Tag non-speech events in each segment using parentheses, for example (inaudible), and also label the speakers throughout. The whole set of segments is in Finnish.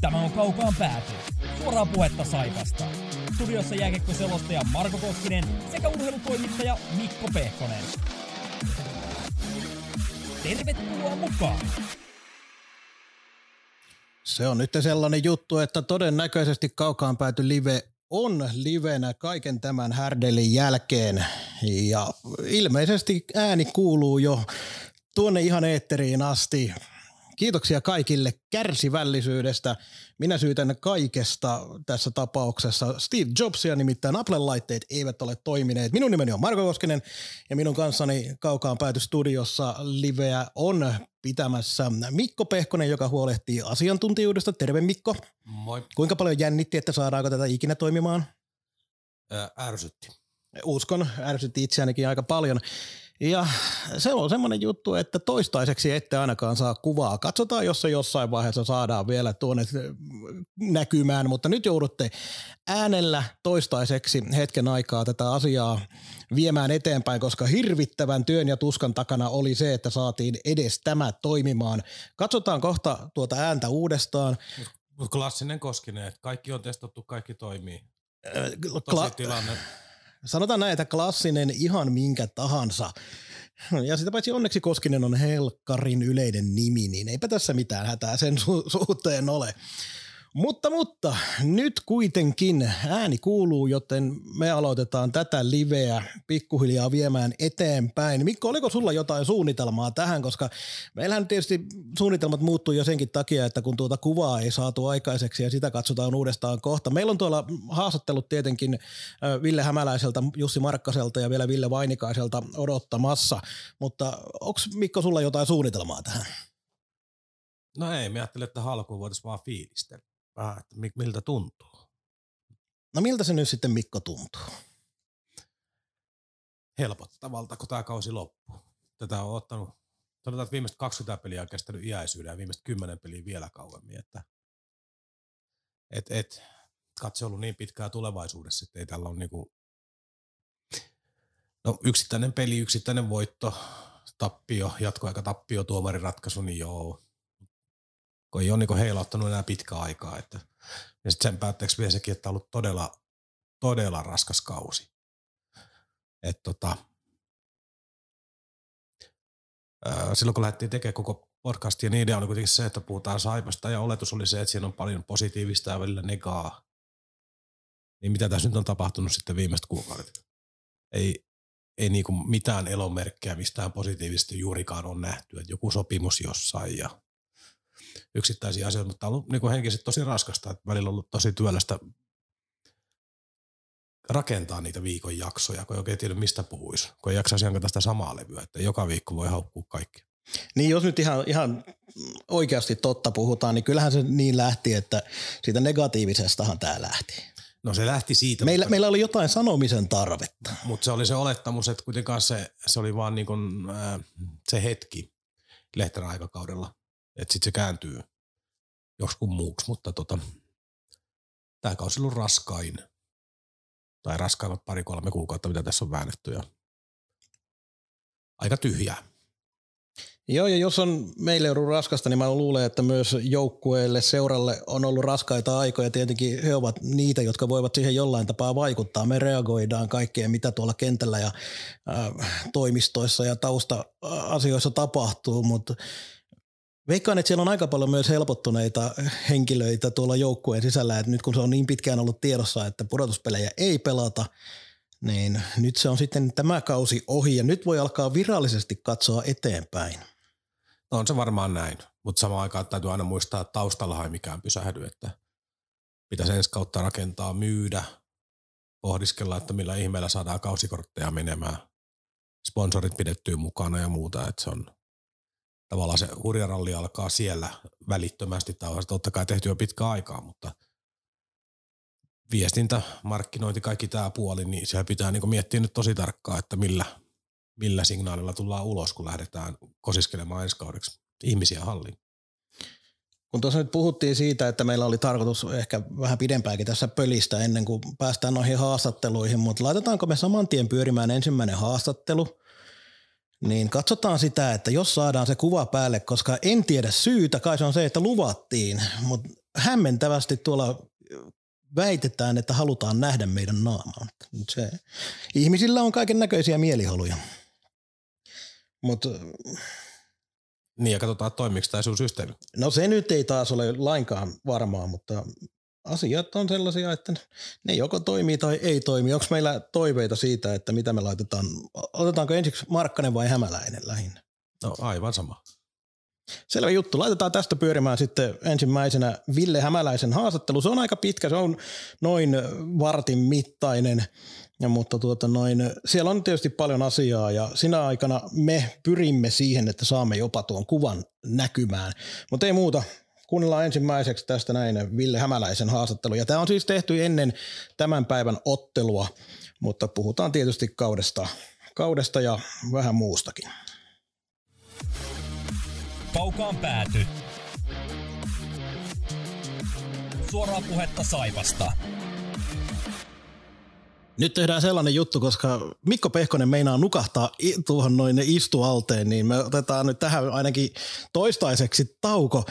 Speaker 1: Tämä on Kaukaan pääty. Suoraa puhetta Saipasta. Studiossa jääkiekkoselostaja Marko Koskinen sekä urheilutoimittaja Mikko Pehkonen. Tervetuloa mukaan!
Speaker 2: Se on nyt sellainen juttu, että todennäköisesti kaukaan pääty live on livenä kaiken tämän härdelin jälkeen ja ilmeisesti ääni kuuluu jo tuonne ihan eetteriin asti. Kiitoksia kaikille kärsivällisyydestä. Minä syytän kaikesta tässä tapauksessa. Steve Jobsia nimittäin Apple-laitteet eivät ole toimineet. Minun nimeni on Marko Koskinen ja minun kanssani kaukaan pääty studiossa liveä on pitämässä Mikko Pehkonen, joka huolehtii asiantuntijuudesta. Terve Mikko.
Speaker 3: Moi.
Speaker 2: Kuinka paljon jännitti, että saadaanko tätä ikinä toimimaan?
Speaker 3: Ää, ärsytti.
Speaker 2: Uskon, ärsytti itseänikin aika paljon. Ja se on semmoinen juttu, että toistaiseksi ette ainakaan saa kuvaa. Katsotaan, jos se jossain vaiheessa saadaan vielä tuonne näkymään, mutta nyt joudutte äänellä toistaiseksi hetken aikaa tätä asiaa viemään eteenpäin, koska hirvittävän työn ja tuskan takana oli se, että saatiin edes tämä toimimaan. Katsotaan kohta tuota ääntä uudestaan.
Speaker 3: Klassinen Koskinen, että kaikki on testattu, kaikki toimii.
Speaker 2: Kla-
Speaker 3: Tosi tilanne.
Speaker 2: Sanotaan näin, että klassinen ihan minkä tahansa. Ja sitä paitsi onneksi Koskinen on Helkkarin yleinen nimi, niin eipä tässä mitään hätää sen su- suhteen ole. Mutta, mutta nyt kuitenkin ääni kuuluu, joten me aloitetaan tätä liveä pikkuhiljaa viemään eteenpäin. Mikko, oliko sulla jotain suunnitelmaa tähän, koska meillähän tietysti suunnitelmat muuttuu jo senkin takia, että kun tuota kuvaa ei saatu aikaiseksi ja sitä katsotaan uudestaan kohta. Meillä on tuolla haastattelut tietenkin Ville Hämäläiseltä, Jussi Markkaselta ja vielä Ville Vainikaiselta odottamassa, mutta onko Mikko sulla jotain suunnitelmaa tähän?
Speaker 3: No ei, me ajattelin, että alkuun voitaisiin vaan fiilistellä. Mi- miltä tuntuu.
Speaker 2: No miltä se nyt sitten Mikko tuntuu?
Speaker 3: Helpottavalta, kun tämä kausi loppuu. Tätä on ottanut, sanotaan, että viimeiset 20 peliä on kestänyt iäisyyden ja viimeiset 10 peliä vielä kauemmin. Että et, et, katse ollut niin pitkään tulevaisuudessa, että ei tällä ole niinku, no yksittäinen peli, yksittäinen voitto, tappio, jatkoaika tappio, tuomariratkaisu, niin joo. Kun ei ole niinku heilauttanut enää pitkää aikaa. Että, ja sitten sen päätteeksi vielä sekin, että on ollut todella, todella raskas kausi. Et tota, silloin kun lähdettiin tekemään koko podcastia, niin idea oli kuitenkin se, että puhutaan saipasta ja oletus oli se, että siinä on paljon positiivista ja välillä negaa. Niin mitä tässä nyt on tapahtunut sitten viimeiset kuukaudet? Ei, ei niinku mitään elomerkkejä mistään positiivista juurikaan on nähty. Että joku sopimus jossain ja yksittäisiä asioita, mutta on ollut niinku henkisesti tosi raskasta. Että välillä on ollut tosi työlästä rakentaa niitä viikon jaksoja, kun ei oikein tiedä mistä puhuisi. Kun ei jaksaisi tästä samaa levyä, että joka viikko voi haukkua kaikki.
Speaker 2: Niin jos nyt ihan, ihan oikeasti totta puhutaan, niin kyllähän se niin lähti, että siitä negatiivisestahan tämä lähti.
Speaker 3: No se lähti siitä,
Speaker 2: Meillä,
Speaker 3: mutta,
Speaker 2: meillä oli jotain sanomisen tarvetta.
Speaker 3: mutta se oli se olettamus, että kuitenkaan se, se oli vaan niin kuin, äh, se hetki Lehterän aikakaudella, että sitten se kääntyy joskus muuksi, mutta tota, tämä kausi on ollut raskain, tai raskaimmat pari-kolme kuukautta, mitä tässä on väännetty, ja aika tyhjää.
Speaker 2: Joo, ja jos on meille ollut raskasta, niin mä luulen, että myös joukkueelle, seuralle on ollut raskaita aikoja. Tietenkin he ovat niitä, jotka voivat siihen jollain tapaa vaikuttaa. Me reagoidaan kaikkeen, mitä tuolla kentällä ja äh, toimistoissa ja tausta-asioissa tapahtuu, mutta Veikkaan, että siellä on aika paljon myös helpottuneita henkilöitä tuolla joukkueen sisällä, että nyt kun se on niin pitkään ollut tiedossa, että pudotuspelejä ei pelata, niin nyt se on sitten tämä kausi ohi ja nyt voi alkaa virallisesti katsoa eteenpäin.
Speaker 3: No on se varmaan näin, mutta samaan aikaan täytyy aina muistaa, että taustalla ei mikään pysähdy, että pitäisi ensi kautta rakentaa, myydä, pohdiskella, että millä ihmeellä saadaan kausikortteja menemään, sponsorit pidettyy mukana ja muuta, että se on tavallaan se hurjaralli alkaa siellä välittömästi, tai on totta kai tehty jo pitkään aikaa, mutta viestintä, markkinointi, kaikki tämä puoli, niin siellä pitää niin miettiä nyt tosi tarkkaan, että millä, millä signaalilla tullaan ulos, kun lähdetään kosiskelemaan ensi kaudeksi ihmisiä halliin.
Speaker 2: Kun tuossa nyt puhuttiin siitä, että meillä oli tarkoitus ehkä vähän pidempäänkin tässä pölistä ennen kuin päästään noihin haastatteluihin, mutta laitetaanko me saman tien pyörimään ensimmäinen haastattelu, niin katsotaan sitä, että jos saadaan se kuva päälle, koska en tiedä syytä, kai se on se, että luvattiin, mutta hämmentävästi tuolla väitetään, että halutaan nähdä meidän naamaa. Se, ihmisillä on kaiken näköisiä mielihaluja. Mutta
Speaker 3: Niin ja katsotaan, toimiiko tämä sun systeemi.
Speaker 2: no se nyt ei taas ole lainkaan varmaa, mutta asiat on sellaisia, että ne joko toimii tai ei toimi. Onko meillä toiveita siitä, että mitä me laitetaan? Otetaanko ensiksi Markkanen vai Hämäläinen lähinnä?
Speaker 3: No aivan sama.
Speaker 2: Selvä juttu. Laitetaan tästä pyörimään sitten ensimmäisenä Ville Hämäläisen haastattelu. Se on aika pitkä, se on noin vartin mittainen, ja, mutta tuota noin, siellä on tietysti paljon asiaa ja sinä aikana me pyrimme siihen, että saamme jopa tuon kuvan näkymään. Mutta ei muuta, kuunnellaan ensimmäiseksi tästä näin Ville Hämäläisen haastattelu. Ja tämä on siis tehty ennen tämän päivän ottelua, mutta puhutaan tietysti kaudesta, kaudesta ja vähän muustakin.
Speaker 1: Kaukaan pääty. Suoraa puhetta Saivasta.
Speaker 2: Nyt tehdään sellainen juttu, koska Mikko Pehkonen meinaa nukahtaa tuohon noin istualteen, niin me otetaan nyt tähän ainakin toistaiseksi tauko.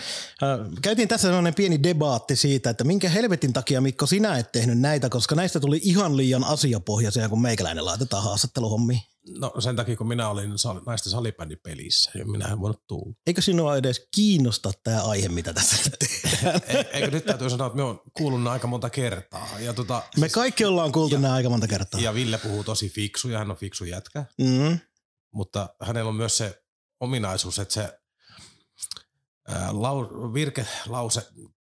Speaker 2: Käytiin tässä sellainen pieni debaatti siitä, että minkä helvetin takia Mikko sinä et tehnyt näitä, koska näistä tuli ihan liian asiapohjaisia, kun meikäläinen laitetaan haastatteluhommiin.
Speaker 3: No sen takia, kun minä olin sal- naisten salibändipelissä, ja minä en voinut tulla.
Speaker 2: Eikö sinua edes kiinnosta tämä aihe, mitä tässä (laughs) tehdään?
Speaker 3: E- Eikö nyt täytyy sanoa, että me on kuullut aika monta kertaa. Ja, tota,
Speaker 2: Me kaikki ollaan kuultu nämä aika monta kertaa.
Speaker 3: ja Ville puhuu tosi fiksu ja hän on fiksu jätkä.
Speaker 2: Mm.
Speaker 3: mutta hänellä on myös se ominaisuus, että se ää, lau, virkelause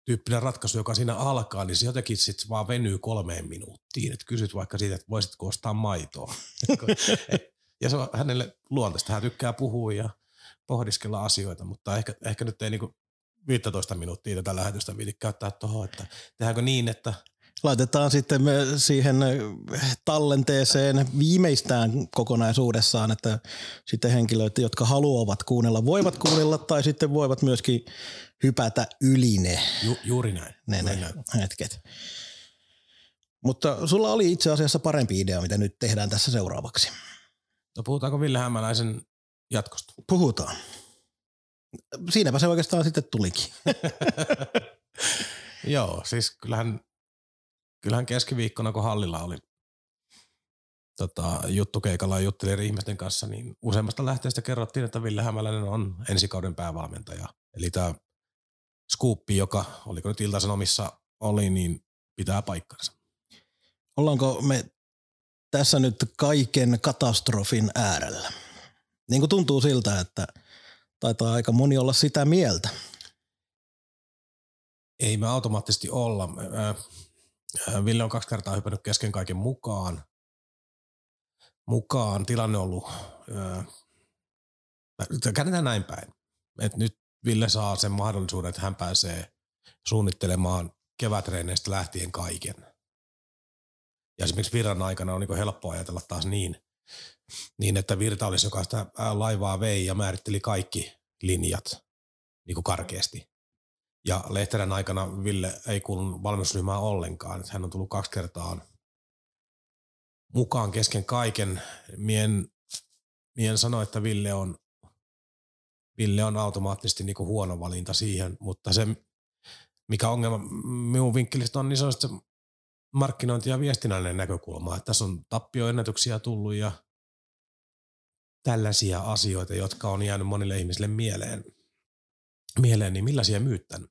Speaker 3: tyyppinen ratkaisu, joka siinä alkaa, niin se jotenkin sitten vaan venyy kolmeen minuuttiin. Että kysyt vaikka siitä, että voisitko ostaa maitoa. (laughs) ja se on hänelle luontaista. Hän tykkää puhua ja pohdiskella asioita, mutta ehkä, ehkä nyt ei niinku 15 minuuttia tätä lähetystä viiti käyttää tuohon, että tehdäänkö niin, että
Speaker 2: Laitetaan sitten me siihen tallenteeseen viimeistään kokonaisuudessaan, että sitten henkilöt, jotka haluavat kuunnella, voivat kuunnella tai sitten voivat myöskin hypätä yli ne,
Speaker 3: ju, juuri näin.
Speaker 2: ne,
Speaker 3: juuri
Speaker 2: ne
Speaker 3: näin.
Speaker 2: hetket. Mutta sulla oli itse asiassa parempi idea, mitä nyt tehdään tässä seuraavaksi.
Speaker 3: No puhutaanko Ville Hämäläisen jatkosta?
Speaker 2: Puhutaan. Siinäpä se oikeastaan sitten tulikin. (laughs)
Speaker 3: Joo, siis kyllähän, kyllähän keskiviikkona, kun Hallilla oli tota, juttukeikalla ja jutteli eri ihmisten kanssa, niin useammasta lähteestä kerrottiin, että Ville Hämäläinen on ensi kauden päävalmentaja. Eli tämä skuuppi, joka oliko nyt Ilta-Sanomissa oli, niin pitää paikkansa.
Speaker 2: Ollaanko me tässä nyt kaiken katastrofin äärellä? Niin kuin tuntuu siltä, että taitaa aika moni olla sitä mieltä.
Speaker 3: Ei me automaattisesti olla. Ää, ää, Ville on kaksi kertaa hypännyt kesken kaiken mukaan. Mukaan tilanne on ollut, ää, käännetään näin päin. Et nyt Ville saa sen mahdollisuuden, että hän pääsee suunnittelemaan kevätreeneistä lähtien kaiken. Ja esimerkiksi Virran aikana on niin helppo ajatella taas niin, niin, että Virta olisi, joka sitä laivaa vei ja määritteli kaikki linjat niin kuin karkeasti. Ja Lehterän aikana Ville ei kuulunut valmennusryhmään ollenkaan. Hän on tullut kaksi kertaa mukaan kesken kaiken. Mien, mien sano, että Ville on, Ville on automaattisesti niin kuin huono valinta siihen, mutta se, mikä ongelma minun vinkkelistä on, niin se on se markkinointi- ja viestinnällinen näkökulma. Että tässä on tappioennätyksiä tullut ja tällaisia asioita, jotka on jäänyt monille ihmisille mieleen, mieleen niin millaisia myyttän?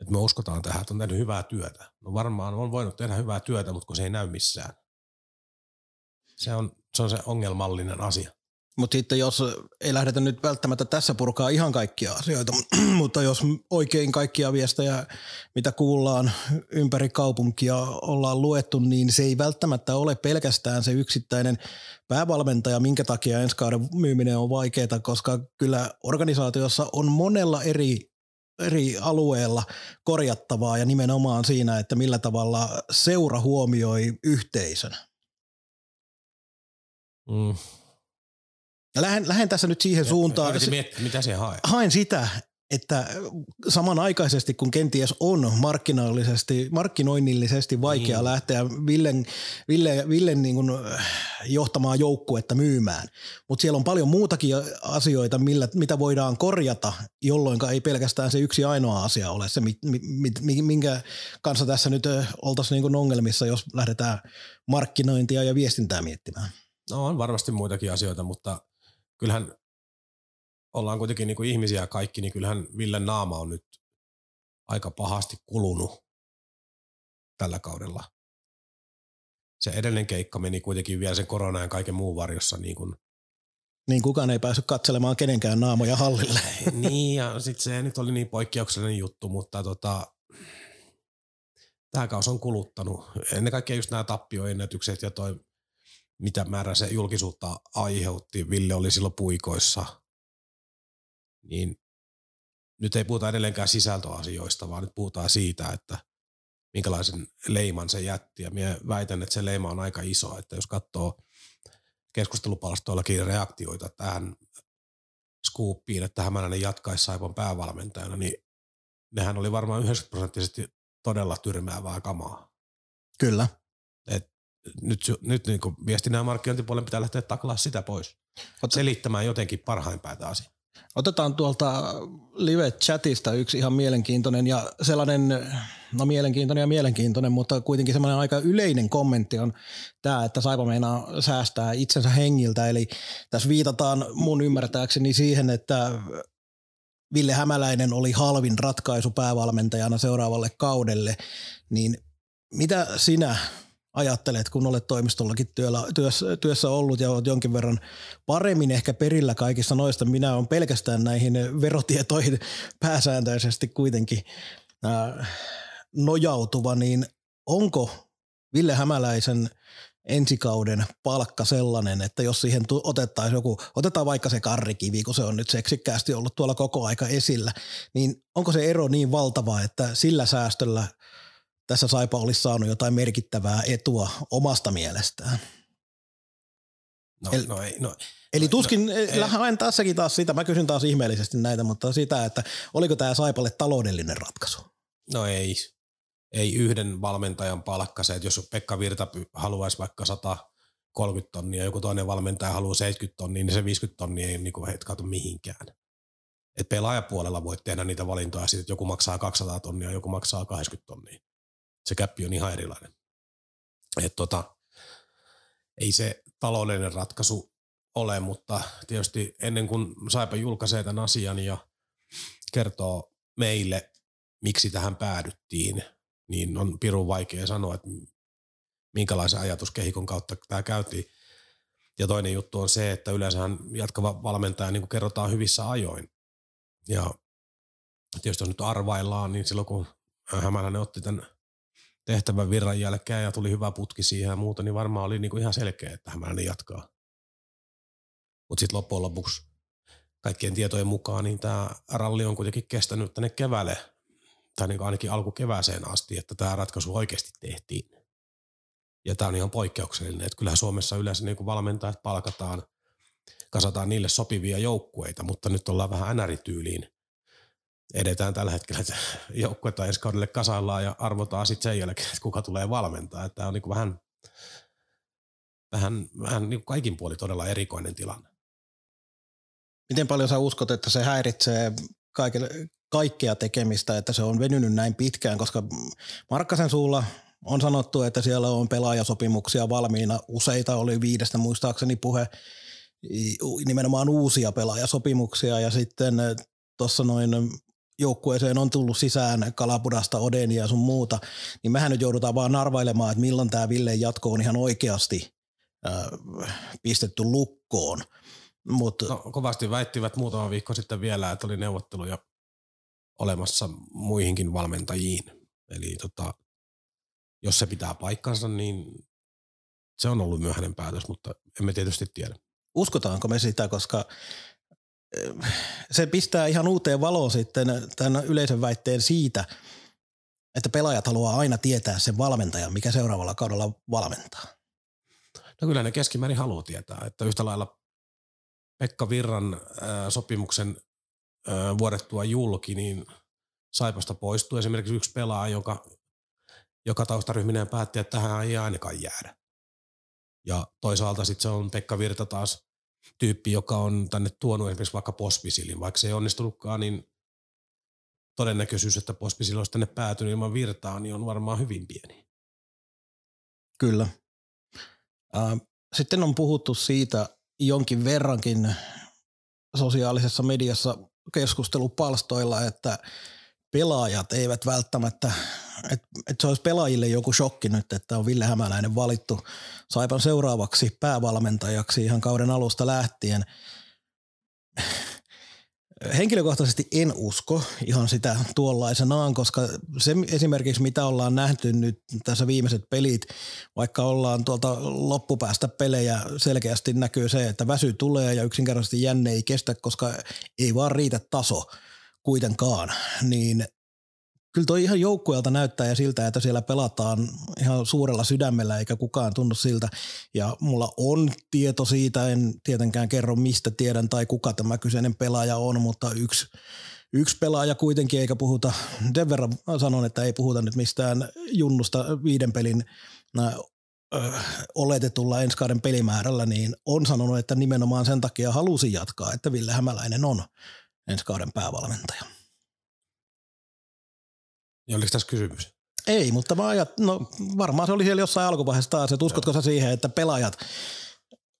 Speaker 3: Että me uskotaan tähän, että on tehnyt hyvää työtä. No varmaan on voinut tehdä hyvää työtä, mutta kun se ei näy missään. Se on se, on se ongelmallinen asia.
Speaker 2: Mutta sitten jos ei lähdetä nyt välttämättä tässä purkaa ihan kaikkia asioita, (clears throat) mutta jos oikein kaikkia viestejä, mitä kuullaan ympäri kaupunkia ollaan luettu, niin se ei välttämättä ole pelkästään se yksittäinen päävalmentaja, minkä takia ensi kauden myyminen on vaikeaa, koska kyllä organisaatiossa on monella eri eri alueella korjattavaa ja nimenomaan siinä, että millä tavalla seura huomioi yhteisön.
Speaker 3: Mm.
Speaker 2: Ja lähden, lähden tässä nyt siihen suuntaan.
Speaker 3: Yritin miettiä, mitä siihen hae.
Speaker 2: haen sitä, että samanaikaisesti kun kenties on markkinoillisesti, markkinoinnillisesti vaikea mm. lähteä Villen, Ville, Villen niin kuin johtamaa joukkuetta myymään, mutta siellä on paljon muutakin asioita, millä, mitä voidaan korjata, jolloin ei pelkästään se yksi ainoa asia ole se, minkä kanssa tässä nyt oltaisiin niin ongelmissa, jos lähdetään markkinointia ja viestintää miettimään.
Speaker 3: No on varmasti muitakin asioita, mutta kyllähän ollaan kuitenkin niin kuin ihmisiä kaikki, niin kyllähän Villen naama on nyt aika pahasti kulunut tällä kaudella. Se edellinen keikka meni kuitenkin vielä sen korona ja kaiken muun varjossa niin kuin
Speaker 2: niin kukaan ei päässyt katselemaan kenenkään naamoja hallille. (laughs)
Speaker 3: niin, ja sitten se nyt oli niin poikkeuksellinen juttu, mutta tota, tämä kausi on kuluttanut. Ennen kaikkea just nämä tappioennätykset ja toi, mitä määrä se julkisuutta aiheutti. Ville oli silloin puikoissa niin nyt ei puhuta edelleenkään sisältöasioista, vaan nyt puhutaan siitä, että minkälaisen leiman se jätti. Ja minä väitän, että se leima on aika iso, että jos katsoo keskustelupalstoillakin reaktioita tähän skuuppiin, että Hämäläinen jatkaisi Saipon päävalmentajana, niin nehän oli varmaan 90 prosenttisesti todella tyrmäävää kamaa.
Speaker 2: Kyllä.
Speaker 3: Nyt nyt niin viestinnän ja markkinointipuolen pitää lähteä taklaa sitä pois. Ot- Selittämään jotenkin parhain päätä asia.
Speaker 2: Otetaan tuolta live-chatista yksi ihan mielenkiintoinen ja sellainen, no mielenkiintoinen ja mielenkiintoinen, mutta kuitenkin semmoinen aika yleinen kommentti on tämä, että Saipa meinaa säästää itsensä hengiltä. Eli tässä viitataan mun ymmärtääkseni siihen, että Ville Hämäläinen oli halvin ratkaisu päävalmentajana seuraavalle kaudelle, niin mitä sinä ajattelet, kun olet toimistollakin työllä, työssä, työssä ollut ja olet jonkin verran paremmin ehkä perillä kaikista noista. Minä olen pelkästään näihin verotietoihin pääsääntöisesti kuitenkin ää, nojautuva, niin onko Ville Hämäläisen ensikauden palkka sellainen, että jos siihen otettaisiin joku, otetaan vaikka se karrikivi, kun se on nyt seksikkäästi ollut tuolla koko aika esillä, niin onko se ero niin valtava, että sillä säästöllä – tässä Saipa olisi saanut jotain merkittävää etua omasta mielestään.
Speaker 3: No, eli, no ei, no,
Speaker 2: eli no, tuskin, no, lähden tässäkin taas sitä, mä kysyn taas ihmeellisesti näitä, mutta sitä, että oliko tämä Saipalle taloudellinen ratkaisu?
Speaker 3: No ei, ei yhden valmentajan palkka se, että jos Pekka Virta haluaisi vaikka 130 tonnia ja joku toinen valmentaja haluaa 70 tonnia, niin se 50 tonnia ei niin hetkautu mihinkään. Et pelaajapuolella voit tehdä niitä valintoja, että joku maksaa 200 tonnia, joku maksaa 80 tonnia se käppi on ihan erilainen. Et tota, ei se taloudellinen ratkaisu ole, mutta tietysti ennen kuin Saipa julkaisee tämän asian ja kertoo meille, miksi tähän päädyttiin, niin on pirun vaikea sanoa, että minkälaisen ajatuskehikon kautta tämä käytiin. Ja toinen juttu on se, että yleensähän jatkava valmentaja niin kuin kerrotaan hyvissä ajoin. Ja tietysti jos nyt arvaillaan, niin silloin kun Hämäläinen otti tämän tehtävän virran jälkeen ja tuli hyvä putki siihen ja muuta, niin varmaan oli niinku ihan selkeä, että Hämäläinen jatkaa. Mutta sitten loppujen lopuksi kaikkien tietojen mukaan niin tämä ralli on kuitenkin kestänyt tänne keväälle, tai niin ainakin alkukevääseen asti, että tämä ratkaisu oikeasti tehtiin. Ja tämä on ihan poikkeuksellinen, että kyllähän Suomessa yleensä niin valmentajat palkataan, kasataan niille sopivia joukkueita, mutta nyt ollaan vähän NR-tyyliin edetään tällä hetkellä, että (laughs) joukkuetta ensi kaudelle kasaillaan ja arvotaan sitten sen jälkeen, että kuka tulee valmentaa. Tämä on niin kuin vähän, vähän, vähän niin kuin kaikin puoli todella erikoinen tilanne.
Speaker 2: Miten paljon sä uskot, että se häiritsee kaikille, kaikkea tekemistä, että se on venynyt näin pitkään, koska Markkasen suulla on sanottu, että siellä on pelaajasopimuksia valmiina. Useita oli viidestä muistaakseni puhe, nimenomaan uusia pelaajasopimuksia ja sitten tuossa noin joukkueeseen on tullut sisään Kalapudasta, Odenia ja sun muuta, niin mehän nyt joudutaan vaan arvailemaan, että milloin tämä Villeen jatko on ihan oikeasti äh, pistetty lukkoon. Mut,
Speaker 3: no, kovasti väittivät muutama viikko sitten vielä, että oli neuvotteluja olemassa muihinkin valmentajiin. Eli tota, jos se pitää paikkansa, niin se on ollut myöhäinen päätös, mutta emme tietysti tiedä.
Speaker 2: Uskotaanko me sitä, koska se pistää ihan uuteen valoon sitten tämän yleisen väitteen siitä, että pelaajat haluaa aina tietää sen valmentajan, mikä seuraavalla kaudella valmentaa.
Speaker 3: No kyllä ne keskimäärin haluaa tietää, että yhtä lailla Pekka Virran sopimuksen ö, vuodettua julki, niin Saipasta poistui esimerkiksi yksi pelaaja, joka, joka taustaryhminen päätti, että tähän ei ainakaan jäädä. Ja toisaalta sitten se on Pekka Virta taas tyyppi, joka on tänne tuonut esimerkiksi vaikka Pospisilin. Vaikka se ei onnistunutkaan, niin todennäköisyys, että Pospisil olisi tänne päätynyt ilman virtaa, niin on varmaan hyvin pieni.
Speaker 2: Kyllä. Sitten on puhuttu siitä jonkin verrankin sosiaalisessa mediassa keskustelupalstoilla, että pelaajat eivät välttämättä, että, että se olisi pelaajille joku shokki nyt, että on Ville Hämäläinen valittu Saipan seuraavaksi päävalmentajaksi ihan kauden alusta lähtien. Henkilökohtaisesti en usko ihan sitä tuollaisenaan, koska se esimerkiksi mitä ollaan nähty nyt tässä viimeiset pelit, vaikka ollaan tuolta loppupäästä pelejä, selkeästi näkyy se, että väsy tulee ja yksinkertaisesti jänne ei kestä, koska ei vaan riitä taso kuitenkaan, niin kyllä toi ihan joukkueelta näyttää ja siltä, että siellä pelataan ihan suurella sydämellä eikä kukaan tunnu siltä. Ja mulla on tieto siitä, en tietenkään kerro mistä tiedän tai kuka tämä kyseinen pelaaja on, mutta yksi, yksi pelaaja kuitenkin, eikä puhuta, sen verran sanon, että ei puhuta nyt mistään junnusta viiden pelin oletetulla ensi kauden pelimäärällä, niin on sanonut, että nimenomaan sen takia halusi jatkaa, että Ville Hämäläinen on ensi kauden päävalmentaja.
Speaker 3: Niin oliko tässä kysymys?
Speaker 2: Ei, mutta mä ajat, no varmaan se oli siellä jossain alkuvaiheessa taas, että uskotko sä siihen, että pelaajat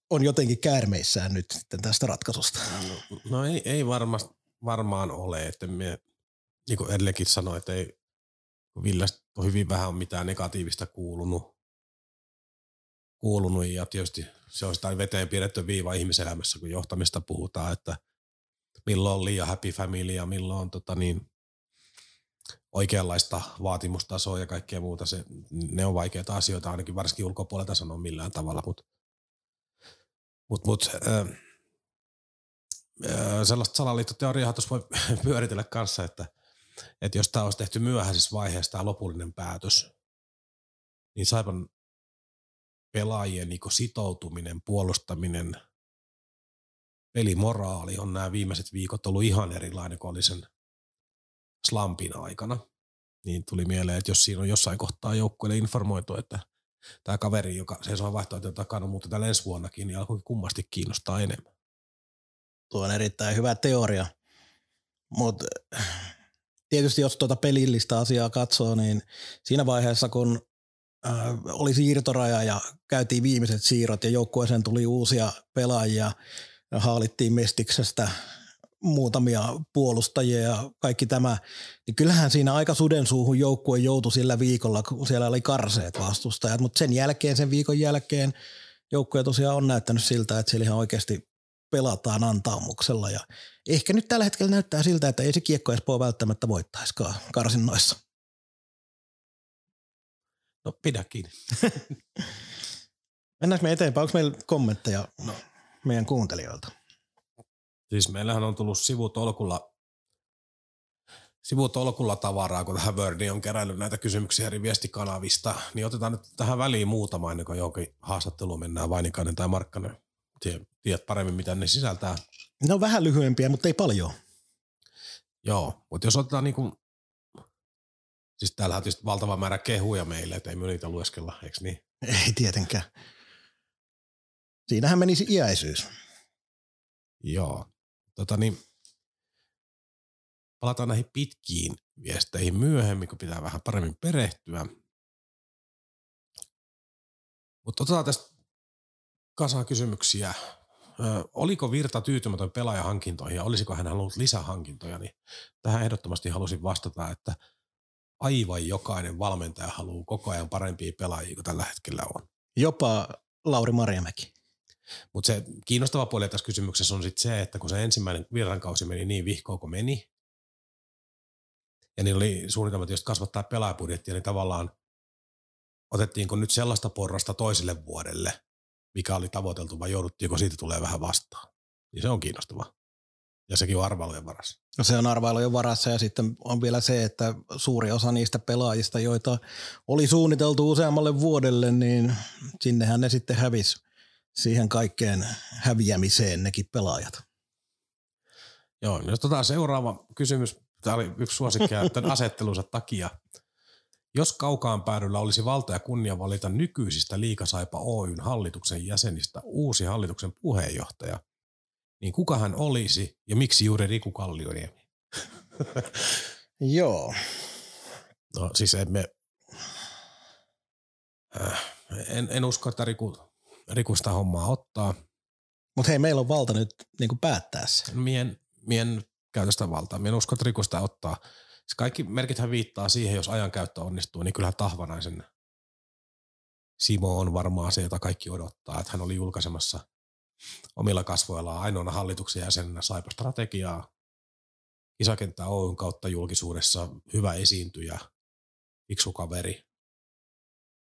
Speaker 2: on jotenkin käärmeissään nyt sitten tästä ratkaisusta?
Speaker 3: No, no ei, ei varmasti, varmaan ole, että me, niin kuin edellekin sanoin, että ei, Villestä on hyvin vähän on mitään negatiivista kuulunut, kuulunut ja tietysti se on sitä veteen pidetty viiva ihmiselämässä, kun johtamista puhutaan, että milloin on liian happy family ja milloin on tota niin, oikeanlaista vaatimustasoa ja kaikkea muuta. Se, ne on vaikeita asioita ainakin varsinkin ulkopuolelta sanoa millään tavalla, mutta mut, mut, äh, sellaista salaliittoteoriaa tuossa voi (laughs) pyöritellä kanssa, että, että jos tämä olisi tehty myöhäisessä vaiheessa tämä lopullinen päätös, niin Saipan pelaajien niin sitoutuminen, puolustaminen, pelimoraali on nämä viimeiset viikot ollut ihan erilainen kuin oli sen slampin aikana, niin tuli mieleen, että jos siinä on jossain kohtaa joukkueelle informoitu, että tämä kaveri, joka seisoo vaihtoehtojen takana, mutta tällä ensi vuonnakin, niin alkoi kummasti kiinnostaa enemmän.
Speaker 2: Tuo on erittäin hyvä teoria, mutta tietysti jos tuota pelillistä asiaa katsoo, niin siinä vaiheessa, kun äh, oli siirtoraja ja käytiin viimeiset siirrot ja joukkueeseen tuli uusia pelaajia, haalittiin Mestiksestä muutamia puolustajia ja kaikki tämä, niin kyllähän siinä aika sudensuuhun joukkue joutui sillä viikolla, kun siellä oli karseet vastustajat, mutta sen jälkeen, sen viikon jälkeen joukkue tosiaan on näyttänyt siltä, että siellä ihan oikeasti pelataan antaumuksella ja ehkä nyt tällä hetkellä näyttää siltä, että ei se kiekko Espoo välttämättä voittaisikaan karsinnoissa.
Speaker 3: No pidä kiinni. (laughs)
Speaker 2: Mennäänkö me eteenpäin? Onko meillä kommentteja no. meidän kuuntelijoilta?
Speaker 3: Siis meillähän on tullut sivutolkulla, sivutolkulla tavaraa, kun tähän Wordiin on kerännyt näitä kysymyksiä eri viestikanavista, niin otetaan nyt tähän väliin muutama ennen kuin johonkin haastatteluun mennään Vainikainen tai Markkanen. Tiedät paremmin, mitä ne sisältää.
Speaker 2: Ne on vähän lyhyempiä, mutta ei paljon.
Speaker 3: Joo, mutta jos otetaan niin kuin, siis täällä on tietysti valtava määrä kehuja meille, että ei me niitä lueskella, eikö niin?
Speaker 2: Ei tietenkään. Siinähän menisi iäisyys.
Speaker 3: Joo. Tota niin, palataan näihin pitkiin viesteihin myöhemmin, kun pitää vähän paremmin perehtyä. Mutta otetaan tästä kasaan kysymyksiä. Ö, oliko Virta tyytymätön pelaajahankintoihin ja olisiko hän halunnut lisähankintoja, niin tähän ehdottomasti halusin vastata, että aivan jokainen valmentaja haluaa koko ajan parempia pelaajia kuin tällä hetkellä on.
Speaker 2: Jopa Lauri Marjamäki.
Speaker 3: Mutta se kiinnostava puoli tässä kysymyksessä on sitten se, että kun se ensimmäinen virrankausi meni niin vihkoon kuin meni, ja niin oli suunnitelmat, jos kasvattaa pelaajapudjettia, niin tavallaan otettiinko nyt sellaista porrasta toiselle vuodelle, mikä oli tavoiteltu, vai jouduttiinko siitä tulee vähän vastaan. Niin se on kiinnostava. Ja sekin on arvailujen varassa.
Speaker 2: No se on arvailujen varassa ja sitten on vielä se, että suuri osa niistä pelaajista, joita oli suunniteltu useammalle vuodelle, niin sinnehän ne sitten hävisi siihen kaikkeen häviämiseen nekin pelaajat.
Speaker 3: Joo, jos tota seuraava kysymys, tämä oli yksi suosikkia (laughs) tämän asettelunsa takia. Jos kaukaan päädyllä olisi valta ja kunnia valita nykyisistä Liikasaipa Oyn hallituksen jäsenistä uusi hallituksen puheenjohtaja, niin kuka hän olisi ja miksi juuri Riku Kallioniemi? (laughs)
Speaker 2: Joo.
Speaker 3: No siis emme, äh, en, en usko, että Riku, Riku sitä hommaa ottaa.
Speaker 2: Mutta hei, meillä on valta nyt niin päättää se.
Speaker 3: Mien, mien käytöstä valtaa. Mien usko, että Riku sitä ottaa. Se kaikki merkithän viittaa siihen, jos ajankäyttö onnistuu, niin kyllähän Tahvanaisen Simo on varmaan se, jota kaikki odottaa, että hän oli julkaisemassa omilla kasvoillaan ainoana hallituksen jäsenenä Saipa strategiaa, kisakenttä Oyn kautta julkisuudessa hyvä esiintyjä, fiksu kaveri,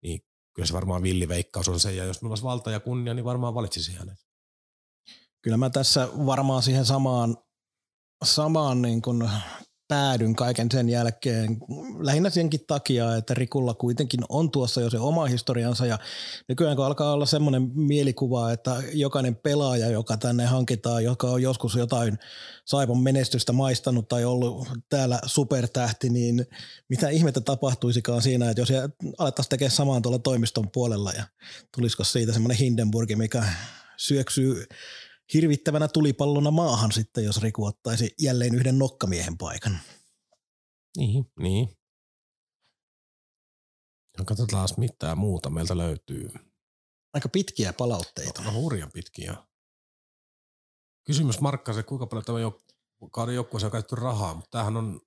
Speaker 3: niin kyllä se varmaan villiveikkaus on se, ja jos minulla olisi valta ja kunnia, niin varmaan valitsisi hänet.
Speaker 2: Kyllä mä tässä varmaan siihen samaan, samaan niin kuin päädyn kaiken sen jälkeen, lähinnä senkin takia, että Rikulla kuitenkin on tuossa jo se oma historiansa ja nykyään kun alkaa olla semmoinen mielikuva, että jokainen pelaaja, joka tänne hankitaan, joka on joskus jotain Saivon menestystä maistanut tai ollut täällä supertähti, niin mitä ihmettä tapahtuisikaan siinä, että jos alettaisiin tekemään samaan tuolla toimiston puolella ja tulisiko siitä semmoinen Hindenburgi, mikä syöksyy hirvittävänä tulipallona maahan sitten, jos Riku ottaisi jälleen yhden nokkamiehen paikan.
Speaker 3: Niin, niin. No katsotaan, mitä muuta meiltä löytyy.
Speaker 2: Aika pitkiä palautteita.
Speaker 3: No, no hurjan pitkiä. Kysymys Markkase, kuinka paljon tämä kauden joukkueeseen on käytetty rahaa, mutta tämähän on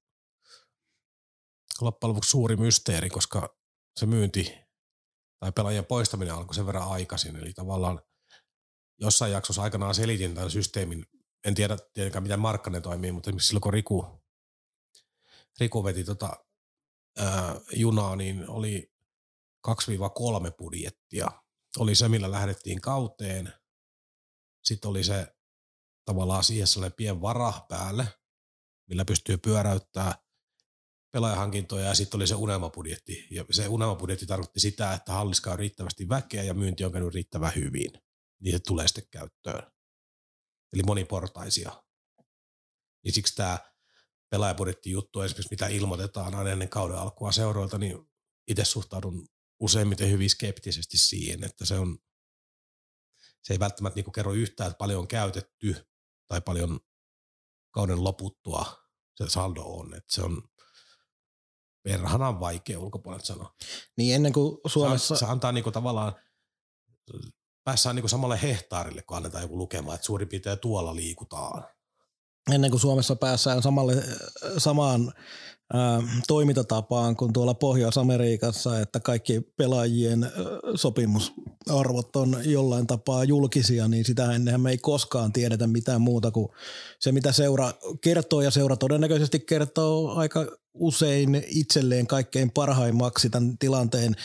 Speaker 3: loppujen lopuksi suuri mysteeri, koska se myynti tai pelaajien poistaminen alkoi sen verran aikaisin, eli tavallaan jossain jaksossa aikanaan selitin tämän systeemin. En tiedä tietenkään, miten Markkanen toimii, mutta esimerkiksi silloin kun Riku, Riku veti tota, ää, junaa, niin oli 2-3 budjettia. Oli se, millä lähdettiin kauteen. Sitten oli se tavallaan siihen sellainen pien vara päälle, millä pystyy pyöräyttämään pelaajahankintoja ja sitten oli se unelmabudjetti. Ja se unelmabudjetti tarkoitti sitä, että halliska on riittävästi väkeä ja myynti on käynyt riittävän hyvin niin se tulee sitten käyttöön. Eli moniportaisia. Niin siksi tämä pelaajabudjetti-juttu, esimerkiksi mitä ilmoitetaan aina ennen kauden alkua seuroilta, niin itse suhtaudun useimmiten hyvin skeptisesti siihen, että se on se ei välttämättä niinku kerro yhtään, että paljon on käytetty tai paljon kauden loputtua se saldo on. Että se on perhanan vaikea ulkopuolelta sanoa.
Speaker 2: Niin ennen kuin Suomessa...
Speaker 3: Se, se antaa niinku tavallaan päässään niin samalle hehtaarille, kun annetaan joku lukema, että suurin piirtein tuolla liikutaan.
Speaker 2: Ennen kuin Suomessa päässään samalle, samaan ää, toimintatapaan kuin tuolla Pohjois-Amerikassa, että kaikki pelaajien ää, sopimusarvot on jollain tapaa julkisia, niin sitä ennenhän me ei koskaan tiedetä mitään muuta kuin se, mitä seura kertoo, ja seura todennäköisesti kertoo aika usein itselleen kaikkein parhaimmaksi tämän tilanteen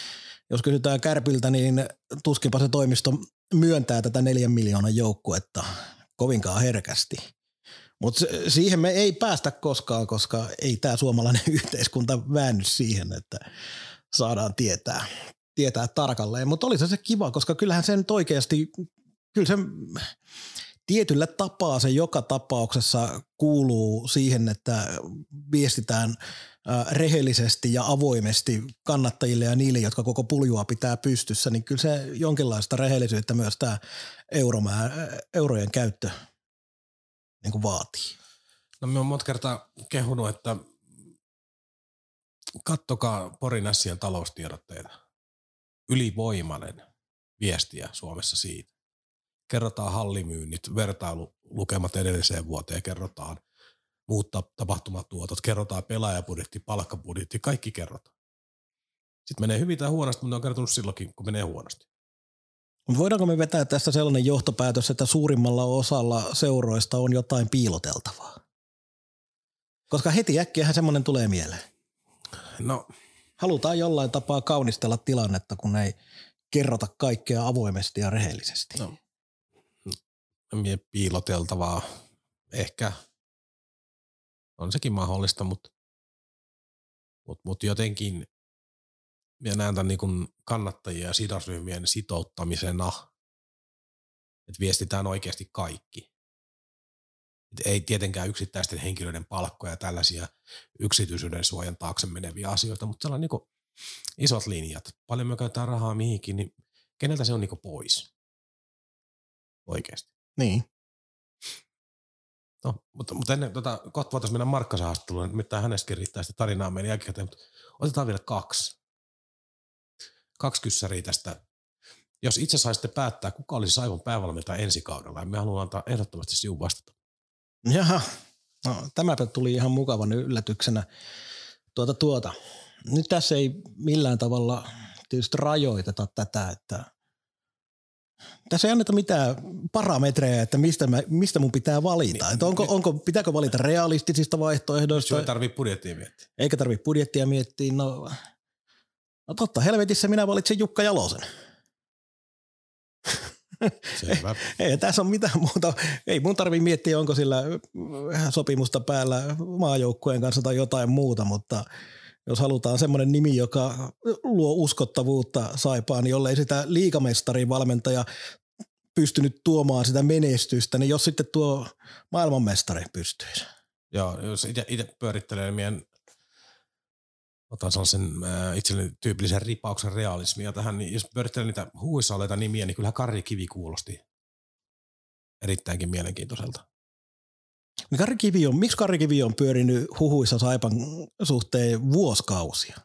Speaker 2: jos kysytään Kärpiltä, niin tuskinpa se toimisto myöntää tätä neljän miljoonan joukkuetta kovinkaan herkästi. Mutta siihen me ei päästä koskaan, koska ei tämä suomalainen (laughs) yhteiskunta väänny siihen, että saadaan tietää, tietää tarkalleen. Mutta oli se kiva, koska kyllähän se nyt oikeasti, kyllä se tietyllä tapaa se joka tapauksessa kuuluu siihen, että viestitään – rehellisesti ja avoimesti kannattajille ja niille, jotka koko puljua pitää pystyssä, niin kyllä se jonkinlaista rehellisyyttä myös tämä euromää, eurojen käyttö niin kuin vaatii.
Speaker 3: No me on monta kertaa kehunut, että kattokaa Porin Ässien taloustiedotteita. Ylivoimainen viestiä Suomessa siitä. Kerrotaan hallimyynnit, vertailulukemat edelliseen vuoteen, kerrotaan – muut tapahtumatuotot, kerrotaan pelaajabudjetti, palkkabudjetti, kaikki kerrotaan. Sitten menee hyvin tai huonosti, mutta ne on kertonut silloinkin, kun menee huonosti.
Speaker 2: Voidaanko me vetää tästä sellainen johtopäätös, että suurimmalla osalla seuroista on jotain piiloteltavaa? Koska heti äkkiähän semmoinen tulee mieleen.
Speaker 3: No.
Speaker 2: Halutaan jollain tapaa kaunistella tilannetta, kun ei kerrota kaikkea avoimesti ja rehellisesti. No.
Speaker 3: Piiloteltavaa. Ehkä on sekin mahdollista, mutta mut, mut jotenkin minä näen tämän niin kannattajia ja sidosryhmien sitouttamisena, että viestitään oikeasti kaikki. Et ei tietenkään yksittäisten henkilöiden palkkoja ja tällaisia yksityisyyden suojan taakse meneviä asioita, mutta sellainen niin isot linjat. Paljon me käytetään rahaa mihinkin, niin keneltä se on niin pois? Oikeasti.
Speaker 2: Niin.
Speaker 3: No, mutta, mutta ennen, tota, kohta voitaisiin mennä Markkasen haastatteluun, mitä hänestäkin riittää sitä tarinaa meidän jälkikäteen, mutta otetaan vielä kaksi. Kaksi kyssäriä tästä. Jos itse saisitte päättää, kuka olisi Saivon päävalmentaja ensi kaudella, ja me haluamme antaa ehdottomasti sinun vastata.
Speaker 2: Jaha, no, tämäpä tuli ihan mukavan yllätyksenä. Tuota, tuota. Nyt tässä ei millään tavalla tietysti rajoiteta tätä, että tässä ei anneta mitään parametreja, että mistä, mä, mistä mun pitää valita. Niin, että onko, onko, pitääkö valita realistisista vaihtoehdoista?
Speaker 3: Ei tarvitse budjettia miettiä.
Speaker 2: Eikä tarvitse budjettia miettiä. No, no totta, helvetissä minä valitsen Jukka Jalosen.
Speaker 3: Selvä.
Speaker 2: ei, (laughs) ei tässä on mitään muuta. Ei mun tarvi miettiä, onko sillä sopimusta päällä maajoukkueen kanssa tai jotain muuta, mutta jos halutaan semmoinen nimi, joka luo uskottavuutta Saipaan, niin jollei sitä liikamestarin valmentaja pystynyt tuomaan sitä menestystä, niin jos sitten tuo maailmanmestari pystyisi.
Speaker 3: Joo, jos itse pyörittelee niin meidän otan sellaisen äh, itselleni tyypillisen ripauksen realismia tähän, niin jos pyörittelen niitä huuissa oleita nimiä, niin kyllähän Karri Kivi kuulosti erittäinkin mielenkiintoiselta.
Speaker 2: Niin Karri Kivi on, miksi Karri Kivi on pyörinyt huhuissa Saipan suhteen vuosikausia?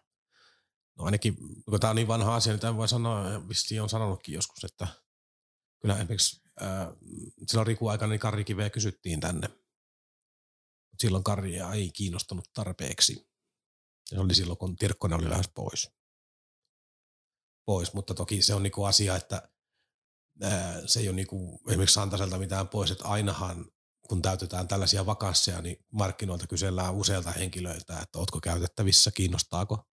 Speaker 3: No ainakin, kun tämä on niin vanha asia, niin voi sanoa, vissi on sanonutkin joskus, että kyllä esimerkiksi äh, silloin Riku aikana niin Karri Kiveä kysyttiin tänne. Silloin Karria ei kiinnostanut tarpeeksi. Se oli silloin, kun Tirkkonen oli lähes pois. Pois, mutta toki se on niinku asia, että ää, se ei ole niinku esimerkiksi Santaselta mitään pois, että ainahan kun täytetään tällaisia vakansseja, niin markkinoilta kysellään useilta henkilöiltä, että ootko käytettävissä, kiinnostaako.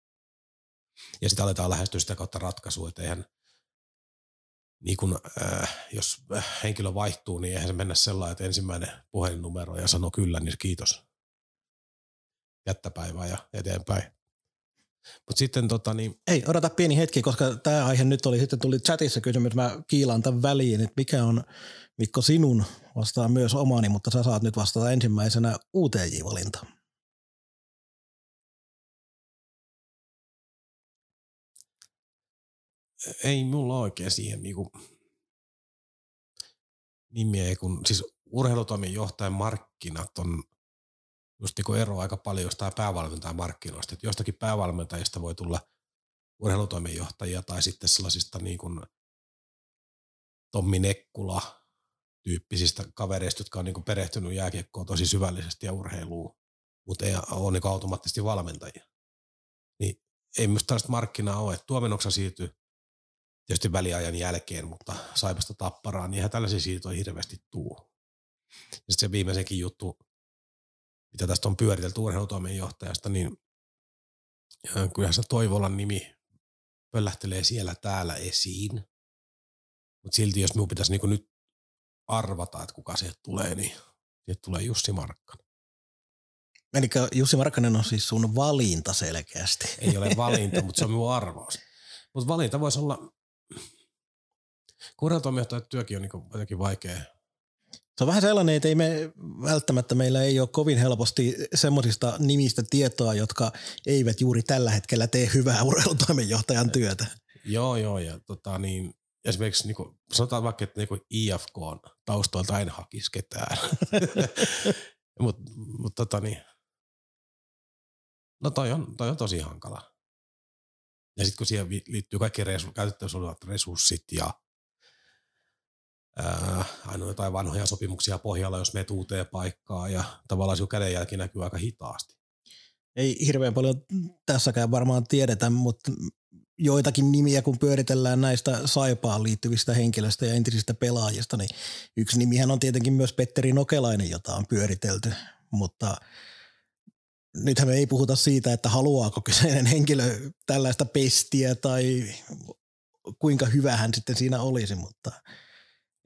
Speaker 3: Ja sitten aletaan lähestyä sitä kautta ratkaisua, että eihän, niin kun, äh, jos henkilö vaihtuu, niin eihän se mennä sellainen, että ensimmäinen puhelinnumero ja sanoo kyllä, niin kiitos jättäpäivää ja eteenpäin. Mutta sitten tota niin...
Speaker 2: Ei, odota pieni hetki, koska tämä aihe nyt oli, sitten tuli chatissa kysymys, mä kiilaan tämän väliin, että mikä on Mikko sinun, vastaa myös omani, mutta sä saat nyt vastata ensimmäisenä UTJ-valinta.
Speaker 3: Ei mulla oikein siihen niinku nimiä, kun siis urheilutoimen johtajan markkinat on just niin ero aika paljon jostain päävalmentajan markkinoista. Että jostakin päävalmentajista voi tulla urheilutoimenjohtajia tai sitten sellaisista niin kuin Tommi Nekkula tyyppisistä kavereista, jotka on niin perehtynyt jääkiekkoon tosi syvällisesti ja urheiluun, mutta ei ole niin automaattisesti valmentajia. Niin ei myös tällaista markkinaa ole. Että Tuomenoksa siirtyy tietysti väliajan jälkeen, mutta Saipasta tapparaan, niin eihän tällaisia siirtoja hirveästi tuu. Sitten se viimeisenkin juttu, mitä tästä on pyöritelty urheilutoimenjohtajasta, niin kyllähän se Toivolan nimi pöllähtelee siellä täällä esiin. Mutta silti jos minun pitäisi niinku nyt arvata, että kuka sieltä tulee, niin sieltä tulee Jussi Markkanen.
Speaker 2: Eli Jussi Markkanen on siis sun valinta selkeästi.
Speaker 3: Ei ole (laughs) valinta, mutta se on minun arvaus. Mutta valinta voisi olla, kun työkin on niin jotenkin vaikea
Speaker 2: se on vähän sellainen, että ei me välttämättä meillä ei ole kovin helposti semmoisista nimistä tietoa, jotka eivät juuri tällä hetkellä tee hyvää urheilutoimenjohtajan työtä.
Speaker 3: Joo, joo, ja tota niin, esimerkiksi niin kuin, sanotaan vaikka, että niin IFK on taustoilta en hakisi ketään. (laughs) Mutta mut, tota niin, no toi on, toi on tosi hankala. Ja sitten kun siihen liittyy kaikki resu, käytettävissä olevat resurssit ja aina jotain vanhoja sopimuksia pohjalla, jos menet uuteen paikkaan ja tavallaan sinun kädenjälki näkyy aika hitaasti.
Speaker 2: Ei hirveän paljon tässäkään varmaan tiedetä, mutta joitakin nimiä, kun pyöritellään näistä Saipaan liittyvistä henkilöistä ja entisistä pelaajista, niin yksi nimihän on tietenkin myös Petteri Nokelainen, jota on pyöritelty, mutta nythän me ei puhuta siitä, että haluaako kyseinen henkilö tällaista pestiä tai kuinka hyvä hän sitten siinä olisi, mutta –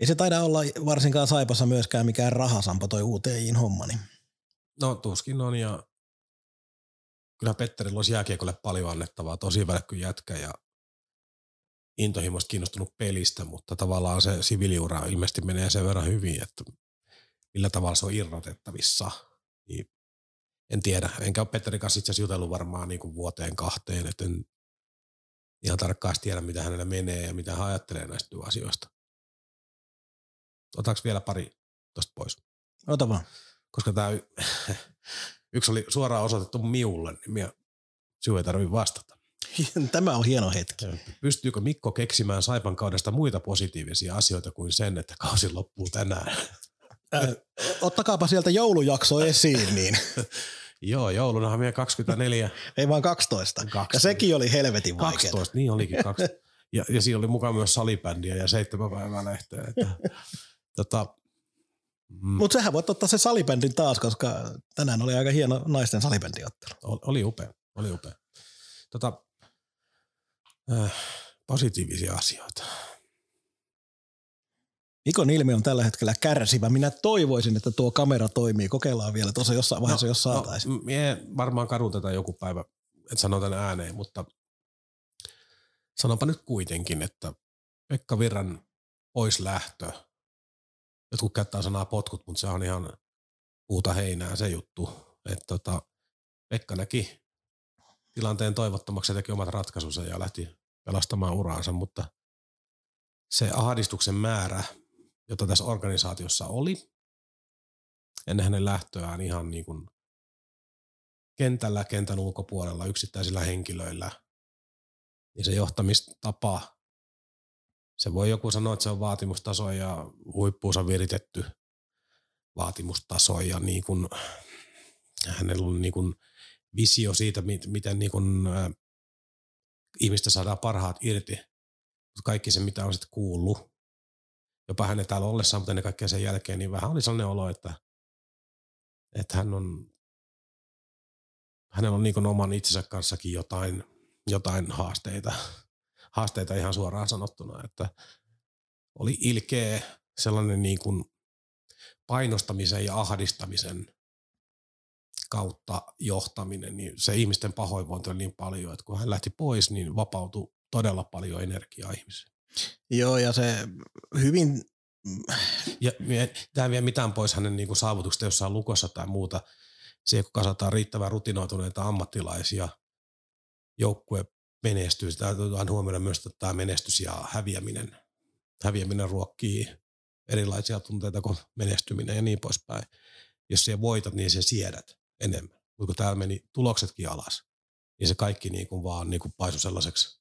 Speaker 2: ei se taida olla varsinkaan Saipassa myöskään mikään rahasampo toi UTIin homma. Niin.
Speaker 3: No tuskin on ja kyllä Petterillä olisi jääkiekolle paljon annettavaa, tosi välkky jätkä ja intohimoista kiinnostunut pelistä, mutta tavallaan se siviiliura ilmeisesti menee sen verran hyvin, että millä tavalla se on irrotettavissa. Niin en tiedä. Enkä ole Petterin kanssa itse asiassa jutellut varmaan niin kuin vuoteen kahteen, että en ihan tarkkaan tiedä, mitä hänellä menee ja mitä hän ajattelee näistä työasioista. Otaks vielä pari tosta pois?
Speaker 2: Ota vaan.
Speaker 3: Koska tämä yksi oli suoraan osoitettu miulle, niin minä, sinun ei tarvitse vastata. (laughs)
Speaker 2: Tämä on hieno hetki.
Speaker 3: Pystyykö Mikko keksimään Saipan kaudesta muita positiivisia asioita kuin sen, että kausi loppuu tänään?
Speaker 2: Äh, ottakaapa sieltä joulujakso esiin, niin (laughs)
Speaker 3: Joo, joulunahan vielä 24. (laughs)
Speaker 2: ei vaan 12.
Speaker 3: 12.
Speaker 2: Ja sekin oli helvetin vaikeaa.
Speaker 3: 12, niin olikin 12. Ja, ja siinä oli mukaan myös salibändiä ja seitsemän päivää lehteä. Että, tota, mm,
Speaker 2: Mutta sähän voit ottaa se salibändin taas, koska tänään oli aika hieno naisten salibändiottelu.
Speaker 3: ol- oli upea, oli upea. Tota, äh, positiivisia asioita.
Speaker 2: Mikon ilme on tällä hetkellä kärsivä. Minä toivoisin, että tuo kamera toimii. Kokeillaan vielä tuossa jossain vaiheessa, jos saataisiin.
Speaker 3: No, mie varmaan kadun tätä joku päivä, että sanon tänne ääneen, mutta sanonpa nyt kuitenkin, että Pekka Virran pois lähtö, jotkut käyttää sanaa potkut, mutta se on ihan puuta heinää se juttu, että tota, Pekka näki tilanteen toivottomaksi ja teki omat ratkaisunsa ja lähti pelastamaan uraansa, mutta se ahdistuksen määrä, jota tässä organisaatiossa oli, ennen hänen lähtöään ihan niin kuin kentällä, kentän ulkopuolella, yksittäisillä henkilöillä, niin se johtamistapa, se voi joku sanoa, että se on vaatimustaso ja huippuunsa viritetty vaatimustaso ja niin kuin, hänellä on niin kuin visio siitä, mit- miten niin kuin, äh, ihmistä saadaan parhaat irti. Kaikki se, mitä on sitten kuullut, jopa hänen täällä ollessaan, mutta ennen kaikkea sen jälkeen, niin vähän oli sellainen olo, että, että hän on, hänellä on niin kuin oman itsensä kanssakin jotain, jotain haasteita, haasteita ihan suoraan sanottuna, että oli ilkeä sellainen niin kuin painostamisen ja ahdistamisen kautta johtaminen, niin se ihmisten pahoinvointi on niin paljon, että kun hän lähti pois, niin vapautui todella paljon energiaa ihmisille.
Speaker 2: Joo, ja se hyvin,
Speaker 3: Ja tämä ei vie mitään pois hänen niin saavutuksesta jossain lukossa tai muuta. Se, kun kasataan riittävän rutinoituneita ammattilaisia, joukkue menestyy. Sitä aina huomioida myös, että tämä menestys ja häviäminen, häviäminen ruokkii erilaisia tunteita kuin menestyminen ja niin poispäin. Jos siellä voitat, niin se siedät enemmän. Mutta kun täällä meni tuloksetkin alas, niin se kaikki niin kuin vaan niin kuin paisui sellaiseksi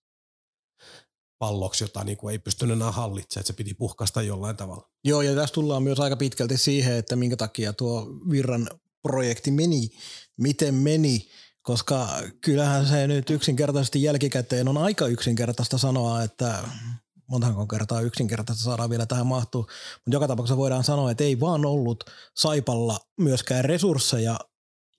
Speaker 3: palloksi, jota niin kuin ei pystynyt enää hallitsemaan, että se piti puhkaista jollain tavalla.
Speaker 2: joo, ja tässä tullaan myös aika pitkälti siihen, että minkä takia tuo Virran projekti meni, miten meni, koska kyllähän se nyt yksinkertaisesti jälkikäteen on aika yksinkertaista sanoa, että montahan kertaa yksinkertaista saadaan vielä tähän mahtuu, mutta joka tapauksessa voidaan sanoa, että ei vaan ollut Saipalla myöskään resursseja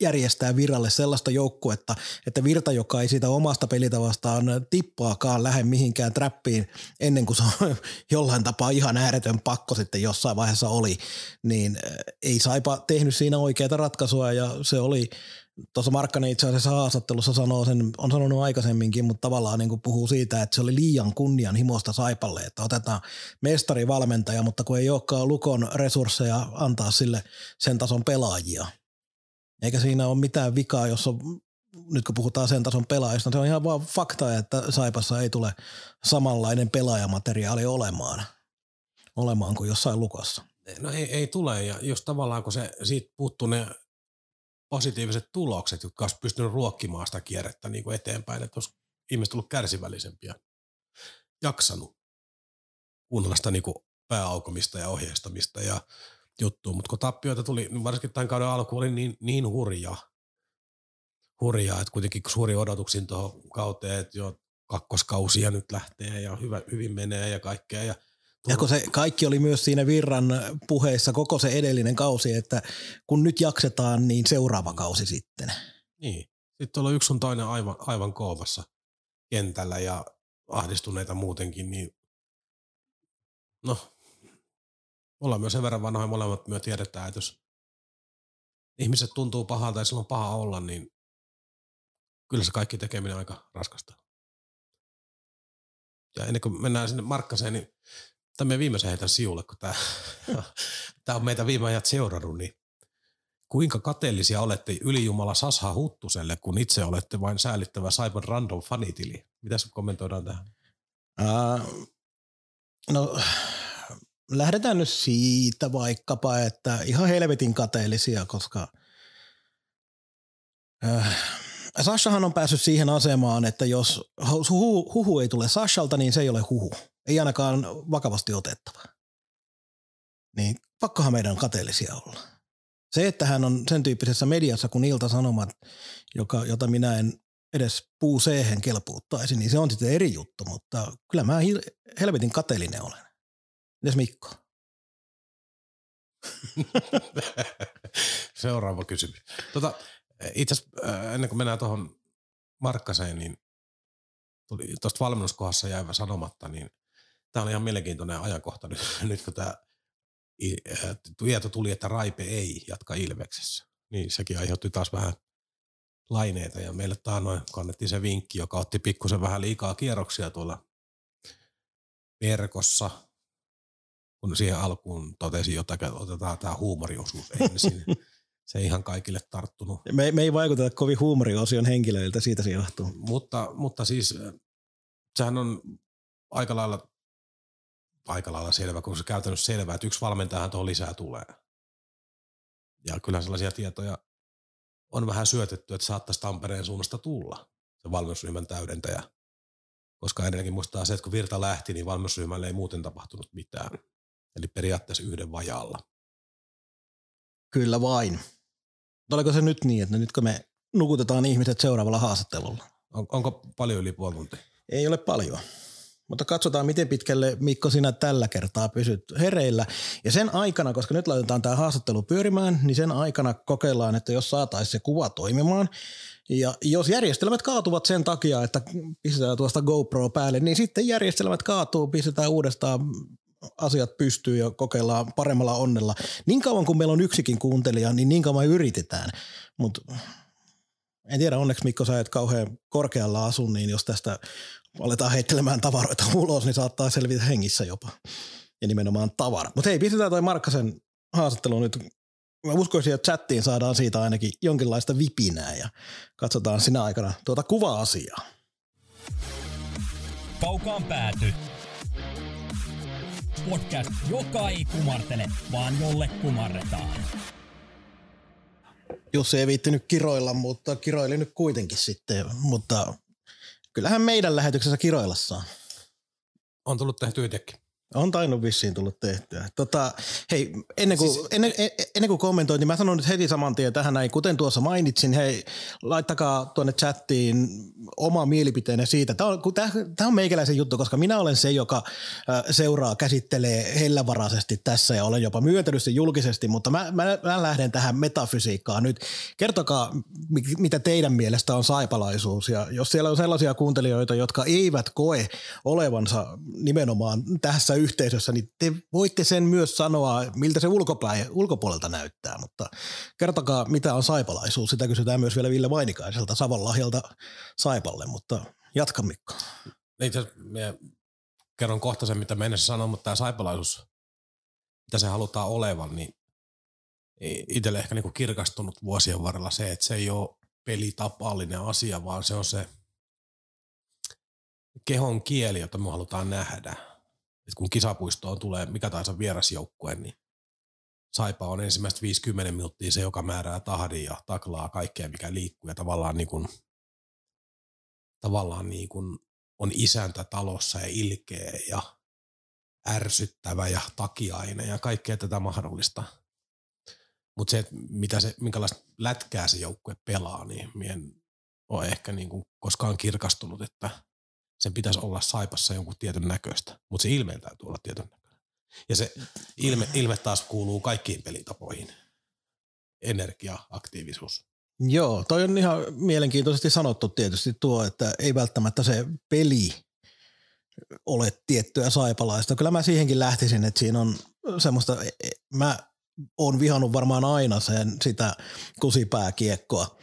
Speaker 2: järjestää Virralle sellaista joukkuetta, että Virta, joka ei siitä omasta pelitavastaan tippaakaan lähde mihinkään trappiin ennen kuin se on (laughs) jollain tapaa ihan ääretön pakko sitten jossain vaiheessa oli, niin äh, ei Saipa tehnyt siinä oikeaa ratkaisua ja se oli Tuossa Markkanen itse asiassa haastattelussa sanoo sen, on sanonut aikaisemminkin, mutta tavallaan niin kuin puhuu siitä, että se oli liian kunnianhimoista Saipalle, että otetaan mestarivalmentaja, mutta kun ei olekaan Lukon resursseja antaa sille sen tason pelaajia. Eikä siinä ole mitään vikaa, jos on, nyt kun puhutaan sen tason pelaajista, se on ihan vaan fakta, että Saipassa ei tule samanlainen pelaajamateriaali olemaan, olemaan kuin jossain Lukossa.
Speaker 3: No ei, ei tule, ja jos tavallaan kun se, siitä puuttuu ne positiiviset tulokset, jotka olisi pystynyt ruokkimaan sitä kierrettä niin kuin eteenpäin, että olisi ihmiset ollut kärsivällisempiä, jaksanut kuunnella sitä niin kuin pääaukomista ja ohjeistamista ja juttua, mutta kun tappioita tuli, niin varsinkin tämän kauden alku oli niin, niin hurja, hurjaa, että kuitenkin suuri odotuksin tuohon kauteen, että jo kakkoskausia nyt lähtee ja hyvä, hyvin menee ja kaikkea. Ja,
Speaker 2: Ja kun se kaikki oli myös siinä Virran puheessa koko se edellinen kausi, että kun nyt jaksetaan, niin seuraava kausi sitten.
Speaker 3: Niin. Sitten on yksi sun toinen aivan, aivan koovassa kentällä ja ahdistuneita muutenkin, niin no, ollaan myös sen verran vanhoja molemmat myös tiedetään, että jos ihmiset tuntuu pahalta ja silloin on paha olla, niin kyllä se kaikki tekeminen on aika raskasta. Ja ennen kuin mennään sinne Markkaseen, niin Tämä viimeisen heitän siulle, kun tämä, (laughs) tämä on meitä viime ajat seurannut, niin kuinka kateellisia olette ylijumala Sasha Huttuselle, kun itse olette vain säällittävä Saipan random fanitili? Mitäs kommentoidaan tähän?
Speaker 2: Uh, no, lähdetään nyt siitä vaikkapa, että ihan helvetin kateellisia, koska uh, Sashahan on päässyt siihen asemaan, että jos huhu, huhu ei tule Sashalta, niin se ei ole huhu. Ei ainakaan vakavasti otettava. Niin pakkohan meidän kateellisia olla. Se, että hän on sen tyyppisessä mediassa kuin Ilta Sanomat, joka, jota minä en edes puu seehen kelpuuttaisi, niin se on sitten eri juttu, mutta kyllä mä helvetin kateellinen olen. Mites Mikko? (laughs)
Speaker 3: Seuraava kysymys. Tota, itse asiassa ennen kuin mennään tuohon Markkaseen, niin tuosta valmennuskohdassa jäivä sanomatta, niin tämä on ihan mielenkiintoinen ajankohta nyt, (laughs) nyt kun tämä tieto tuli, että Raipe ei jatka Ilveksessä. Niin sekin aiheutti taas vähän laineita ja meille taannoin kannettiin se vinkki, joka otti pikkusen vähän liikaa kierroksia tuolla verkossa, kun siihen alkuun totesi jotakin, että otetaan tämä huumoriosuus ensin. (laughs) se ei ihan kaikille tarttunut.
Speaker 2: Me, me ei vaikuteta kovin huumoriosion henkilöiltä, siitä se johtuu.
Speaker 3: Mutta, mutta siis sehän on aika lailla, aika lailla selvä, kun se käytännössä selvää, että yksi valmentajahan tuohon lisää tulee. Ja kyllä sellaisia tietoja on vähän syötetty, että saattaisi Tampereen suunnasta tulla se valmennusryhmän täydentäjä. Koska ennenkin muistaa se, että kun Virta lähti, niin valmennusryhmälle ei muuten tapahtunut mitään. Eli periaatteessa yhden vajalla.
Speaker 2: Kyllä vain. Oliko se nyt niin, että nyt kun me nukutetaan ihmiset seuraavalla haastattelulla?
Speaker 3: On, onko paljon yli puoli tuntia?
Speaker 2: Ei ole paljon. Mutta katsotaan, miten pitkälle Mikko sinä tällä kertaa pysyt hereillä. Ja sen aikana, koska nyt laitetaan tämä haastattelu pyörimään, niin sen aikana kokeillaan, että jos saataisiin se kuva toimimaan. Ja jos järjestelmät kaatuvat sen takia, että pistetään tuosta GoPro päälle, niin sitten järjestelmät kaatuu, pistetään uudestaan asiat pystyy ja kokeillaan paremmalla onnella. Niin kauan kuin meillä on yksikin kuuntelija, niin niin kauan yritetään. Mutta en tiedä, onneksi Mikko sä et kauhean korkealla asu, niin jos tästä aletaan heittelemään tavaroita (laughs) ulos, niin saattaa selvitä hengissä jopa. Ja nimenomaan tavara. Mutta hei, pistetään toi Markkasen haastattelu nyt. Mä uskoisin, että chattiin saadaan siitä ainakin jonkinlaista vipinää ja katsotaan sinä aikana tuota kuva-asiaa.
Speaker 1: Kaukaan pääty. Podcast, joka ei kumartele, vaan jolle kumarretaan.
Speaker 2: Jos ei viittinyt kiroilla, mutta kiroili nyt kuitenkin sitten. Mutta kyllähän meidän lähetyksessä kiroilla saa.
Speaker 3: On tullut tehty itsekin.
Speaker 2: On tainnut vissiin tullut tehtyä. Tota, hei, ennen kuin, siis, ennen, ennen kuin kommentoin, niin mä sanon nyt heti saman tien tähän näin, kuten tuossa mainitsin, hei, laittakaa tuonne chattiin oma mielipiteenne siitä. Tämä on, tämä, tämä on meikäläisen juttu, koska minä olen se, joka seuraa, käsittelee hellävaraisesti tässä ja olen jopa myöntänyt sen julkisesti, mutta mä, mä, mä lähden tähän metafysiikkaan nyt. Kertokaa, mitä teidän mielestä on saipalaisuus ja jos siellä on sellaisia kuuntelijoita, jotka eivät koe olevansa nimenomaan tässä yhteisössä, niin te voitte sen myös sanoa, miltä se ulkopäin, ulkopuolelta näyttää, mutta kertokaa, mitä on saipalaisuus. Sitä kysytään myös vielä Ville Vainikaiselta Savonlahjalta Saipalle, mutta jatka Mikko.
Speaker 3: Itse asiassa kerron kohta sen, mitä mennessä sanoin, mutta tämä saipalaisuus, mitä se halutaan olevan, niin itselle ehkä niinku kirkastunut vuosien varrella se, että se ei ole pelitapallinen asia, vaan se on se kehon kieli, jota me halutaan nähdä että kun kisapuistoon tulee mikä tahansa vierasjoukkue, niin Saipa on ensimmäistä 50 minuuttia se, joka määrää tahdin ja taklaa kaikkea, mikä liikkuu ja tavallaan, niin kuin, tavallaan niin kuin on isäntä talossa ja ilkeä ja ärsyttävä ja takiainen ja kaikkea tätä mahdollista. Mutta se, mitä se, minkälaista lätkää se joukkue pelaa, niin mien on ehkä niin kuin koskaan kirkastunut, että sen pitäisi olla saipassa jonkun tietyn näköistä, mutta se ilmeen täytyy olla tietyn näköinen. Ja se ilme, ilme taas kuuluu kaikkiin pelitapoihin. Energia, aktiivisuus.
Speaker 2: Joo, toi on ihan mielenkiintoisesti sanottu tietysti tuo, että ei välttämättä se peli ole tiettyä saipalaista. Kyllä mä siihenkin lähtisin, että siinä on semmoista, e, e, mä oon vihannut varmaan aina sen sitä kusipääkiekkoa,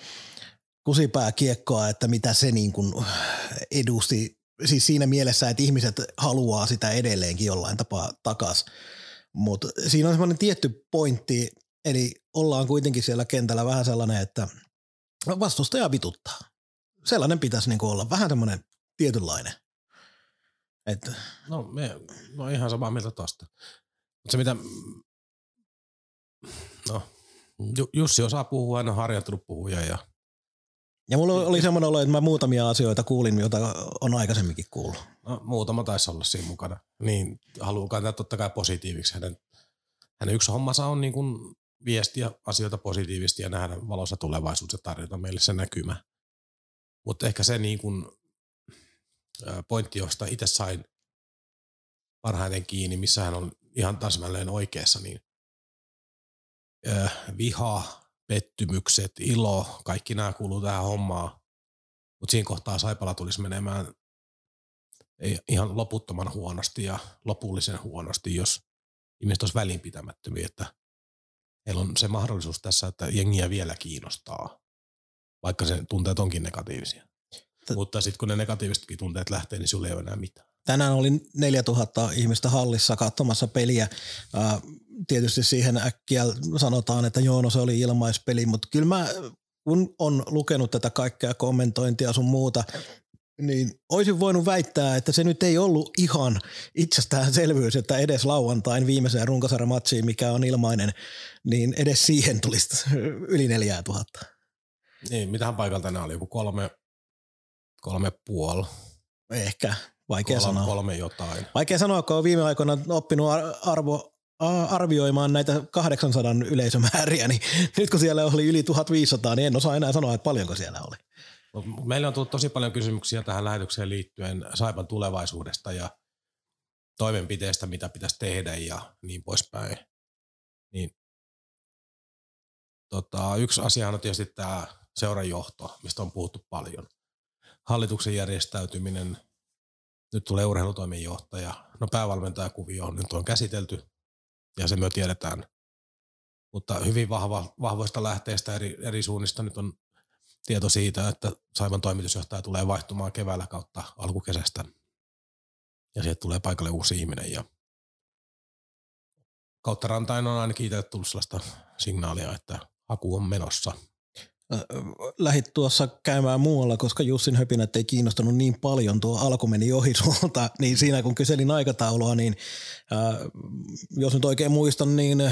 Speaker 2: kusipääkiekkoa, että mitä se niin kuin edusti siis siinä mielessä, että ihmiset haluaa sitä edelleenkin jollain tapaa takas. Mutta siinä on semmoinen tietty pointti, eli ollaan kuitenkin siellä kentällä vähän sellainen, että vastustaja vituttaa. Sellainen pitäisi niinku olla vähän semmoinen tietynlainen. Et,
Speaker 3: No, me, no ihan samaa mieltä tosta. Mutta se mitä, no, Ju- Jussi osaa puhua, hän on harjoittanut puhuja ja
Speaker 2: ja mulla oli semmoinen olo, että mä muutamia asioita kuulin, joita on aikaisemminkin kuullut.
Speaker 3: no, muutama taisi olla siinä mukana. Niin haluaa kantaa totta kai positiiviksi. Hänen, hänen yksi hommansa on niin kuin viestiä asioita positiivisesti ja nähdä valossa tulevaisuus ja tarjota meille se näkymä. Mutta ehkä se niin kuin, pointti, josta itse sain parhaiten kiinni, missä hän on ihan täsmälleen oikeassa, niin ää, viha, pettymykset, ilo, kaikki nämä kuuluu tähän hommaan. Mutta siinä kohtaa Saipala tulisi menemään ei ihan loputtoman huonosti ja lopullisen huonosti, jos ihmiset olisi välinpitämättömiä, että heillä on se mahdollisuus tässä, että jengiä vielä kiinnostaa, vaikka se tunteet onkin negatiivisia.
Speaker 2: T-
Speaker 3: Mutta sitten kun ne negatiivisetkin tunteet lähtee, niin sulla ei ole enää mitään.
Speaker 2: Tänään oli 4000 ihmistä hallissa katsomassa peliä. Tietysti siihen äkkiä sanotaan, että joo, no se oli ilmaispeli, mutta kyllä mä, kun on lukenut tätä kaikkea kommentointia sun muuta, niin olisin voinut väittää, että se nyt ei ollut ihan itsestäänselvyys, että edes lauantain viimeiseen runkosarjamatsiin, mikä on ilmainen, niin edes siihen tulisi yli 4000.
Speaker 3: Niin, mitähän paikalta enää oli? Joku kolme, kolme puoli,
Speaker 2: Ehkä, vaikea
Speaker 3: kolme,
Speaker 2: sanoa.
Speaker 3: kolme jotain.
Speaker 2: Vaikea sanoa, kun on viime aikoina oppinut ar- arvo, arvioimaan näitä 800 yleisömääriä, niin nyt kun siellä oli yli 1500, niin en osaa enää sanoa, että paljonko siellä oli.
Speaker 3: Meillä on tullut tosi paljon kysymyksiä tähän lähetykseen liittyen Saipan tulevaisuudesta ja toimenpiteistä, mitä pitäisi tehdä ja niin poispäin. Niin, tota, yksi asia on tietysti tämä seuranjohto, mistä on puhuttu paljon. Hallituksen järjestäytyminen, nyt tulee urheilutoimenjohtaja, no päävalmentajakuvio nyt on käsitelty ja se me tiedetään. Mutta hyvin vahva, vahvoista lähteistä eri, eri suunnista nyt on tieto siitä, että Saivan toimitusjohtaja tulee vaihtumaan keväällä kautta alkukesästä. Ja sieltä tulee paikalle uusi ihminen. Ja kautta rantain on ainakin itse tullut sellaista signaalia, että haku on menossa.
Speaker 2: Lähit tuossa käymään muualla, koska Jussin höpinät ei kiinnostanut niin paljon, tuo alku meni ohi sulta, (laughs) niin siinä kun kyselin aikataulua, niin jos nyt oikein muistan, niin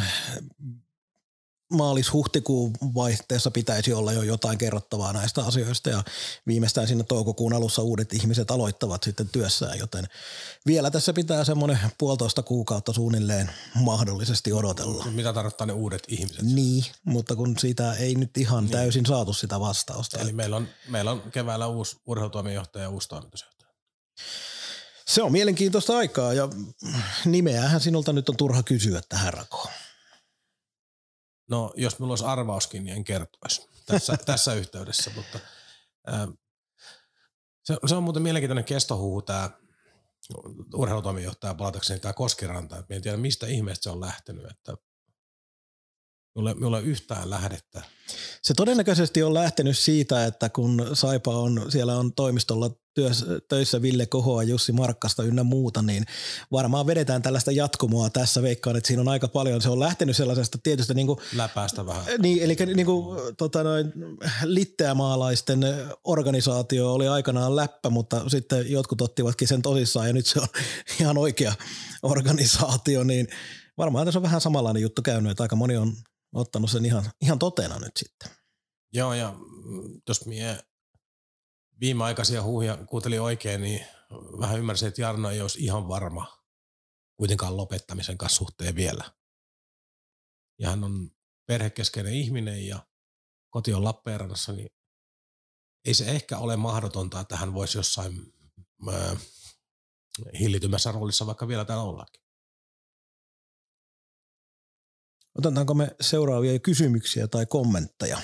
Speaker 2: maalis-huhtikuun vaihteessa pitäisi olla jo jotain kerrottavaa näistä asioista ja viimeistään siinä toukokuun alussa uudet ihmiset aloittavat sitten työssään, joten vielä tässä pitää semmoinen puolitoista kuukautta suunnilleen mahdollisesti odotella.
Speaker 3: Mitä tarkoittaa ne uudet ihmiset?
Speaker 2: Niin, mutta kun siitä ei nyt ihan niin. täysin saatu sitä vastausta.
Speaker 3: Eli meillä on, meillä on keväällä uusi urheilutoimenjohtaja ja uusi toimitusjohtaja.
Speaker 2: Se on mielenkiintoista aikaa ja nimeähän sinulta nyt on turha kysyä tähän rakoon.
Speaker 3: No, jos minulla olisi arvauskin, niin en kertoisi tässä, (laughs) tässä yhteydessä, mutta ää, se, se, on muuten mielenkiintoinen kestohuhu tämä urheilutoimenjohtaja palatakseni tämä Koskiranta, että en tiedä mistä ihmeestä se on lähtenyt, että ei ole yhtään lähdettä.
Speaker 2: Se todennäköisesti on lähtenyt siitä, että kun Saipa on, siellä on toimistolla työs, töissä Ville Kohoa, Jussi Markkasta ynnä muuta, niin varmaan vedetään tällaista jatkumoa tässä. Veikkaan, että siinä on aika paljon. Se on lähtenyt sellaisesta tietystä niin kuin,
Speaker 3: Läpäästä vähän.
Speaker 2: niin, eli niin kuin, tota noin, litteämaalaisten organisaatio oli aikanaan läppä, mutta sitten jotkut ottivatkin sen tosissaan ja nyt se on (laughs) ihan oikea organisaatio, niin varmaan tässä on vähän samanlainen juttu käynyt, että aika moni on ottanut sen ihan, ihan totena nyt sitten.
Speaker 3: Joo, ja mm, jos mie viimeaikaisia huuhia kuuntelin oikein, niin vähän ymmärsin, että Jarno ei olisi ihan varma kuitenkaan lopettamisen kanssa suhteen vielä. Ja hän on perhekeskeinen ihminen ja koti on Lappeenrannassa, niin ei se ehkä ole mahdotonta, että hän voisi jossain ää, hillitymässä roolissa vaikka vielä täällä ollakin.
Speaker 2: Otetaanko me seuraavia kysymyksiä tai kommentteja,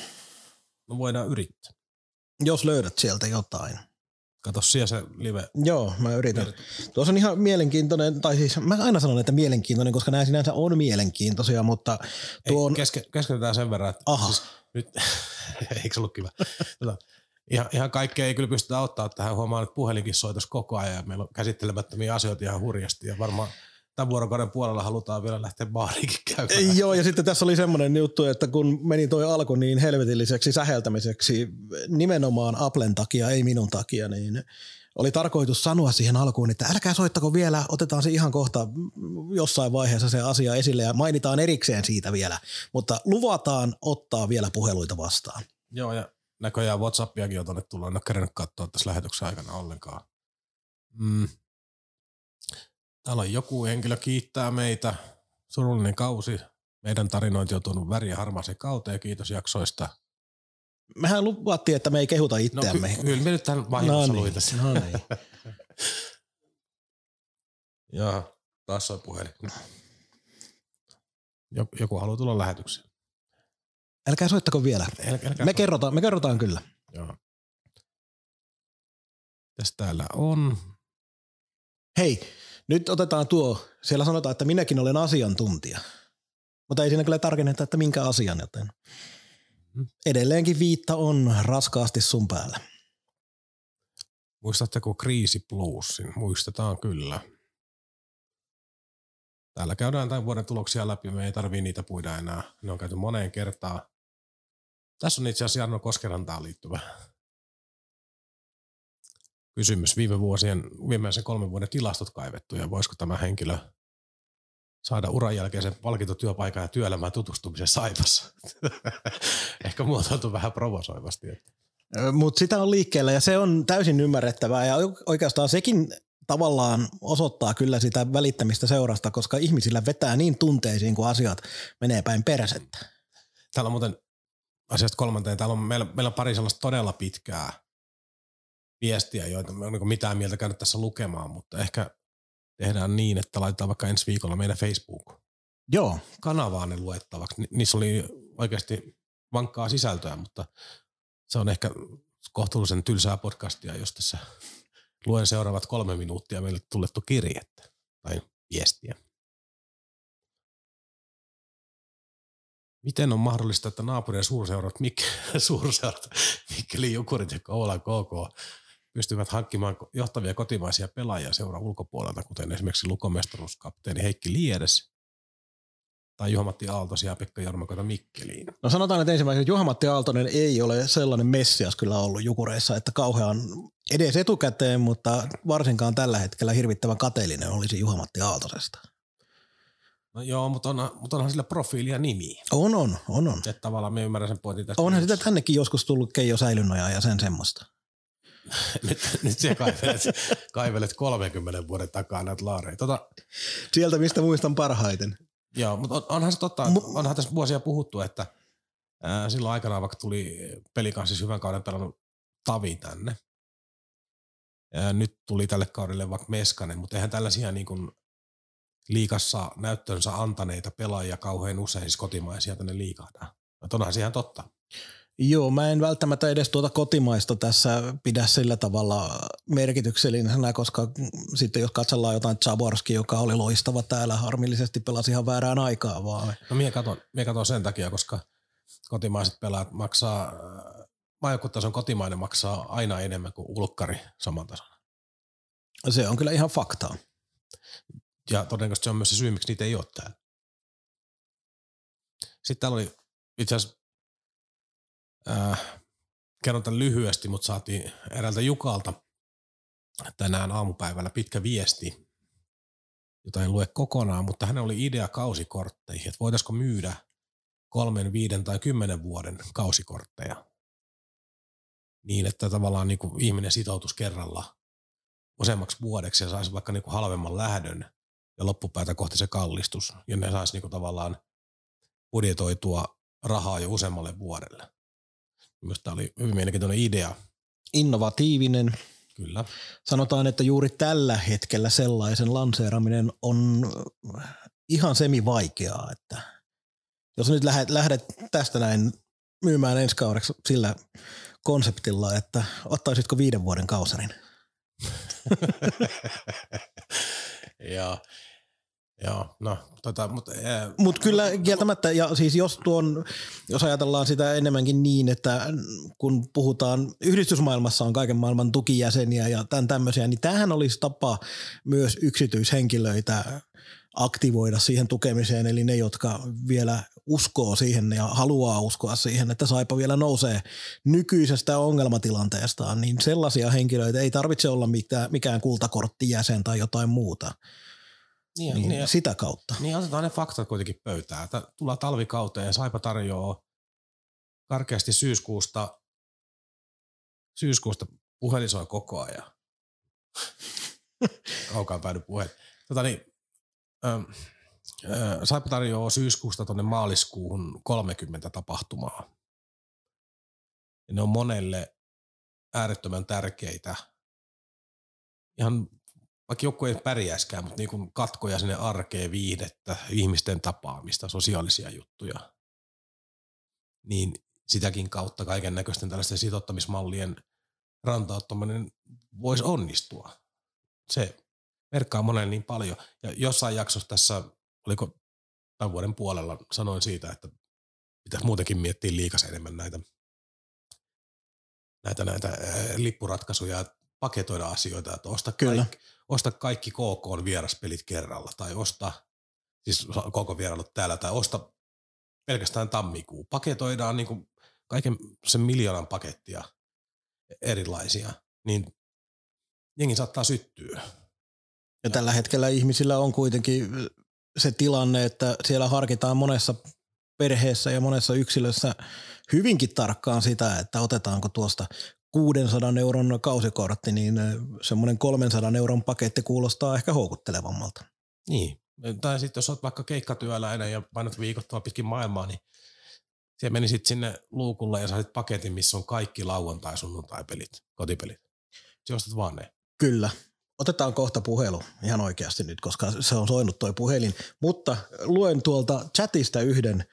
Speaker 3: No voidaan yrittää.
Speaker 2: jos löydät sieltä jotain?
Speaker 3: Kato siellä se live.
Speaker 2: Joo, mä yritän. Tuossa on ihan mielenkiintoinen, tai siis mä aina sanon, että mielenkiintoinen, koska nämä sinänsä on mielenkiintoisia, mutta tuo
Speaker 3: Ei,
Speaker 2: on,
Speaker 3: keske, keskitytään sen verran, että
Speaker 2: aha,
Speaker 3: siis nyt, (laughs) eikö se ollut kiva? Tota, ihan, ihan kaikkea ei kyllä pystytä auttaa tähän. Huomaan, että puhelinkin soitos koko ajan ja meillä on käsittelemättömiä asioita ihan hurjasti ja varmaan tämän vuorokauden puolella halutaan vielä lähteä baariinkin käymään.
Speaker 2: Joo, ja sitten tässä oli semmoinen juttu, että kun meni toi alku niin helvetilliseksi säheltämiseksi nimenomaan Applen takia, ei minun takia, niin oli tarkoitus sanoa siihen alkuun, että älkää soittako vielä, otetaan se ihan kohta jossain vaiheessa se asia esille ja mainitaan erikseen siitä vielä, mutta luvataan ottaa vielä puheluita vastaan.
Speaker 3: Joo, ja näköjään Whatsappiakin on tuonne tullut, en ole kerännyt katsoa tässä lähetyksen aikana ollenkaan. Mm. Täällä on joku henkilö kiittää meitä. Surullinen kausi. Meidän tarinointi on tuonut väriä harmaaseen kauteen. Kiitos jaksoista.
Speaker 2: Mehän luvattiin, että me ei kehuta itseämme.
Speaker 3: No, ky- kyllä me nyt tämän vahingossa
Speaker 2: no niin,
Speaker 3: tässä.
Speaker 2: no niin. (laughs)
Speaker 3: Joo, taas on puhelin. Joku, haluaa tulla lähetykseen.
Speaker 2: Älkää soittako vielä.
Speaker 3: Älkää, älkää
Speaker 2: Me kerrotaan, me kerrotaan kyllä.
Speaker 3: Joo. Tässä täällä on.
Speaker 2: Hei, nyt otetaan tuo. Siellä sanotaan, että minäkin olen asiantuntija. Mutta ei siinä kyllä tarkenneta, että minkä asian, joten
Speaker 3: Mhm.
Speaker 2: edelleenkin viitta on raskaasti sun päällä.
Speaker 3: Muistatteko Kriisi Plusin? Muistetaan kyllä. Täällä käydään tämän vuoden tuloksia läpi, me ei tarvii niitä puida enää. Ne on käyty moneen kertaan. Tässä on itse asiassa Jarno Koskerantaan liittyvä kysymys. Viime vuosien, viimeisen kolmen vuoden tilastot kaivettu ja voisiko tämä henkilö saada uran jälkeisen palkintotyöpaikan ja työelämään tutustumisen saipassa. (laughs) Ehkä muotoiltu vähän provosoivasti.
Speaker 2: Mutta sitä on liikkeellä ja se on täysin ymmärrettävää ja oikeastaan sekin tavallaan osoittaa kyllä sitä välittämistä seurasta, koska ihmisillä vetää niin tunteisiin, kun asiat menee päin persettä.
Speaker 3: Täällä on muuten asiasta kolmanteen, täällä on meillä, meillä on pari sellaista todella pitkää viestiä, joita me on niin mitään mieltä käynyt tässä lukemaan, mutta ehkä tehdään niin, että laitetaan vaikka ensi viikolla meidän Facebook-kanavaan
Speaker 2: Joo,
Speaker 3: ne luettavaksi. Ni- Niissä oli oikeasti vankkaa sisältöä, mutta se on ehkä kohtuullisen tylsää podcastia, jos tässä luen seuraavat kolme minuuttia meille tullettu kirjettä tai viestiä. Miten on mahdollista, että naapurien suurseurat, Mik- suurseurat Mikkeli, Jukurit ja Koulan KK pystyvät hankkimaan johtavia kotimaisia pelaajia seuraa ulkopuolelta, kuten esimerkiksi lukomestaruuskapteeni Heikki Liedes tai Juha-Matti Aaltosia ja Pekka Jarmakota Mikkeliin.
Speaker 2: no sanotaan, että ensimmäisenä Juha-Matti Aaltonen ei ole sellainen messias kyllä ollut Jukureissa, että kauhean edes etukäteen, mutta varsinkaan tällä hetkellä hirvittävän kateellinen olisi Juha-Matti Aaltosesta.
Speaker 3: No joo, mutta, on, mutta onhan sillä profiili ja nimi.
Speaker 2: On, on, on, on.
Speaker 3: Että tavallaan me ymmärrän sen pointin tästä.
Speaker 2: Onhan sitä tännekin joskus tullut Keijo Säilynnoja ja sen semmoista. (laughs)
Speaker 3: nyt, nyt sä kaivelet, kaivelet 30 vuoden takaa näitä laareja. Tota,
Speaker 2: Sieltä, mistä muistan parhaiten.
Speaker 3: Joo, mutta on, onhan se totta,
Speaker 2: Mu-
Speaker 3: onhan tässä vuosia puhuttu, että ää, silloin aikanaan vaikka tuli pelikanssa hyvän kauden pelannut Tavi tänne. Ja nyt tuli tälle kaudelle vaikka Meskanen, mutta eihän tällaisia niin kuin liikassa näyttönsä antaneita pelaajia kauhean usein siis kotimaisia tänne liikahda. Mutta onhan se ihan totta.
Speaker 2: Joo, mä en välttämättä edes tuota kotimaista tässä pidä sillä tavalla merkityksellisenä, koska sitten jos katsellaan jotain Zaborski, joka oli loistava täällä, harmillisesti pelasi ihan väärään aikaan vaan.
Speaker 3: No minä katon, minä katon sen takia, koska kotimaiset pelaajat maksaa, maajoukkuetason kotimainen maksaa aina enemmän kuin ulkkari saman tason.
Speaker 2: Se on kyllä ihan faktaa.
Speaker 3: Ja todennäköisesti se on myös se syy, miksi niitä ei ole täällä. Sitten täällä oli itse asiassa, äh, kerron tämän lyhyesti, mutta saatiin eräältä Jukalta tänään aamupäivällä pitkä viesti, jota en lue kokonaan, mutta hän oli idea kausikortteihin, että voitaisiko myydä kolmen, viiden tai kymmenen vuoden kausikortteja niin, että tavallaan niin kuin ihminen sitoutus kerralla useammaksi vuodeksi ja saisi vaikka niin kuin halvemman lähdön ja loppupäätä kohti se kallistus ja ne saisi niin kuin tavallaan budjetoitua rahaa jo useammalle vuodelle. Minusta tämä oli hyvin mielenkiintoinen idea,
Speaker 2: Innovatiivinen.
Speaker 3: kyllä.
Speaker 2: Sanotaan, että juuri tällä hetkellä sellaisen lanseeraminen on ihan semi-vaikeaa, että jos nyt lähdet, lähdet tästä näin myymään ensi kaudeksi sillä konseptilla, että ottaisitko viiden vuoden kausarin? (laughs)
Speaker 3: ja Joo, no, tota, mutta... Ää...
Speaker 2: Mutta kyllä kieltämättä, ja siis jos, tuon, jos ajatellaan sitä enemmänkin niin, että kun puhutaan, yhdistysmaailmassa on kaiken maailman tukijäseniä ja tämän tämmöisiä, niin tämähän olisi tapa myös yksityishenkilöitä aktivoida siihen tukemiseen, eli ne, jotka vielä uskoo siihen ja haluaa uskoa siihen, että Saipa vielä nousee nykyisestä ongelmatilanteestaan, niin sellaisia henkilöitä ei tarvitse olla mitään, mikään kultakorttijäsen tai jotain muuta. Niin, niin, niin, sitä kautta.
Speaker 3: Niin otetaan ne faktat kuitenkin pöytään. Että tullaan talvikauteen ja Saipa tarjoaa karkeasti syyskuusta, syyskuusta puhelin soi koko ajan. (laughs) Kaukaan päädy puhelin. Tota niin, Saipa tarjoaa syyskuusta tuonne maaliskuuhun 30 tapahtumaa. Ja ne on monelle äärettömän tärkeitä. Ihan vaikka joku ei pärjäiskään, mutta niin kuin katkoja sinne arkeen, viihdettä, ihmisten tapaamista, sosiaalisia juttuja, niin sitäkin kautta kaiken näköisten tällaisten sitottamismallien rantauttaminen voisi onnistua. Se merkkaa monelle niin paljon. Ja jossain jaksossa tässä, oliko tämän vuoden puolella, sanoin siitä, että pitäisi muutenkin miettiä liikas enemmän näitä, näitä, näitä lippuratkaisuja, paketoida asioita, että osta, Kyllä. Kaikki, osta kaikki KK vieraspelit kerralla tai osta, siis koko vierailut täällä, tai osta pelkästään tammikuu. Paketoidaan niin kuin kaiken sen miljoonan pakettia erilaisia, niin jengi saattaa syttyä.
Speaker 2: Ja tällä hetkellä ihmisillä on kuitenkin se tilanne, että siellä harkitaan monessa perheessä ja monessa yksilössä hyvinkin tarkkaan sitä, että otetaanko tuosta 600 euron kausikortti, niin semmoinen 300 euron paketti kuulostaa ehkä houkuttelevammalta.
Speaker 3: Niin, tai sitten jos olet vaikka keikkatyöläinen ja painat viikoittaa pitkin maailmaa, niin siellä menisit sinne luukulle ja saisit paketin, missä on kaikki lauantai, sunnuntai pelit, kotipelit. Se ostat vaan ne.
Speaker 2: Kyllä. Otetaan kohta puhelu ihan oikeasti nyt, koska se on soinut toi puhelin. Mutta luen tuolta chatista yhden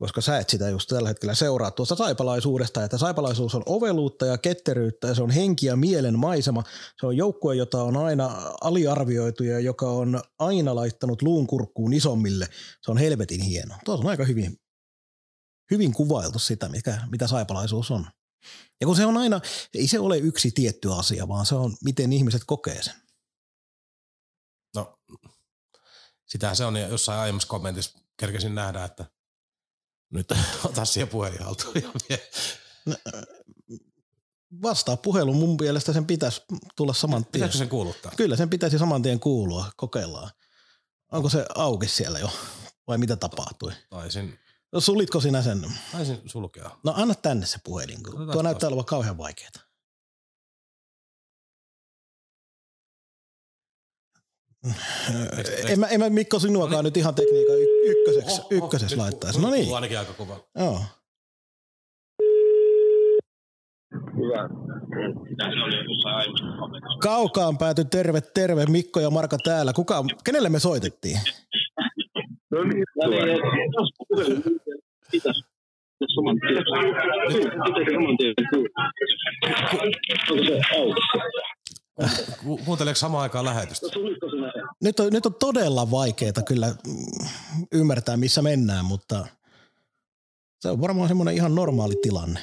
Speaker 2: koska sä et sitä just tällä hetkellä seuraa tuosta saipalaisuudesta, että saipalaisuus on oveluutta ja ketteryyttä ja se on henki ja mielen maisema. Se on joukkue, jota on aina aliarvioitu ja joka on aina laittanut luun kurkkuun isommille. Se on helvetin hieno. Tuossa on aika hyvin, hyvin kuvailtu sitä, mikä, mitä saipalaisuus on. Ja kun se on aina, ei se ole yksi tietty asia, vaan se on, miten ihmiset kokee sen.
Speaker 3: No, sitä se on jossain aiemmassa kommentissa kerkesin nähdä, että – nyt (laughs) ota siihen puhelin haltuun. No,
Speaker 2: vastaa puhelu. Mun mielestä sen pitäisi tulla saman tien.
Speaker 3: Pitäisikö sen kuuluttaa?
Speaker 2: Kyllä, sen pitäisi saman tien kuulua. Kokeillaan. Onko se auki siellä jo? Vai mitä tapahtui?
Speaker 3: Taisin.
Speaker 2: No, sulitko sinä sen?
Speaker 3: Taisin sulkea.
Speaker 2: No anna tänne se puhelin. Tuo näyttää olevan kauhean vaikeaa. En mä, en mä Mikko sinuakaan no niin. nyt ihan tekniikan ykköseksi, oh, ykköseksi oh, laittaisi. No niin.
Speaker 3: ainakin aika kova.
Speaker 2: Joo.
Speaker 4: Hyvä.
Speaker 2: Kaukaan pääty terve, terve. Mikko ja Marka täällä. Kuka, kenelle me soitettiin?
Speaker 4: No niin, pitäisi saman tien. Pitäisi saman tien. Onko se auki?
Speaker 3: Kuunteleeko samaan aikaan lähetystä?
Speaker 2: Nyt on, nyt on todella vaikeaa kyllä mm, ymmärtää, missä mennään, mutta se on varmaan semmoinen ihan normaali tilanne.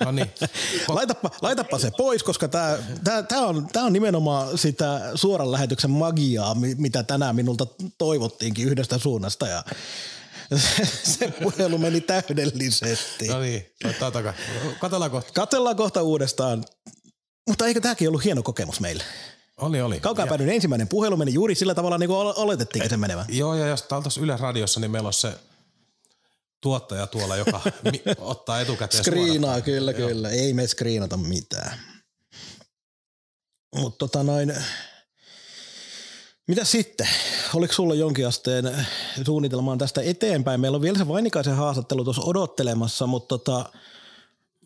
Speaker 2: (laughs)
Speaker 3: no niin. (laughs)
Speaker 2: laitapa, laitapa se pois, koska tämä tää, tää on, tää on nimenomaan sitä suoran lähetyksen magiaa, mitä tänään minulta toivottiinkin yhdestä suunnasta. Ja (laughs) se puhelu meni täydellisesti.
Speaker 3: No niin. Katellaan kohta.
Speaker 2: Katellaan kohta uudestaan. Mutta eikö tämäkin ollut hieno kokemus meille?
Speaker 3: Oli, oli.
Speaker 2: Kaukaa päädyin ensimmäinen puhelu meni juuri sillä tavalla, niin kuin oletettiin sen menevän.
Speaker 3: Joo, ja jos täällä Yle Radiossa, niin meillä on se tuottaja tuolla, joka (laughs) ottaa etukäteen
Speaker 2: Skriinaa, suorata. kyllä, Joo. kyllä. Ei me skriinata mitään. Mutta tota noin, mitä sitten? Oliko sulla jonkin asteen suunnitelmaan tästä eteenpäin? Meillä on vielä se Vainikaisen haastattelu tuossa odottelemassa, mutta tota,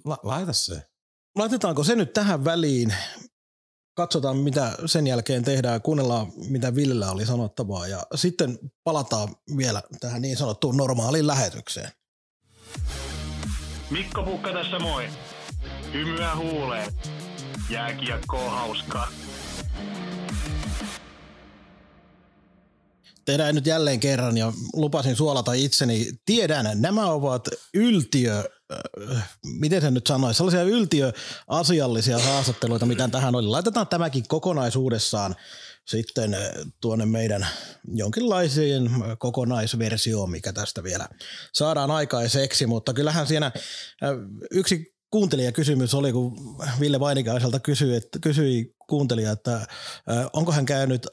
Speaker 3: La- laita se.
Speaker 2: Laitetaanko se nyt tähän väliin? Katsotaan, mitä sen jälkeen tehdään, kuunnellaan, mitä Villellä oli sanottavaa ja sitten palataan vielä tähän niin sanottuun normaaliin lähetykseen.
Speaker 5: Mikko Pukka tässä moi. Hymyä huuleen. Jääkiekko on hauskaa.
Speaker 2: Tehdään nyt jälleen kerran ja lupasin suolata itseni. Tiedän, nämä ovat yltiö, äh, miten se nyt sanoisi, sellaisia yltiöasiallisia haastatteluita, mitä tähän oli. Laitetaan tämäkin kokonaisuudessaan sitten äh, tuonne meidän jonkinlaiseen kokonaisversioon, mikä tästä vielä saadaan aikaiseksi, mutta kyllähän siinä äh, yksi kuuntelijakysymys oli, kun Ville Vainikaiselta kysyi, että, kysyi kuuntelija, että onko hän käynyt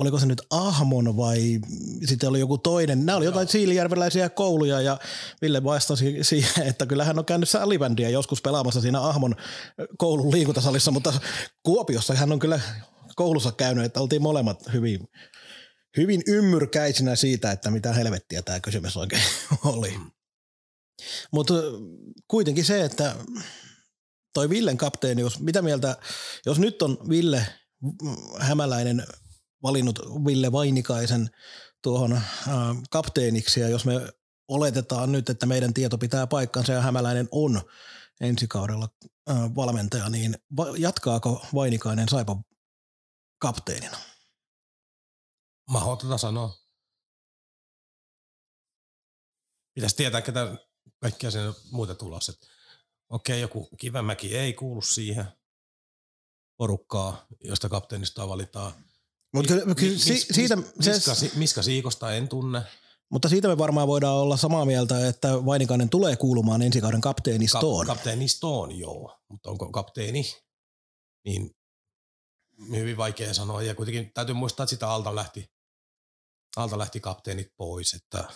Speaker 2: oliko se nyt Ahmon vai sitten oli joku toinen. Nämä oli jotain Joo. siilijärveläisiä kouluja ja Ville vastasi siihen, että kyllä hän on käynyt salibändiä joskus pelaamassa siinä Ahmon koulun liikuntasalissa, mutta Kuopiossa hän on kyllä koulussa käynyt, että oltiin molemmat hyvin, hyvin ymmyrkäisinä siitä, että mitä helvettiä tämä kysymys oikein (laughs) oli. Mutta kuitenkin se, että toi Villen kapteeni, jos mitä mieltä, jos nyt on Ville Hämäläinen valinnut Ville Vainikaisen tuohon äh, kapteeniksi ja jos me oletetaan nyt, että meidän tieto pitää paikkansa ja Hämäläinen on ensi kaudella äh, valmentaja, niin jatkaako Vainikainen Saipa kapteenina?
Speaker 3: Mahdotonta sanoa. Pitäisi tietää, ketä kaikkia sen muita tulossa. Okei, joku Kivämäki ei kuulu siihen porukkaa, josta kapteenista valitaan –
Speaker 2: Mut kyllä, kyllä mis, si, siitä,
Speaker 3: miska, se, miska Siikosta en tunne.
Speaker 2: Mutta siitä me varmaan voidaan olla samaa mieltä, että Vainikainen tulee kuulumaan ensi kauden kapteenistoon.
Speaker 3: Ka- kapteenistoon, joo. Mutta onko kapteeni, niin hyvin vaikea sanoa. Ja kuitenkin täytyy muistaa, että sitä alta lähti, alta lähti kapteenit pois, että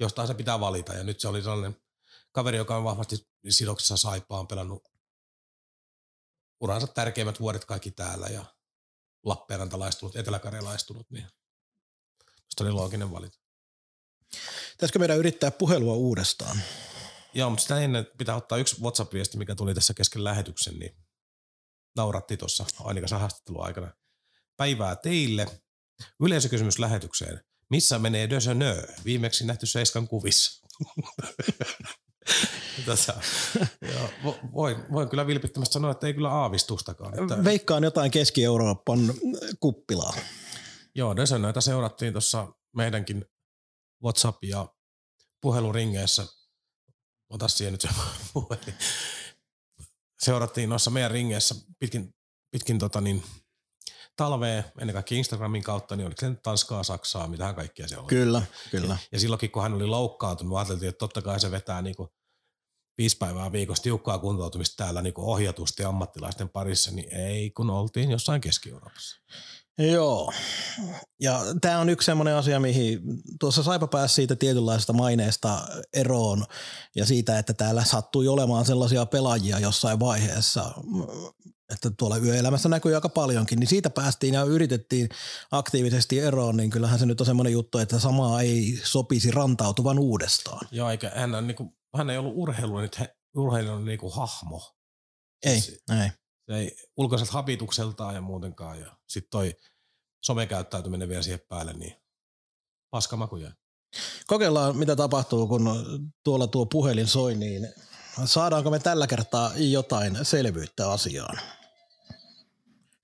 Speaker 3: jostain se pitää valita. Ja nyt se oli sellainen kaveri, joka on vahvasti sidoksessa saipaan pelannut uransa tärkeimmät vuodet kaikki täällä ja lappeenrantalaistunut, eteläkarjalaistunut, niin se oli looginen valinta.
Speaker 2: Pitäisikö meidän yrittää puhelua uudestaan?
Speaker 3: Joo, mutta sitä ennen pitää ottaa yksi WhatsApp-viesti, mikä tuli tässä kesken lähetyksen, niin nauratti tuossa ainakaan haastattelun aikana. Päivää teille. Yleisökysymys lähetykseen. Missä menee Dösönö? Viimeksi nähty Seiskan kuvissa. (laughs) (laughs) Tässä, (laughs) joo, voin, voin kyllä vilpittömästi sanoa, että ei kyllä aavistustakaan. Että...
Speaker 2: Veikkaan jotain Keski-Euroopan kuppilaa.
Speaker 3: Joo, Desönöitä seurattiin tuossa meidänkin WhatsApp- ja puheluringeissä. Ota siihen nyt se puhelin. Seurattiin noissa meidän ringeissä pitkin, pitkin tota niin, talvea, ennen kaikkea Instagramin kautta, niin oliko se nyt Tanskaa, Saksaa, mitähän kaikkea se oli.
Speaker 2: Kyllä, kyllä.
Speaker 3: Ja, ja silloinkin, kun hän oli loukkaantunut, ajateltiin, että totta kai se vetää niin kuin viisi päivää viikossa tiukkaa kuntoutumista täällä niin ohjatusti ammattilaisten parissa, niin ei kun oltiin jossain Keski-Euroopassa.
Speaker 2: Joo, ja tämä on yksi sellainen asia, mihin tuossa Saipa pääsi siitä tietynlaisesta maineesta eroon ja siitä, että täällä sattui olemaan sellaisia pelaajia jossain vaiheessa, että tuolla yöelämässä näkyy aika paljonkin, niin siitä päästiin ja yritettiin aktiivisesti eroon, niin kyllähän se nyt on semmoinen juttu, että samaa ei sopisi rantautuvan uudestaan.
Speaker 3: Joo, eikä hän, on, niin kuin, hän ei ollut urheilu nyt urheilun niin kuin hahmo.
Speaker 2: Ei, se, ei.
Speaker 3: Se ei ulkoiselta habitukseltaan ja muutenkaan. Ja sitten toi somekäyttäytyminen vielä siihen päälle, niin paskamakuja.
Speaker 2: Kokeillaan, mitä tapahtuu, kun tuolla tuo puhelin soi, niin saadaanko me tällä kertaa jotain selvyyttä asiaan?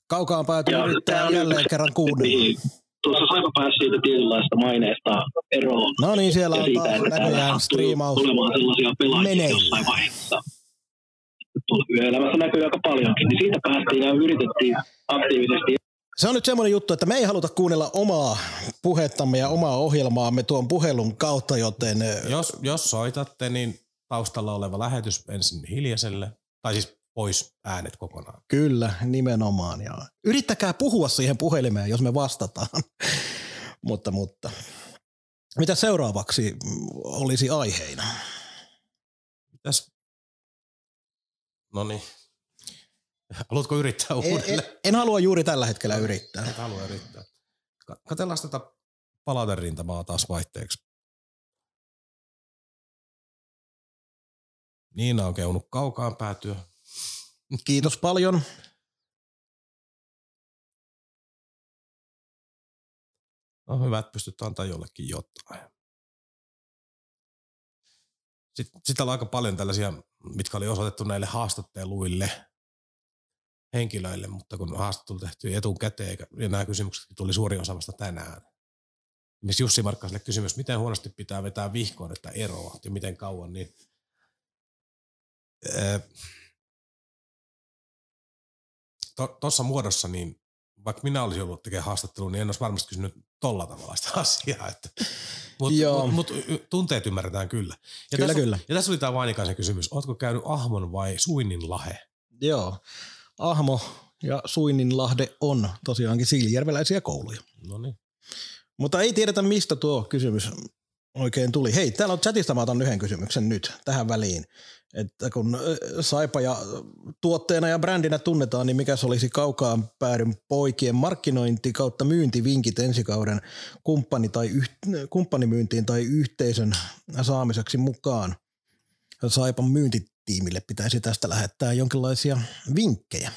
Speaker 2: Kaukaan päätyy yrittää jälleen kerran kuunnella. Niin,
Speaker 4: tuossa Saipa pääsi siitä tietynlaista maineesta eroon.
Speaker 2: No niin, siellä on siitä, taas näköjään striimaus
Speaker 4: olemaan sellaisia pelaajia meneillä. jossain vaiheessa. Tuolla yöelämässä näkyy aika paljonkin, niin siitä päästiin ja yritettiin aktiivisesti
Speaker 2: se on nyt semmoinen juttu, että me ei haluta kuunnella omaa puhettamme ja omaa ohjelmaamme tuon puhelun kautta, joten...
Speaker 3: Jos, jos soitatte, niin taustalla oleva lähetys ensin hiljaiselle, tai siis pois äänet kokonaan.
Speaker 2: Kyllä, nimenomaan. Ja yrittäkää puhua siihen puhelimeen, jos me vastataan. (laughs) mutta, mutta. Mitä seuraavaksi olisi aiheina?
Speaker 3: Mitäs? No niin. Haluatko yrittää uudelleen?
Speaker 2: En, en, halua juuri tällä hetkellä yrittää.
Speaker 3: En halua yrittää. Katellaan tätä palauterintamaaa taas vaihteeksi. Niina on keunut kaukaan päätyä.
Speaker 2: Kiitos paljon.
Speaker 3: On hyvä, että pystyt antaa jollekin jotain. Sitten, sitten on aika paljon tällaisia, mitkä oli osoitettu näille haastatteluille. henkilöille, mutta kun haastattelu tehtiin etukäteen ja nämä kysymykset tuli suuri osa vasta tänään. Missä Jussi Markkaselle kysymys, miten huonosti pitää vetää vihkoon, että eroa ja miten kauan, niin tuossa muodossa, niin vaikka minä olisin ollut tekemään haastattelua, niin en olisi varmasti kysynyt tolla tavalla sitä (laughs) asiaa. Mutta mut, mut, tunteet ymmärretään kyllä. Ja
Speaker 2: kyllä,
Speaker 3: tässä,
Speaker 2: kyllä.
Speaker 3: Ja tässä oli tämä Vainikaisen kysymys. Oletko käynyt Ahmon vai Suinnin lahe?
Speaker 2: Joo. Ahmo ja Suinninlahde on tosiaankin siilijärveläisiä kouluja.
Speaker 3: No niin.
Speaker 2: Mutta ei tiedetä, mistä tuo kysymys oikein tuli. Hei, täällä on chatista, mä otan yhden kysymyksen nyt tähän väliin. Että kun Saipa ja tuotteena ja brändinä tunnetaan, niin mikä se olisi kaukaan päädyn poikien markkinointi kautta myyntivinkit ensi kauden kumppani tai yht, kumppanimyyntiin tai yhteisön saamiseksi mukaan? Saipan myyntitiimille pitäisi tästä lähettää jonkinlaisia vinkkejä.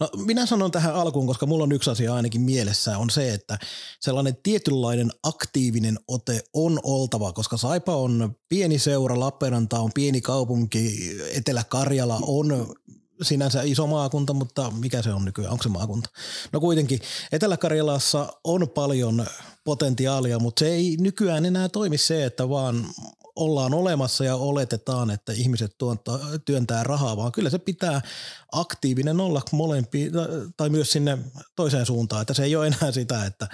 Speaker 2: No minä sanon tähän alkuun, koska mulla on yksi asia ainakin mielessä, on se, että sellainen tietynlainen aktiivinen ote on oltava, koska Saipa on pieni seura, Lappeenranta on pieni kaupunki, Etelä-Karjala on sinänsä iso maakunta, mutta mikä se on nykyään, onko se maakunta? No kuitenkin Etelä-Karjalassa on paljon potentiaalia, mutta se ei nykyään enää toimi se, että vaan ollaan olemassa ja oletetaan, että ihmiset tuonta, työntää rahaa, vaan kyllä se pitää aktiivinen olla molempi tai myös sinne toiseen suuntaan, että se ei ole enää sitä, että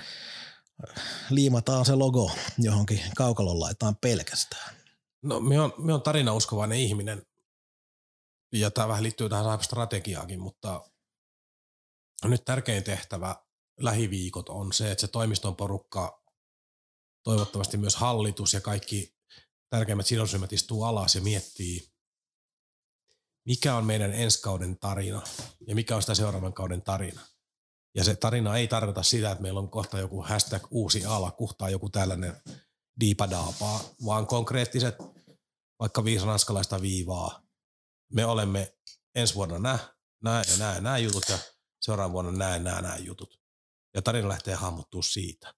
Speaker 2: liimataan se logo johonkin kaukalon laitetaan pelkästään.
Speaker 3: No me on, me on tarinauskovainen ihminen ja tämä vähän liittyy tähän strategiaakin, mutta nyt tärkein tehtävä lähiviikot on se, että se toimiston porukka, toivottavasti myös hallitus ja kaikki tärkeimmät sidosryhmät istuu alas ja miettii, mikä on meidän ensi kauden tarina ja mikä on sitä seuraavan kauden tarina. Ja se tarina ei tarkoita sitä, että meillä on kohta joku hashtag uusi ala, tai joku tällainen diipadaapaa, vaan konkreettiset vaikka viisi ranskalaista viivaa. Me olemme ensi vuonna nämä, nämä ja nämä, nämä jutut ja seuraavan vuonna nämä nämä, nämä jutut. Ja tarina lähtee hahmottua siitä.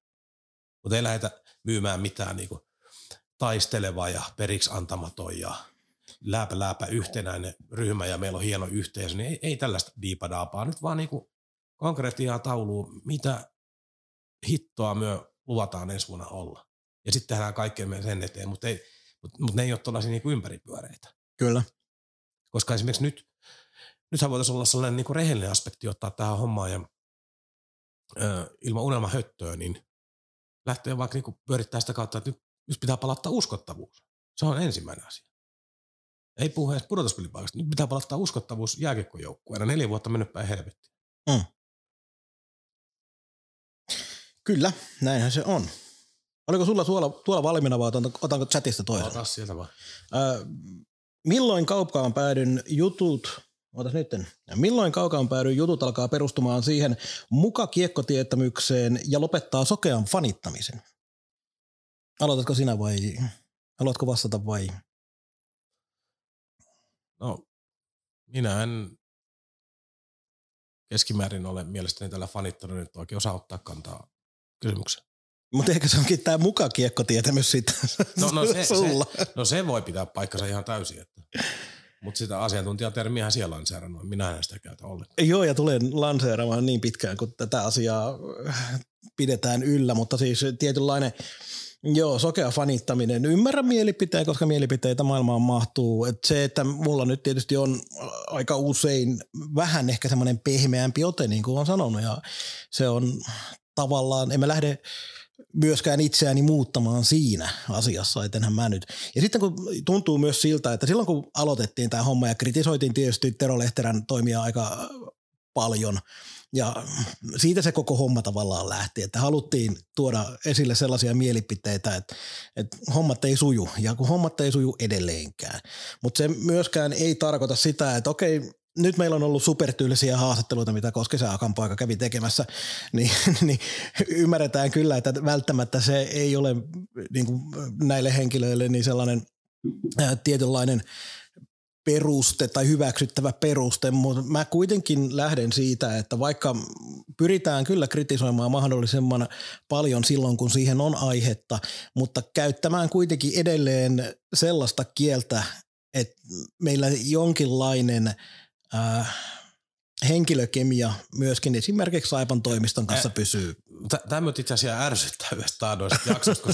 Speaker 3: Mutta ei lähdetä myymään mitään niin kuin taisteleva ja periksi antamaton ja läpä läpä yhtenäinen ryhmä ja meillä on hieno yhteisö, niin ei, ei tällaista diipadaapaa. Nyt vaan niinku konkreettiaa tauluun, mitä hittoa myö luvataan ensi vuonna olla. Ja sitten tehdään kaikkea meidän sen eteen, mutta, ei, mutta, mutta ne ei ole tuollaisia niinku ympäripyöreitä.
Speaker 2: Kyllä.
Speaker 3: Koska esimerkiksi nyt, nythän voitaisiin olla sellainen niinku rehellinen aspekti ottaa tähän hommaan ja ö, ilman unelmahöttöä, niin lähtee vaikka niinku pyörittää sitä kautta, että nyt nyt pitää palauttaa uskottavuus. Se on ensimmäinen asia. Ei puhu edes pudotuspelipaikasta. Nyt pitää palauttaa uskottavuus jääkiekkojoukkueena. Neljä vuotta mennyt päin helvettiin. Mm.
Speaker 2: Kyllä, näinhän se on. Oliko sulla tuolla, tuolla valmiina vai otanko, otanko chatista toisen?
Speaker 3: Ota sieltä vaan.
Speaker 2: Äh, milloin kaukaan päädyn jutut, Ootas nytten. Milloin kaukaan päädyn jutut alkaa perustumaan siihen muka kiekkotietämykseen ja lopettaa sokean fanittamisen? Aloitatko sinä vai haluatko vastata vai?
Speaker 3: No, minä en keskimäärin ole mielestäni tällä fanittanut nyt oikein osaa ottaa kantaa kysymykseen.
Speaker 2: Mutta eikö se onkin tämä muka kiekkotietämys sitten
Speaker 3: no, no, se, sulla? Se, no se voi pitää paikkansa ihan täysin. Että. Mutta sitä asiantuntijatermiähän siellä lanseerannut. Minä en sitä käytä ollenkaan.
Speaker 2: Joo, ja tulen lanseeraamaan niin pitkään, kun tätä asiaa pidetään yllä, mutta siis tietynlainen – Joo, sokea fanittaminen. Ymmärrän mielipiteen, koska mielipiteitä maailmaan mahtuu. Et se, että mulla nyt tietysti on aika usein vähän ehkä semmoinen pehmeämpi ote, niin kuin on sanonut, ja se on tavallaan, en mä lähde myöskään itseäni muuttamaan siinä asiassa, etenhän mä nyt. Ja sitten kun tuntuu myös siltä, että silloin kun aloitettiin tämä homma ja kritisoitiin tietysti Tero Lehterän toimia aika paljon – ja siitä se koko homma tavallaan lähti, että haluttiin tuoda esille sellaisia mielipiteitä, että, että hommat ei suju ja kun hommat ei suju edelleenkään. Mutta se myöskään ei tarkoita sitä, että okei, nyt meillä on ollut supertyylisiä haastatteluita, mitä Koskisen Akan poika kävi tekemässä, (laughs) niin, niin ymmärretään kyllä, että välttämättä se ei ole niin kuin näille henkilöille niin sellainen ää, tietynlainen – peruste tai hyväksyttävä peruste, mutta mä kuitenkin lähden siitä, että vaikka pyritään kyllä kritisoimaan mahdollisimman paljon silloin, kun siihen on aihetta, mutta käyttämään kuitenkin edelleen sellaista kieltä, että meillä jonkinlainen äh, henkilökemia myöskin esimerkiksi Saipan toimiston kanssa
Speaker 3: Ä-
Speaker 2: pysyy.
Speaker 3: Tämä itse asiassa ärsyttää yhdestä taadoista jaksosta, kun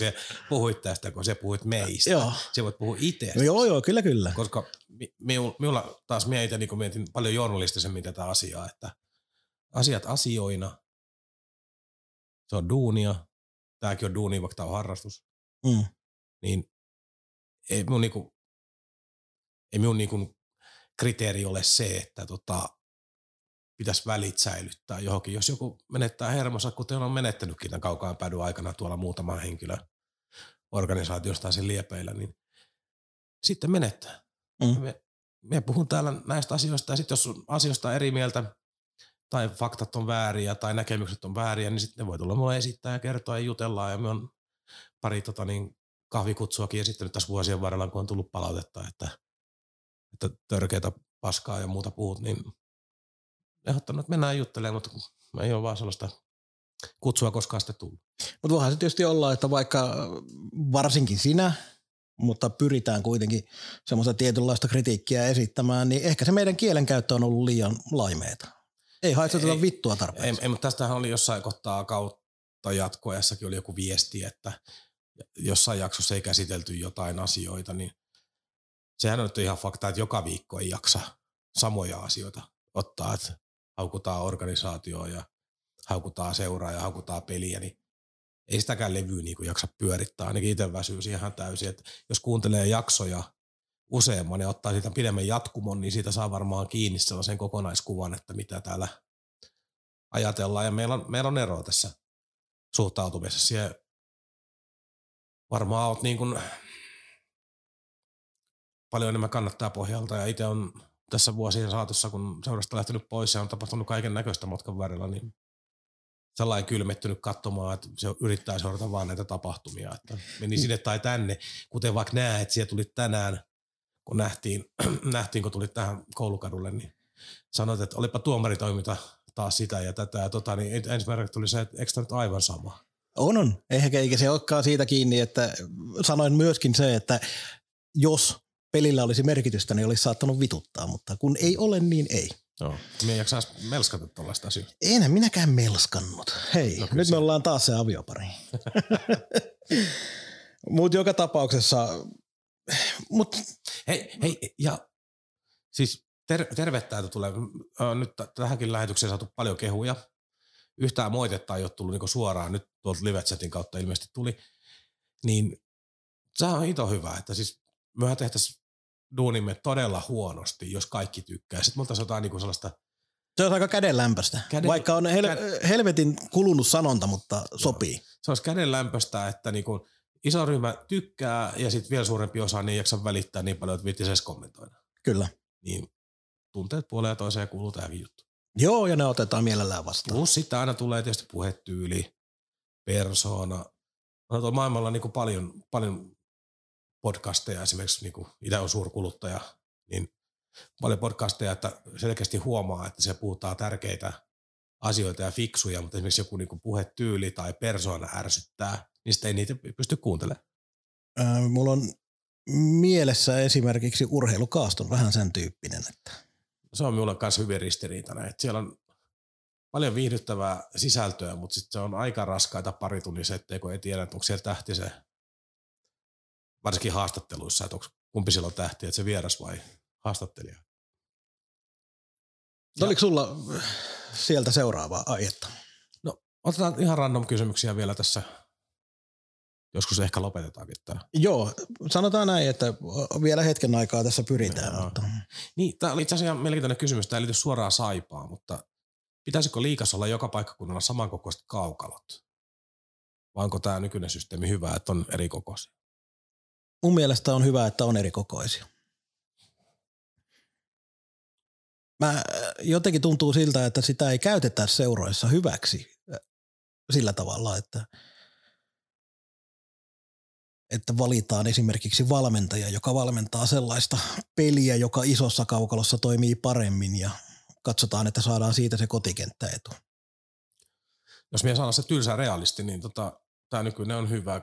Speaker 3: puhuit tästä, kun puhuit meistä.
Speaker 2: Joo.
Speaker 3: Siellä voit puhua itse.
Speaker 2: No joo, joo, kyllä, kyllä.
Speaker 3: Koska minulla taas itse niin mietin paljon journalistisemmin tätä asiaa, että asiat asioina, se on duunia, tämäkin on duuni, vaikka tämä on harrastus,
Speaker 2: Mm.
Speaker 3: niin ei minun, niinku, ei minun niinku kriteeri ole se, että tota, pitäisi välit säilyttää johonkin. Jos joku menettää hermonsa, kuten on menettänytkin tämän kaukaan päädyn aikana tuolla muutama henkilö organisaatiosta sen liepeillä, niin sitten menettää.
Speaker 2: Mm.
Speaker 3: Me, me puhun täällä näistä asioista ja sitten jos on asioista eri mieltä tai faktat on vääriä tai näkemykset on vääriä, niin sitten ne voi tulla mulle esittää ja kertoa ja jutellaan ja me on pari tota, niin, kahvikutsuakin esittänyt tässä vuosien varrella, kun on tullut palautetta, että, että törkeitä paskaa ja muuta puhut, niin ehdottanut, että mennään juttelemaan, mutta kun ei ole vaan sellaista kutsua koskaan sitten tullut.
Speaker 2: Mutta voihan se tietysti olla, että vaikka varsinkin sinä, mutta pyritään kuitenkin semmoista tietynlaista kritiikkiä esittämään, niin ehkä se meidän kielenkäyttö on ollut liian laimeeta. Ei haisteta
Speaker 3: Ei-
Speaker 2: vittua
Speaker 3: Ei,
Speaker 2: tarpeeksi.
Speaker 3: ei, mutta tästähän oli jossain kohtaa kautta jatkoajassakin oli joku viesti, että jossain jaksossa ei käsitelty jotain asioita, niin sehän on nyt ihan fakta, että joka viikko ei jaksa samoja asioita ottaa, että haukutaan organisaatioa ja haukutaan seuraa ja haukutaan peliä, niin ei sitäkään levyä niin jaksa pyörittää. Ainakin itse väsyy ihan täysin, että jos kuuntelee jaksoja useamman ja ottaa siitä pidemmän jatkumon, niin siitä saa varmaan kiinni sellaisen kokonaiskuvan, että mitä täällä ajatellaan. Ja meillä on, meillä on eroa tässä suhtautumisessa. Siihen varmaan oot niin kuin paljon enemmän kannattaa pohjalta ja itse on tässä vuosien saatossa, kun seurasta lähtenyt pois ja on tapahtunut kaiken näköistä matkan varrella, niin sellainen kylmettynyt katsomaan, että se yrittää seurata vaan näitä tapahtumia, että meni sinne tai tänne, kuten vaikka näet, että siellä tulit tänään, kun nähtiin, (clears throat) nähtiin kun tulit tähän koulukadulle, niin sanoit, että olipa tuomaritoiminta taas sitä ja tätä ja tota, niin ensimmäinen tuli se, että eikö tämä nyt aivan sama?
Speaker 2: On, on. Eikä, eikä se olekaan siitä kiinni, että sanoin myöskin se, että jos pelillä olisi merkitystä, niin olisi saattanut vituttaa, mutta kun ei ole, niin ei.
Speaker 3: Joo. Me ei jaksaisi melskata tällaista asioita.
Speaker 2: Enhän minäkään melskannut. Hei,
Speaker 3: No
Speaker 2: nyt me ollaan taas se aviopari. (laughs) Mutta joka tapauksessa, mut,
Speaker 3: Hei, hei, ja siis ter- tervettä, että tulee. Nyt tähänkin lähetykseen saatu paljon kehuja. Yhtään moitetta ei ole tullut niinku suoraan, nyt tuolta live-chatin kautta ilmeisesti tuli. Niin se on hito hyvä, että siis mehän tehtäisiin duunimme todella huonosti, jos kaikki tykkää. Sitten me oltaisiin jotain niinku sellaista,
Speaker 2: se on aika kädenlämpöistä.
Speaker 3: Käden-
Speaker 2: Käden, Vaikka on hel,
Speaker 3: kä-
Speaker 2: helvetin kulunut sanonta, mutta sopii.
Speaker 3: se olisi kädenlämpöistä, että niinku iso ryhmä tykkää ja sitten vielä suurempi osa niin ei jaksa välittää niin paljon, että viittisi edes kommentoida.
Speaker 2: Kyllä.
Speaker 3: Niin tunteet puoleen ja toiseen kuuluu tämäkin juttu.
Speaker 2: Joo, ja ne otetaan mielellään vastaan.
Speaker 3: Plus sitten aina tulee tietysti puhetyyli, persoona. No, maailmalla on niin paljon, paljon podcasteja, esimerkiksi niin itse on suurkuluttaja, niin paljon podcasteja, että selkeästi huomaa, että se puhutaan tärkeitä asioita ja fiksuja, mutta esimerkiksi joku niin puhetyyli tai persoona ärsyttää, niin sitten ei niitä pysty kuuntelemaan.
Speaker 2: Öö, mulla on mielessä esimerkiksi urheilukaaston vähän sen tyyppinen, että
Speaker 3: Se on minulle myös hyvin ristiriitainen, että siellä on paljon viihdyttävää sisältöä, mutta sitten se on aika raskaita paritunnisetteja, kun ei tiedä, että onko siellä tähti se, varsinkin haastatteluissa, että onko, kumpi siellä on tähti, että se vieras vai haastattelija. Ja-
Speaker 2: oliko sulla sieltä seuraavaa aihetta?
Speaker 3: Otetaan ihan random kysymyksiä vielä tässä. Joskus ehkä lopetetaankin tämä.
Speaker 2: Joo, sanotaan näin, että vielä hetken aikaa tässä pyritään.
Speaker 3: Joo.
Speaker 2: Mutta
Speaker 3: Niin, tämä oli itse asiassa ihan mielenkiintoinen kysymys. Tämä ei liity suoraan saipaan, mutta pitäisikö liikassa olla joka paikkakunnalla samankokoiset kaukalot? Vai onko tämä nykyinen systeemi hyvä, että on eri kokoisia?
Speaker 2: Mun mielestä on hyvä, että on eri kokoisia. Mä jotenkin tuntuu siltä, että sitä ei käytetä seuroissa hyväksi sillä tavalla, että, että valitaan esimerkiksi valmentaja, joka valmentaa sellaista peliä, joka isossa kaukalossa toimii paremmin ja katsotaan, että saadaan siitä se kotikenttäetu.
Speaker 3: Jos minä sanon se tylsä realisti, niin tota, tämä nykyinen on hyvä.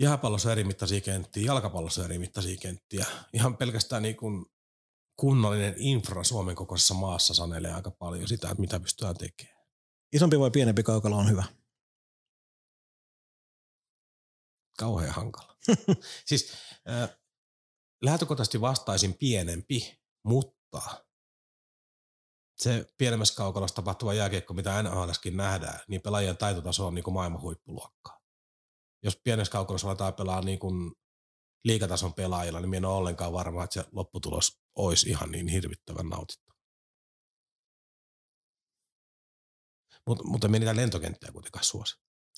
Speaker 3: Jääpallossa eri mittaisia kenttiä, jalkapallossa eri mittaisia kenttiä. Ihan pelkästään niin kuin kunnollinen infra Suomen kokoisessa maassa sanelee aika paljon sitä, että mitä pystytään tekemään.
Speaker 2: Isompi vai pienempi kaukalo on hyvä?
Speaker 3: Kauhean hankala. (laughs) siis äh, lähtökohtaisesti vastaisin pienempi, mutta se pienemmässä kaukalossa tapahtuva jääkiekko, mitä NHLskin nähdään, niin pelaajien taitotaso on niin kuin maailman huippuluokkaa. Jos pienessä kaukalossa aletaan pelaa niin kuin liikatason pelaajilla, niin minä en ole ollenkaan varma, että se lopputulos olisi ihan niin hirvittävän nautittu. Mut, mutta me niitä lentokenttiä kuitenkaan suosi.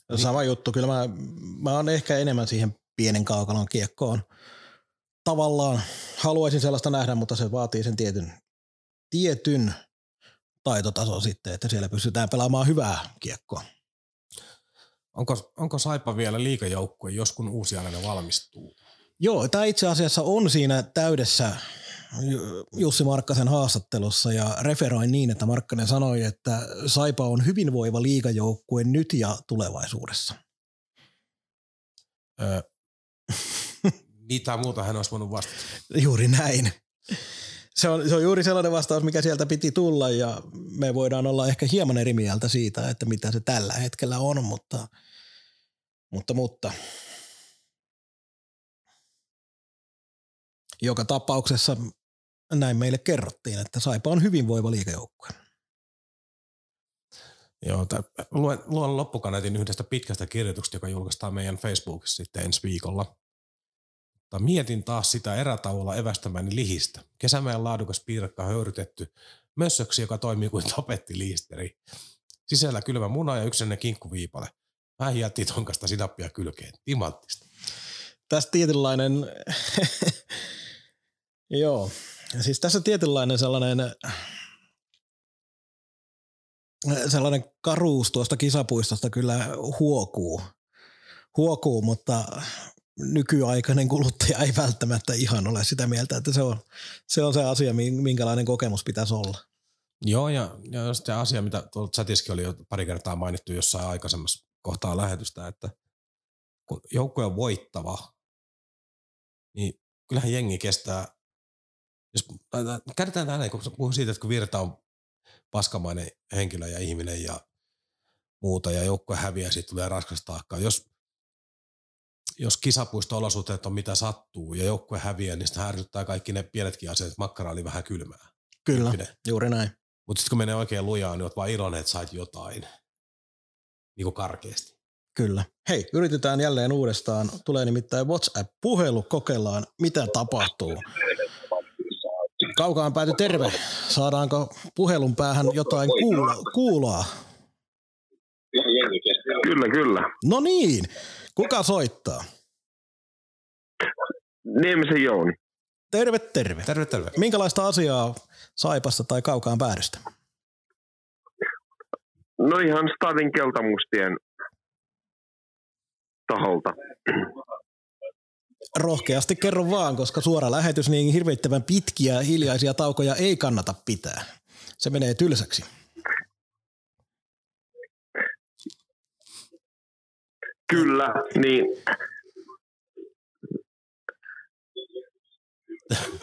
Speaker 2: No sama juttu, kyllä mä, mä oon ehkä enemmän siihen pienen kaukalon kiekkoon. Tavallaan haluaisin sellaista nähdä, mutta se vaatii sen tietyn, tietyn taitotason sitten, että siellä pystytään pelaamaan hyvää kiekkoa.
Speaker 3: Onko, onko Saipa vielä liikajoukkue, jos kun uusi valmistuu?
Speaker 2: Joo, tämä itse asiassa on siinä täydessä Jussi Markkasen haastattelussa ja referoin niin, että Markkanen sanoi, että Saipa on hyvinvoiva liigajoukkue nyt ja tulevaisuudessa.
Speaker 3: Öö, (laughs) mitä muuta hän olisi voinut vastata?
Speaker 2: Juuri näin. Se on, se on juuri sellainen vastaus, mikä sieltä piti tulla ja me voidaan olla ehkä hieman eri mieltä siitä, että mitä se tällä hetkellä on, mutta, mutta, mutta joka tapauksessa näin meille kerrottiin, että Saipa on hyvinvoiva liikejoukkue.
Speaker 3: Joo, tämän, luen, luen loppukaneetin yhdestä pitkästä kirjoituksesta, joka julkaistaan meidän Facebookissa sitten ensi viikolla. Mutta mietin taas sitä erätauolla evästämäni lihistä. Kesämäen laadukas piirakka höyrytetty mössöksi, joka toimii kuin tapettiliisteri. Sisällä kylmä muna ja yksinen kinkkuviipale. Vähän jätti tonkasta sinappia kylkeen. Timanttista.
Speaker 2: Tästä tietynlainen Joo. Siis tässä tietynlainen sellainen, sellainen karuus tuosta kisapuistosta kyllä huokuu. Huokuu, mutta nykyaikainen kuluttaja ei välttämättä ihan ole sitä mieltä, että se on se, on se asia, minkälainen kokemus pitäisi olla.
Speaker 3: Joo, ja, ja se asia, mitä tuolla chatiskin oli jo pari kertaa mainittu jossain aikaisemmassa kohtaa lähetystä, että kun joukko on voittava, niin kyllähän jengi kestää jos käydetään tänne, kun puhun siitä, että kun Virta on paskamainen henkilö ja ihminen ja muuta ja joukkue häviää, siitä tulee raskas taakka. Jos, jos kisapuisto-olosuhteet on mitä sattuu ja joukkue häviää, niin sitä ärsyttää kaikki ne pienetkin asiat, että makkara oli vähän kylmää.
Speaker 2: Kyllä, Tyyppinen. juuri näin.
Speaker 3: Mutta sitten kun menee oikein lujaan, niin oot vaan iloinen, että sait jotain. Niin kuin karkeasti.
Speaker 2: Kyllä. Hei, yritetään jälleen uudestaan. Tulee nimittäin WhatsApp-puhelu, kokeillaan mitä tapahtuu. Kaukaan pääty terve. Saadaanko puhelun päähän jotain kuuloa? kuuloa?
Speaker 5: Kyllä, kyllä.
Speaker 2: No niin. Kuka soittaa?
Speaker 5: Niemisen Jouni.
Speaker 2: Terve, terve.
Speaker 3: Terve, terve.
Speaker 2: Minkälaista asiaa Saipasta tai Kaukaan päädystä?
Speaker 5: No ihan Stadin keltamustien taholta
Speaker 2: rohkeasti kerro vaan, koska suora lähetys niin hirvittävän pitkiä hiljaisia taukoja ei kannata pitää. Se menee tylsäksi.
Speaker 5: Kyllä, niin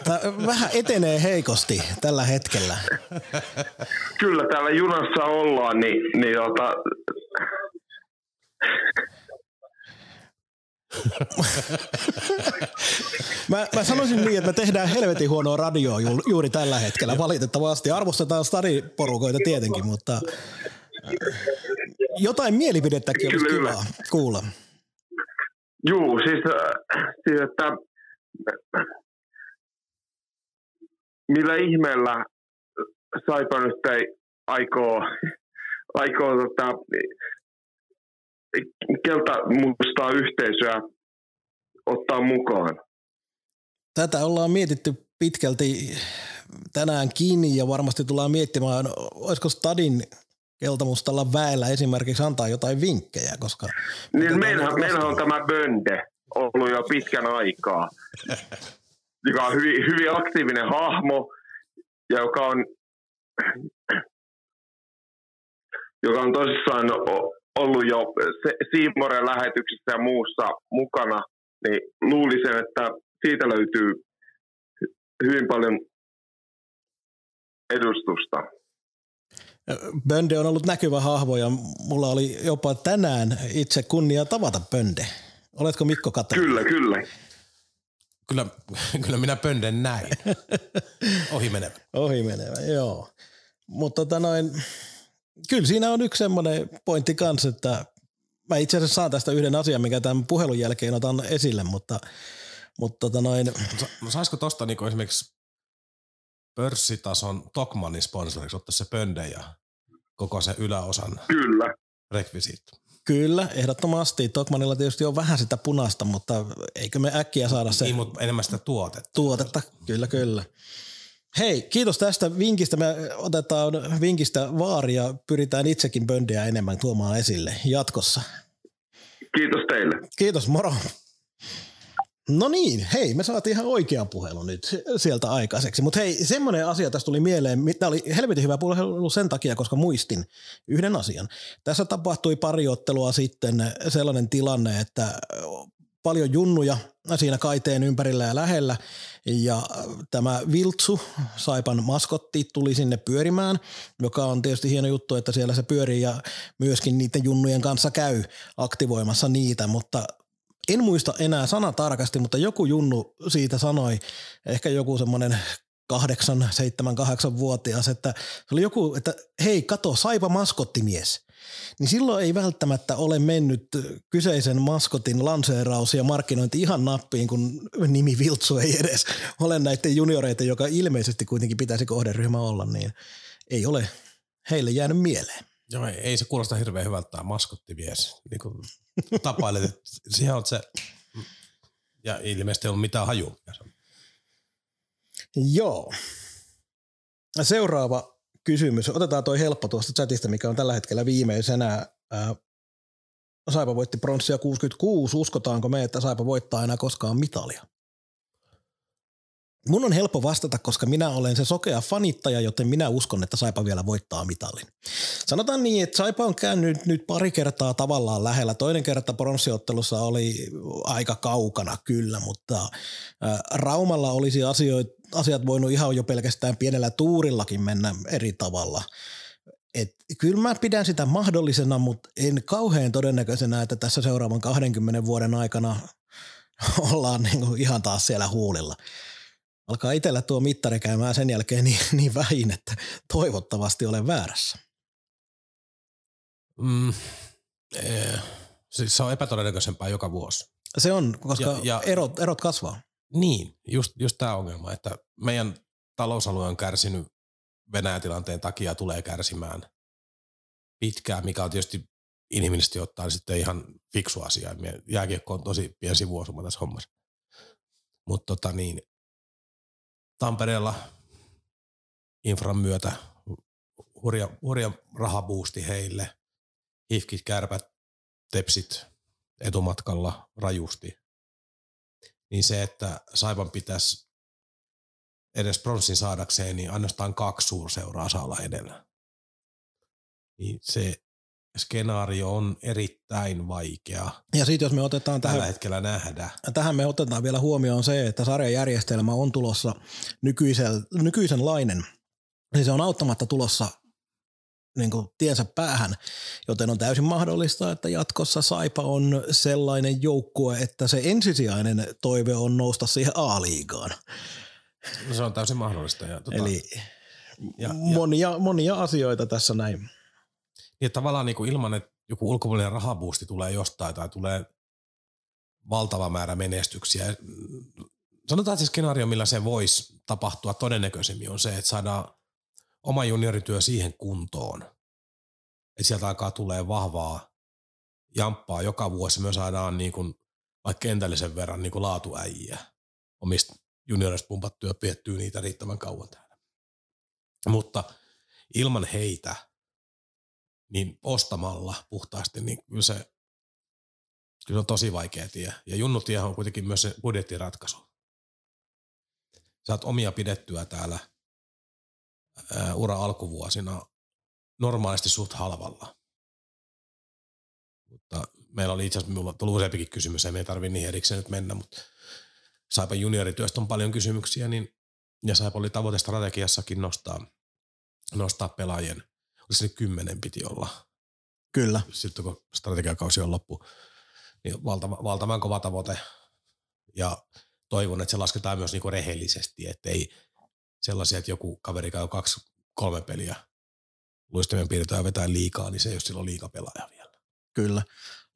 Speaker 2: Tämä vähän etenee heikosti tällä hetkellä.
Speaker 5: Kyllä, täällä junassa ollaan, niin, niin ota,
Speaker 2: mä, mä sanoisin niin, että me tehdään helvetin huonoa radioa ju, juuri tällä hetkellä valitettavasti. Arvostetaan stariporukoita tietenkin, mutta jotain mielipidettäkin olisi Kyllä. kiva kuulla.
Speaker 5: Juu, siis, äh, siis että millä ihmeellä Saipa nyt ei aikoo, aikoo tota, keltamustaa yhteisöä ottaa mukaan?
Speaker 2: Tätä ollaan mietitty pitkälti tänään kiinni ja varmasti tullaan miettimään, olisiko Stadin keltamustalla väellä esimerkiksi antaa jotain vinkkejä, koska...
Speaker 5: Niin meillähän, meillähän on tämä Bönde ollut jo pitkän aikaa, (laughs) joka on hyvin, hyvin aktiivinen hahmo ja joka on, joka on tosissaan ollut jo Siimoren lähetyksissä ja muussa mukana, niin luulisin, että siitä löytyy hyvin paljon edustusta.
Speaker 2: Bönde on ollut näkyvä hahmo ja mulla oli jopa tänään itse kunnia tavata Bönde. Oletko Mikko katsonut?
Speaker 5: Kyllä, kyllä.
Speaker 3: Kyllä, (laughs) kyllä minä pönden näin. (laughs) Ohi menevä.
Speaker 2: Ohi menevä, joo. Mutta tota noin, kyllä siinä on yksi semmoinen pointti kanssa, että mä itse asiassa saan tästä yhden asian, mikä tämän puhelun jälkeen otan esille, mutta, mutta tota noin.
Speaker 3: No saisiko tosta niinku esimerkiksi pörssitason Tokmanin sponsoriksi ottaa se pönde ja koko se yläosan
Speaker 5: Kyllä.
Speaker 3: rekvisiitto?
Speaker 2: Kyllä, ehdottomasti. Tokmanilla tietysti on vähän sitä punaista, mutta eikö me äkkiä saada se
Speaker 3: Niin, mutta enemmän sitä tuotetta.
Speaker 2: tuotetta? Kyllä, kyllä. Hei, kiitos tästä vinkistä. Me otetaan vinkistä vaaria, pyritään itsekin böndiä enemmän tuomaan esille jatkossa.
Speaker 5: Kiitos teille.
Speaker 2: Kiitos, moro. No niin, hei, me saatiin ihan oikea puhelu nyt sieltä aikaiseksi. Mutta hei, semmoinen asia tästä tuli mieleen. Tämä oli helvetin hyvä puhelu sen takia, koska muistin yhden asian. Tässä tapahtui pari ottelua sitten sellainen tilanne, että paljon junnuja siinä kaiteen ympärillä ja lähellä. Ja tämä Viltsu, Saipan maskotti, tuli sinne pyörimään, joka on tietysti hieno juttu, että siellä se pyörii ja myöskin niiden junnujen kanssa käy aktivoimassa niitä, mutta en muista enää sana tarkasti, mutta joku junnu siitä sanoi, ehkä joku semmoinen kahdeksan, seitsemän, kahdeksan vuotias, että se oli joku, että hei kato, saipa maskottimies. Niin silloin ei välttämättä ole mennyt kyseisen maskotin lanseeraus ja markkinointi ihan nappiin, kun nimi Viltsu ei edes ole näiden junioreiden, joka ilmeisesti kuitenkin pitäisi kohderyhmä olla, niin ei ole heille jäänyt mieleen.
Speaker 3: Joo, ei, ei se kuulosta hirveän hyvältä tämä maskottimies. Niin kuin tapailet, että on se, ja ilmeisesti ei ollut mitään haju.
Speaker 2: Joo. Seuraava kysymys. Otetaan toi helppo tuosta chatista, mikä on tällä hetkellä viimeisenä. Ää, Saipa voitti pronssia 66. Uskotaanko me, että Saipa voittaa enää koskaan mitalia? Mun on helppo vastata, koska minä olen se sokea fanittaja, joten minä uskon, että Saipa vielä voittaa mitalin. Sanotaan niin, että Saipa on käynyt nyt pari kertaa tavallaan lähellä. Toinen kerta pronssiottelussa oli aika kaukana kyllä, mutta Raumalla olisi asioit, asiat voinut ihan jo pelkästään pienellä tuurillakin mennä eri tavalla. Et kyllä mä pidän sitä mahdollisena, mutta en kauhean todennäköisenä, että tässä seuraavan 20 vuoden aikana (laughs) ollaan niinku ihan taas siellä huulilla alkaa itsellä tuo mittari käymään sen jälkeen niin, niin vähin, että toivottavasti olen väärässä.
Speaker 3: Mm, ee, siis se on epätodennäköisempää joka vuosi.
Speaker 2: Se on, koska ja, ja, erot, erot kasvaa.
Speaker 3: Niin, just, just tämä ongelma, että meidän talousalue on kärsinyt Venäjän tilanteen takia tulee kärsimään pitkään, mikä on tietysti inhimillisesti ottaen sitten ihan fiksu asia. Jääkiekko on tosi pieni sivuosuma tässä hommassa. Mutta tota niin, Tampereella infran myötä hurja, hurja rahabuusti heille. Hifkit, kärpät, tepsit etumatkalla rajusti. Niin se, että Saipan pitäisi edes pronssin saadakseen, niin ainoastaan kaksi suurseuraa saa olla edellä. Niin se skenaario on erittäin vaikea.
Speaker 2: Ja sitten jos me otetaan
Speaker 3: tällä
Speaker 2: tähän,
Speaker 3: hetkellä nähdä.
Speaker 2: Tähän me otetaan vielä huomioon se, että sarjajärjestelmä on tulossa nykyisel, nykyisenlainen. Siis se on auttamatta tulossa niin kuin tiensä päähän, joten on täysin mahdollista, että jatkossa Saipa on sellainen joukkue, että se ensisijainen toive on nousta siihen A-liigaan.
Speaker 3: No se on täysin mahdollista. Ja, tuota,
Speaker 2: Eli ja, monia, ja, monia asioita tässä näin.
Speaker 3: Niin tavallaan niin kuin ilman, että joku ulkopuolinen rahabuusti tulee jostain tai tulee valtava määrä menestyksiä. Sanotaan, että se skenaario, millä se voisi tapahtua todennäköisemmin, on se, että saadaan oma juniorityö siihen kuntoon. Että sieltä alkaa tulee vahvaa jamppaa joka vuosi. Me saadaan niin kuin, vaikka kentällisen verran niin kuin laatuäjiä omista juniorista pumpattuja piettyy niitä riittävän kauan täällä. Mutta ilman heitä – niin ostamalla puhtaasti, niin kyllä se, kyllä on tosi vaikea tie. Ja junnutiehän on kuitenkin myös se budjettiratkaisu. Saat omia pidettyä täällä ää, ura alkuvuosina normaalisti suht halvalla. Mutta meillä oli itse asiassa, minulla tullut useampikin kysymys, ja me ei tarvitse niin erikseen nyt mennä, mutta Saipa juniorityöstä on paljon kysymyksiä, niin ja Saipa oli tavoite strategiassakin nostaa nostaa pelaajien, se nyt kymmenen piti olla,
Speaker 2: Kyllä.
Speaker 3: sitten kun strategiakausi on loppu, niin valtava, valtavan kova tavoite. Ja toivon, että se lasketaan myös niinku rehellisesti, ettei sellaisia, että joku kaveri käy kaksi, kolme peliä luistimen piirtää vetää liikaa, niin se ei ole silloin liikapelaaja vielä.
Speaker 2: Kyllä.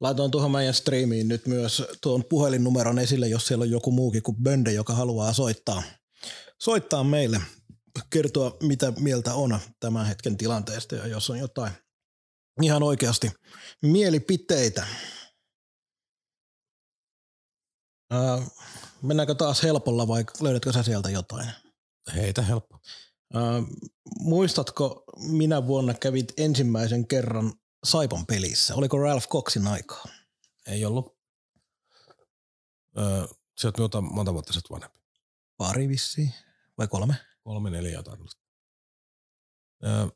Speaker 2: Laitoin tuohon meidän striimiin nyt myös tuon puhelinnumeron esille, jos siellä on joku muukin kuin Bönde, joka haluaa soittaa, soittaa meille, kertoa mitä mieltä on tämän hetken tilanteesta ja jos on jotain ihan oikeasti mielipiteitä. Ää, mennäänkö taas helpolla vai löydätkö sä sieltä jotain?
Speaker 3: Heitä helppo.
Speaker 2: Ää, muistatko, minä vuonna kävit ensimmäisen kerran Saipan pelissä? Oliko Ralph Coxin aikaa?
Speaker 3: Ei ollut. Öö, se on minulta monta vuotta sitten vanhempi.
Speaker 2: Pari vissiin, vai kolme?
Speaker 3: Kolme, neljä jotain. Öö,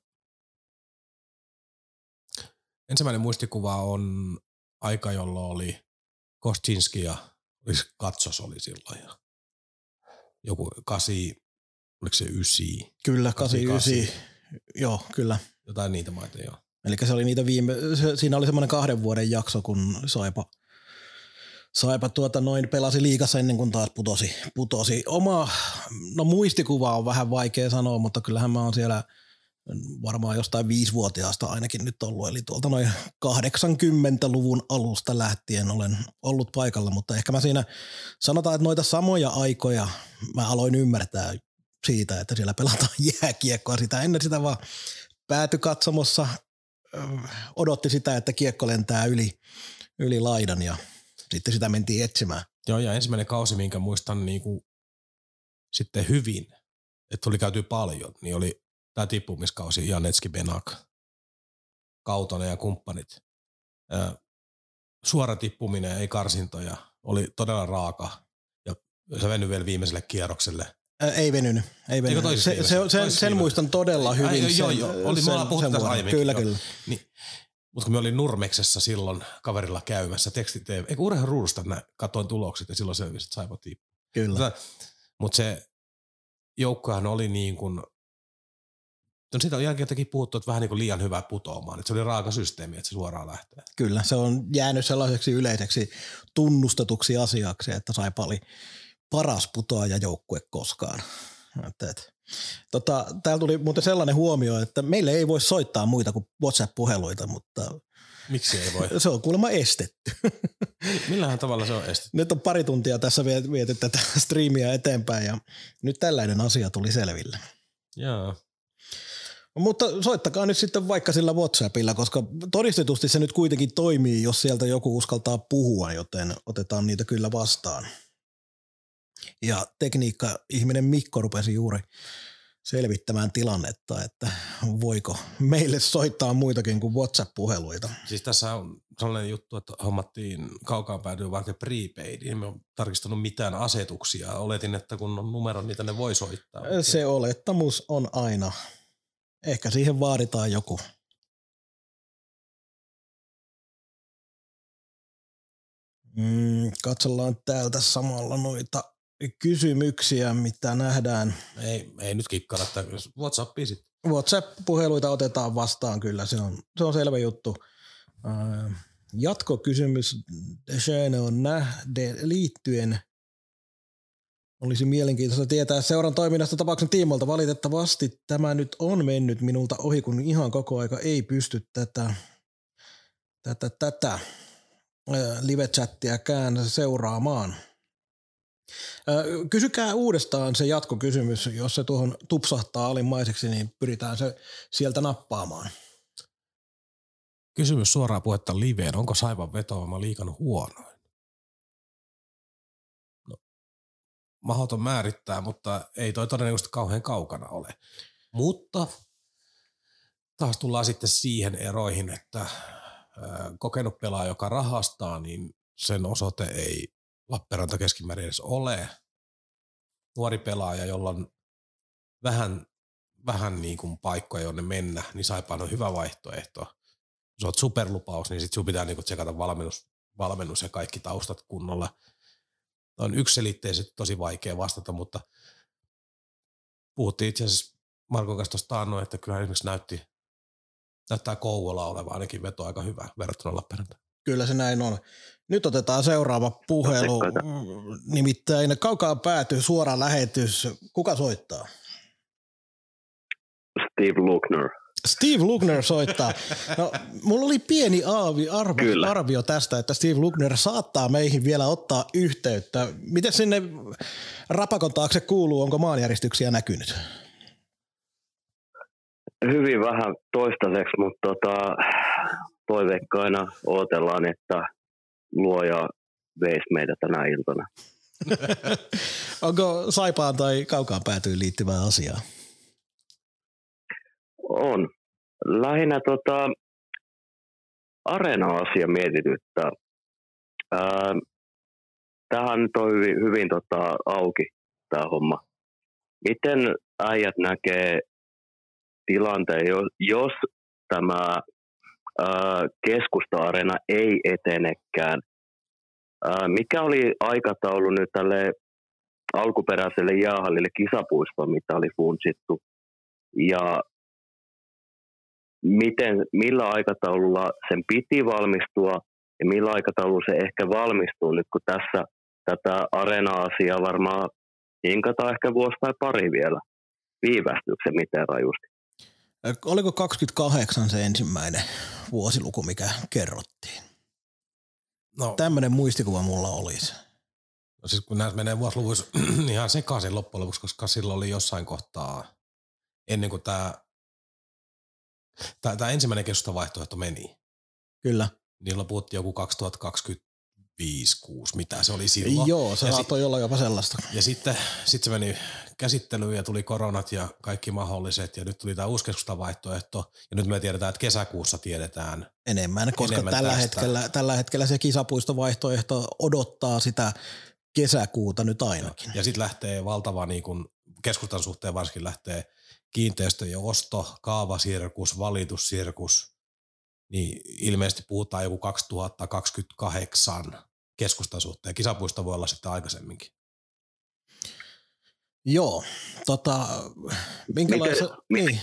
Speaker 3: ensimmäinen muistikuva on aika, jolloin oli Kostinski ja Katsos oli silloin. Ja joku kasi, oliko se ysi,
Speaker 2: Kyllä,
Speaker 3: 89.
Speaker 2: 89. Joo, kyllä.
Speaker 3: jotain niitä maita joo.
Speaker 2: Eli se oli niitä viime, se, siinä oli semmoinen kahden vuoden jakso, kun Saipa, Saipa tuota noin pelasi liikassa ennen kuin taas putosi, putosi. Oma, no muistikuva on vähän vaikea sanoa, mutta kyllähän mä oon siellä varmaan jostain viisivuotiaasta ainakin nyt ollut, eli tuolta noin 80-luvun alusta lähtien olen ollut paikalla, mutta ehkä mä siinä sanotaan, että noita samoja aikoja mä aloin ymmärtää siitä, että siellä pelataan (laughs) jääkiekkoa. Sitä ennen sitä vaan pääty katsomossa odotti sitä, että kiekko lentää yli, yli laidan ja sitten sitä mentiin etsimään.
Speaker 3: Joo, ja ensimmäinen kausi, minkä muistan niin kuin sitten hyvin, että tuli käyty paljon, niin oli tämä tippumiskausi Janetski Benak, Kautonen ja kumppanit. Ö, suora tippuminen, ei karsintoja, oli todella raaka ja se venyi vielä viimeiselle kierrokselle.
Speaker 2: Ää, ei venynyt. Ei venynyt. Se,
Speaker 3: viivassa?
Speaker 2: se, sen, sen muistan todella
Speaker 3: Ai,
Speaker 2: hyvin.
Speaker 3: joo, joo,
Speaker 2: sen,
Speaker 3: joo. Oli, me ollaan puhuttu tästä aiemminkin,
Speaker 2: Kyllä,
Speaker 3: joo.
Speaker 2: kyllä.
Speaker 3: Niin, mutta kun me olin Nurmeksessa silloin kaverilla käymässä, teksti TV, eikö urheilu ruudusta nä, katoin tulokset ja silloin selvisi, että saipa
Speaker 2: kyllä.
Speaker 3: Mutta se joukkohan oli niin kuin, no siitä on jälkeenkin puhuttu, että vähän niin kuin liian hyvä putoamaan, että se oli raaka systeemi, että se suoraan lähtee.
Speaker 2: Kyllä, se on jäänyt sellaiseksi yleiseksi tunnustetuksi asiaksi, että sai oli paras putoaja joukkue koskaan. Että, et. Tota, täällä tuli muuten sellainen huomio, että meille ei voi soittaa muita kuin WhatsApp-puheluita, mutta
Speaker 3: Miksi ei voi?
Speaker 2: se on kuulemma estetty.
Speaker 3: Millähän tavalla se on estetty?
Speaker 2: Nyt on pari tuntia tässä viet- viety tätä striimiä eteenpäin ja nyt tällainen asia tuli selville.
Speaker 3: Joo.
Speaker 2: Mutta soittakaa nyt sitten vaikka sillä WhatsAppilla, koska todistetusti se nyt kuitenkin toimii, jos sieltä joku uskaltaa puhua, joten otetaan niitä kyllä vastaan. Ja tekniikka-ihminen Mikko rupesi juuri selvittämään tilannetta, että voiko meille soittaa muitakin kuin WhatsApp-puheluita.
Speaker 3: Siis tässä on sellainen juttu, että hommattiin kaukaan päädyä vaikka prepaidiin. Me on tarkistanut mitään asetuksia. Oletin, että kun on numero, niitä ne voi soittaa.
Speaker 2: Se olettamus on aina. Ehkä siihen vaaditaan joku. Mm, katsellaan täältä samalla noita kysymyksiä, mitä nähdään.
Speaker 3: Ei, ei nyt kikkara, että Whatsappiin sitten.
Speaker 2: WhatsApp-puheluita otetaan vastaan kyllä, se on, se on selvä juttu. Jatkokysymys on nähde liittyen. Olisi mielenkiintoista tietää seuran toiminnasta tapauksen tiimolta. Valitettavasti tämä nyt on mennyt minulta ohi, kun ihan koko aika ei pysty tätä, tätä, tätä ää, live-chattiäkään seuraamaan. Ää, Kysykää uudestaan se jatkokysymys, jos se tuohon tupsahtaa alimmaiseksi, niin pyritään se sieltä nappaamaan.
Speaker 3: Kysymys suoraan puhetta liveen. Onko Saivan vetoama liikan huonoin? No, mahdoton määrittää, mutta ei toi todennäköisesti kauhean kaukana ole. Mutta taas tullaan sitten siihen eroihin, että kokenut pelaaja, joka rahastaa, niin sen osoite ei Lappeenranta keskimäärin edes ole. Nuori pelaaja, jolla on vähän, vähän niin kuin paikkoja, jonne mennä, niin Saipaan on hyvä vaihtoehto. Jos oot superlupaus, niin sit sun pitää niinku tsekata valmennus, valmennus ja kaikki taustat kunnolla. Tämä on yksiselitteisesti tosi vaikea vastata, mutta puhuttiin itse asiassa Marko kanssa tuosta että kyllä esimerkiksi näytti, näyttää Kouvola oleva ainakin veto aika hyvä verrattuna Lappeenrantaan.
Speaker 2: Kyllä se näin on. Nyt otetaan seuraava puhelu. Nimittäin kaukaa päätyy suora lähetys. Kuka soittaa?
Speaker 6: Steve Lukner.
Speaker 2: Steve Lukner soittaa. No, mulla oli pieni aavi, arvo, arvio tästä, että Steve Lukner saattaa meihin vielä ottaa yhteyttä. Miten sinne rapakon taakse kuuluu? Onko maanjäristyksiä näkynyt?
Speaker 6: Hyvin vähän toistaiseksi, mutta tota, toiveikkaina odotellaan, että luoja veisi meitä tänä iltana. (laughs)
Speaker 2: Onko Saipaan tai Kaukaan päätyyn liittyvää asiaa?
Speaker 6: On. Lähinnä tota, areena-asia mietityttää. Ää, tähän nyt on hyvin, hyvin tota, auki tämä homma. Miten äijät näkee tilanteen, jos, jos tämä keskusta-areena ei etenekään. Mikä oli aikataulu nyt tälle alkuperäiselle jäähallille kisapuistoon, mitä oli funtsittu? Ja miten, millä aikataululla sen piti valmistua ja millä aikataululla se ehkä valmistuu nyt, kun tässä tätä areena-asiaa varmaan hinkataan ehkä vuosi tai pari vielä. Viivästyykö se miten rajusti?
Speaker 2: Oliko 28 se ensimmäinen vuosiluku, mikä kerrottiin? No. Tämmöinen muistikuva mulla olisi.
Speaker 3: No siis kun näitä menee vuosiluvuissa (clears throat) ihan sekaisin loppujen lopuksi, koska silloin oli jossain kohtaa, ennen kuin tämä, tämä, tämä ensimmäinen keskustavaihtoehto meni.
Speaker 2: Kyllä.
Speaker 3: Niillä puhuttiin joku 2020 5, 6, mitä se oli silloin.
Speaker 2: Joo, se saattoi olla jopa sellaista.
Speaker 3: Ja sitten sit se meni käsittelyyn ja tuli koronat ja kaikki mahdolliset ja nyt tuli tämä uusi vaihtoehto ja nyt me tiedetään, että kesäkuussa tiedetään
Speaker 2: enemmän, koska enemmän tällä, hetkellä, tällä hetkellä se kisapuistovaihtoehto odottaa sitä kesäkuuta nyt ainakin.
Speaker 3: Ja sitten lähtee valtava niin kun keskustan suhteen varsinkin lähtee kiinteistöjen osto, kaavasirkus, valitussirkus, niin ilmeisesti puhutaan joku 2028 keskustan suhteen. Kisapuisto voi olla sitten aikaisemminkin.
Speaker 2: Joo, tota, minkälaista...
Speaker 6: Miten, niin.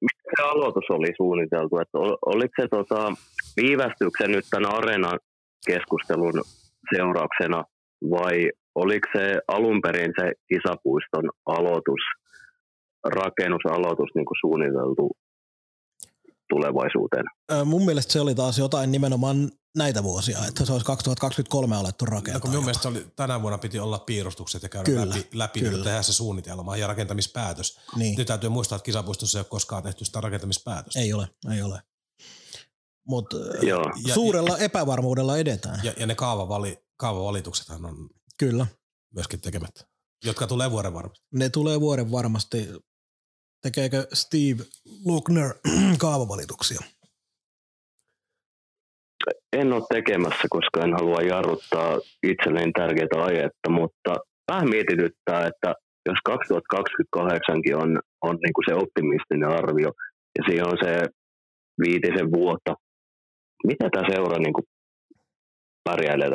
Speaker 6: miten se aloitus oli suunniteltu? Että oliko se tota, viivästyksen nyt tämän areenan keskustelun seurauksena vai oliko se alun perin se kisapuiston aloitus, rakennusaloitus niin kuin suunniteltu tulevaisuuteen.
Speaker 2: Mun mielestä se oli taas jotain nimenomaan näitä vuosia, että se olisi 2023 alettu rakentaa.
Speaker 3: No, mun mielestä oli, tänä vuonna piti olla piirustukset ja käydä kyllä, läpi, läpi kyllä. tehdä se suunnitelma ja rakentamispäätös. Niin. Nyt täytyy muistaa, että kisapuistossa ei ole koskaan tehty sitä rakentamispäätöstä.
Speaker 2: Ei ole, ei ole. Mutta suurella ja, epävarmuudella edetään.
Speaker 3: Ja, ja ne kaavavali, kaavavalituksethan on
Speaker 2: Kyllä.
Speaker 3: myöskin tekemättä, jotka tulee vuoden varmasti.
Speaker 2: Ne tulee vuoden varmasti. Tekeekö Steve Lukner (clears throat) kaavavalituksia?
Speaker 6: En ole tekemässä, koska en halua jarruttaa itselleen tärkeää aihetta, mutta vähän mietityttää, että jos 2028 on, on niin kuin se optimistinen arvio ja siinä on se viitisen vuotta, mitä tämä seura niin kuin pärjäilee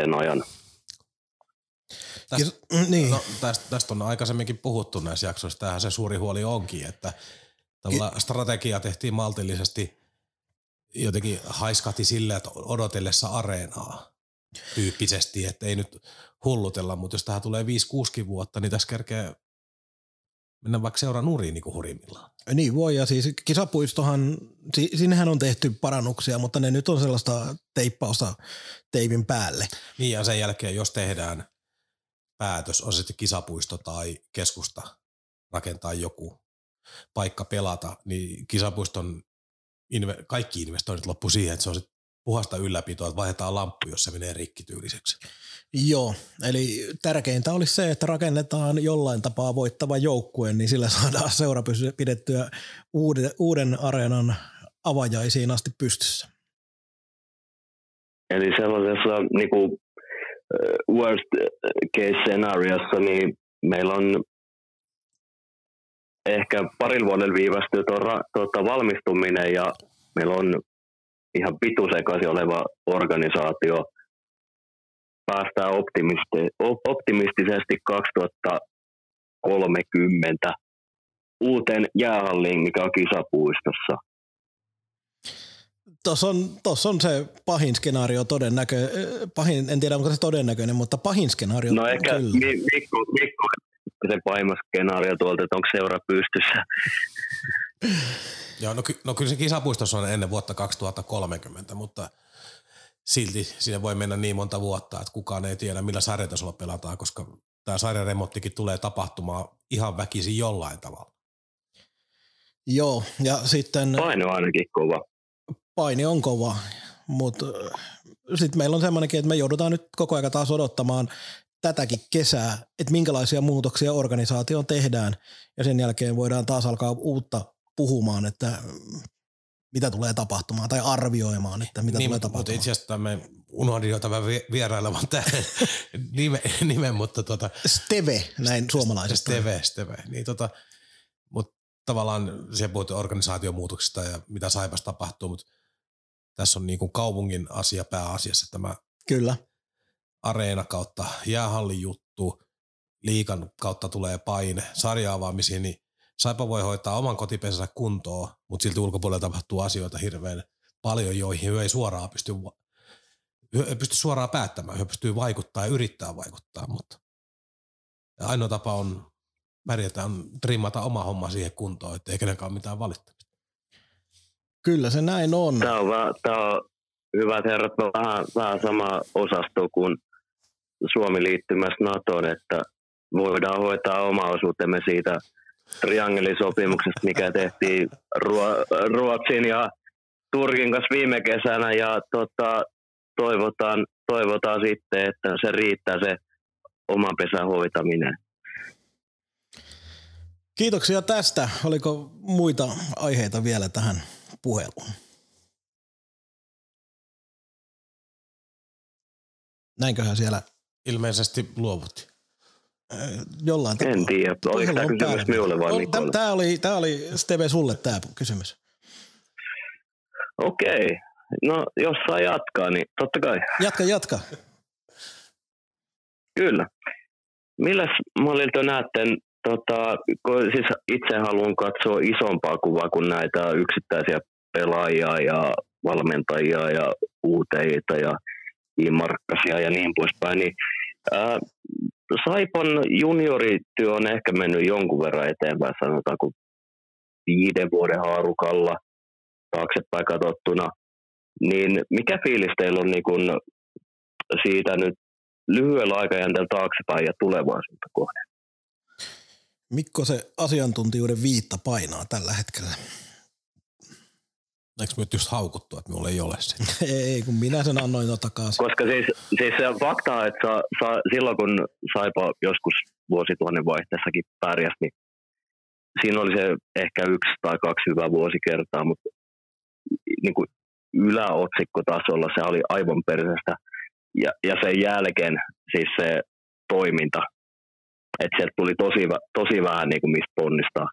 Speaker 6: sen ajan?
Speaker 3: Tästä, mm, niin. no, tästä, tästä on aikaisemminkin puhuttu näissä jaksoissa. Tämähän se suuri huoli onkin, että tällä strategia tehtiin maltillisesti jotenkin haiskahti sille, että odotellessa areenaa tyyppisesti, että ei nyt hullutella, mutta jos tähän tulee 5-6 vuotta, niin tässä kerkee mennä vaikka seuraa nuriin niin hurimmillaan.
Speaker 2: Niin voi, ja siis kisapuistohan, sinnehän on tehty parannuksia, mutta ne nyt on sellaista teippausta teivin päälle.
Speaker 3: Niin ja sen jälkeen, jos tehdään päätös, on se sitten kisapuisto tai keskusta rakentaa joku paikka pelata, niin kisapuiston inve, kaikki investoinnit loppu siihen, että se on sit puhasta ylläpitoa, että vaihdetaan lamppu, jos se menee rikkityyliseksi.
Speaker 2: Joo, eli tärkeintä olisi se, että rakennetaan jollain tapaa voittava joukkue, niin sillä saadaan seura pidettyä uuden, uuden areenan avajaisiin asti pystyssä.
Speaker 6: Eli sellaisessa niin kuin, worst case scenariossa, niin meillä on ehkä parilla vuodella viivästyy tuo tuota, valmistuminen ja meillä on ihan pitusekaisin oleva organisaatio. Päästään optimisti, optimistisesti 2030 uuteen jäähalliin, mikä on kisapuistossa.
Speaker 2: Tuossa on, tossa on se pahin skenaario todennäkö, pahin, en tiedä onko se todennäköinen, mutta pahin skenaario
Speaker 6: No ehkä
Speaker 2: kyllä.
Speaker 6: Mikko, Mikko se pahimmas skenaario tuolta, että onko seura pystyssä.
Speaker 3: Joo, no, ky- no kyllä se kisapuistossa on ennen vuotta 2030, mutta silti siinä voi mennä niin monta vuotta, että kukaan ei tiedä, millä sarjatasolla pelataan, koska tämä sarjaremonttikin tulee tapahtumaan ihan väkisin jollain tavalla.
Speaker 2: Joo, ja sitten
Speaker 6: Paine on ainakin kova.
Speaker 2: paini on kova, mutta sitten meillä on semmoinenkin, että me joudutaan nyt koko ajan taas odottamaan tätäkin kesää, että minkälaisia muutoksia organisaatioon tehdään, ja sen jälkeen voidaan taas alkaa uutta puhumaan, että mitä tulee tapahtumaan, tai arvioimaan, että mitä
Speaker 3: niin,
Speaker 2: tulee
Speaker 3: mutta
Speaker 2: tapahtumaan.
Speaker 3: itse asiassa me unohdin jo tämän vi- vierailevan tämän (laughs) nimen, nimen, mutta tota,
Speaker 2: Steve, näin suomalaisesta.
Speaker 3: Steve, Steve. Niin tota, mutta tavallaan se puhutte organisaatiomuutoksista ja mitä Saipas tapahtuu, mutta tässä on niin kuin kaupungin asia pääasiassa tämä
Speaker 2: Kyllä,
Speaker 3: areena kautta jäähallin juttu, liikan kautta tulee paine, sarjaavaamisiin, niin Saipa voi hoitaa oman kotipesänsä kuntoon, mutta silti ulkopuolella tapahtuu asioita hirveän paljon, joihin ei suoraan pysty, ei pysty suoraan päättämään, he pystyy vaikuttaa ja yrittää vaikuttaa, mutta ainoa tapa on pärjätä, on trimmata oma homma siihen kuntoon, ettei kenenkään ole mitään valittamista.
Speaker 2: kyllä se näin on.
Speaker 6: Tämä on, vähän, tämä on hyvät herrat, vähän, vähän sama osasto kuin Suomi liittymässä NATOon, että voidaan hoitaa oma osuutemme siitä triangelisopimuksesta, mikä tehtiin Ruo- Ruotsin ja Turkin kanssa viime kesänä ja tota, toivotaan, toivotaan sitten, että se riittää se oman pesän hoitaminen.
Speaker 2: Kiitoksia tästä. Oliko muita aiheita vielä tähän puheluun? Näinköhän siellä
Speaker 3: Ilmeisesti luovutti.
Speaker 2: äh, jollain tapaa.
Speaker 6: En tiedä, oliko tämä kysymys minulle vai Mikolle?
Speaker 2: Tämä oli, tämä oli Steve sulle tämä kysymys.
Speaker 6: Okei, no jos saa jatkaa, niin totta kai.
Speaker 2: Jatka, jatka.
Speaker 6: Kyllä. Milläs mallilta näette, tota, kun siis itse haluan katsoa isompaa kuvaa kuin näitä yksittäisiä pelaajia ja valmentajia ja uuteita ja imarkkasia ja niin poispäin, niin ää, Saipan juniorityö on ehkä mennyt jonkun verran eteenpäin, sanotaanko viiden vuoden haarukalla taaksepäin katsottuna. Niin mikä fiilis teillä on niin kun siitä nyt lyhyellä aikajänteellä taaksepäin ja tulevaisuutta kohden?
Speaker 2: Mikko se asiantuntijuuden viitta painaa tällä hetkellä.
Speaker 3: Eikö me nyt just haukuttu, että minulla ei ole sitä? (laughs)
Speaker 2: Ei, kun minä sen annoin jo takaisin.
Speaker 6: Koska siis, siis se fakta, että sa, sa, silloin kun Saipa joskus vuosituhannen vaihteessakin pärjäs, niin siinä oli se ehkä yksi tai kaksi hyvää vuosikertaa, mutta niin kuin yläotsikkotasolla se oli aivan perseestä. Ja, ja sen jälkeen siis se toiminta, että sieltä tuli tosi, tosi vähän niin kuin mistä ponnistaa.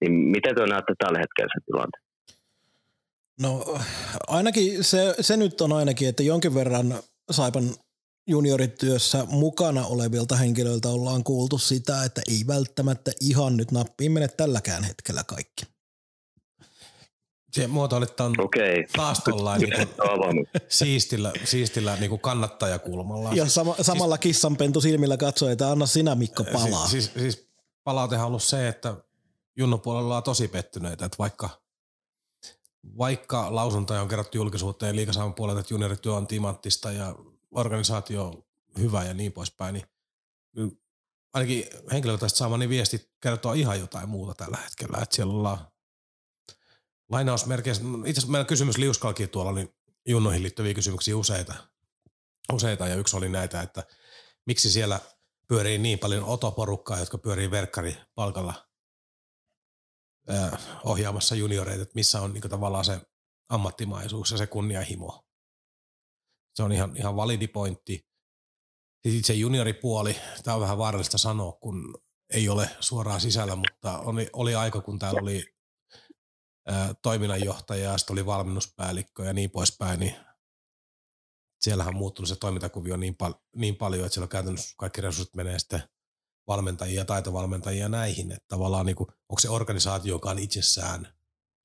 Speaker 6: Niin miten te näette tällä hetkellä sen tilanteen?
Speaker 2: No ainakin se, se nyt on ainakin, että jonkin verran Saipan juniorityössä mukana olevilta henkilöiltä ollaan kuultu sitä, että ei välttämättä ihan nyt nappiin mene tälläkään hetkellä kaikki.
Speaker 3: Se muotoilit tämän
Speaker 6: Okei.
Speaker 3: taas tollain niin kuin siistillä, siistillä niin kuin kannattajakulmalla.
Speaker 2: Ja sama, samalla kissanpentu silmillä katsoi, että anna sinä Mikko palaa.
Speaker 3: Siis, siis, siis palautehan on ollut se, että Junnon puolella on tosi pettyneitä, että vaikka, vaikka lausuntoja on kerrottu julkisuuteen liikasaavan puolelta, että juniorityö on timanttista ja organisaatio on hyvä ja niin poispäin, niin ainakin henkilökohtaisesti saamani viesti kertoo ihan jotain muuta tällä hetkellä, että siellä ollaan lainausmerkeissä, no itse asiassa meidän kysymys liuskalkin tuolla oli junnoihin liittyviä kysymyksiä useita, useita. Ja yksi oli näitä, että miksi siellä pyörii niin paljon otoporukkaa, jotka pyörii verkkari palkalla ohjaamassa junioreita, että missä on niin tavallaan se ammattimaisuus ja se kunnianhimo. Se on ihan, ihan validi pointti. Siis itse junioripuoli, tämä on vähän vaarallista sanoa, kun ei ole suoraan sisällä, mutta oli, oli aika, kun täällä oli ää, toiminnanjohtaja ja sitten oli valmennuspäällikkö ja niin poispäin, niin siellähän on muuttunut se toimintakuvio niin, pal- niin paljon, että siellä on käytännössä kaikki resurssit menee sitten valmentajia, taitovalmentajia näihin, että tavallaan niin kuin, onko se organisaatio, joka on itsessään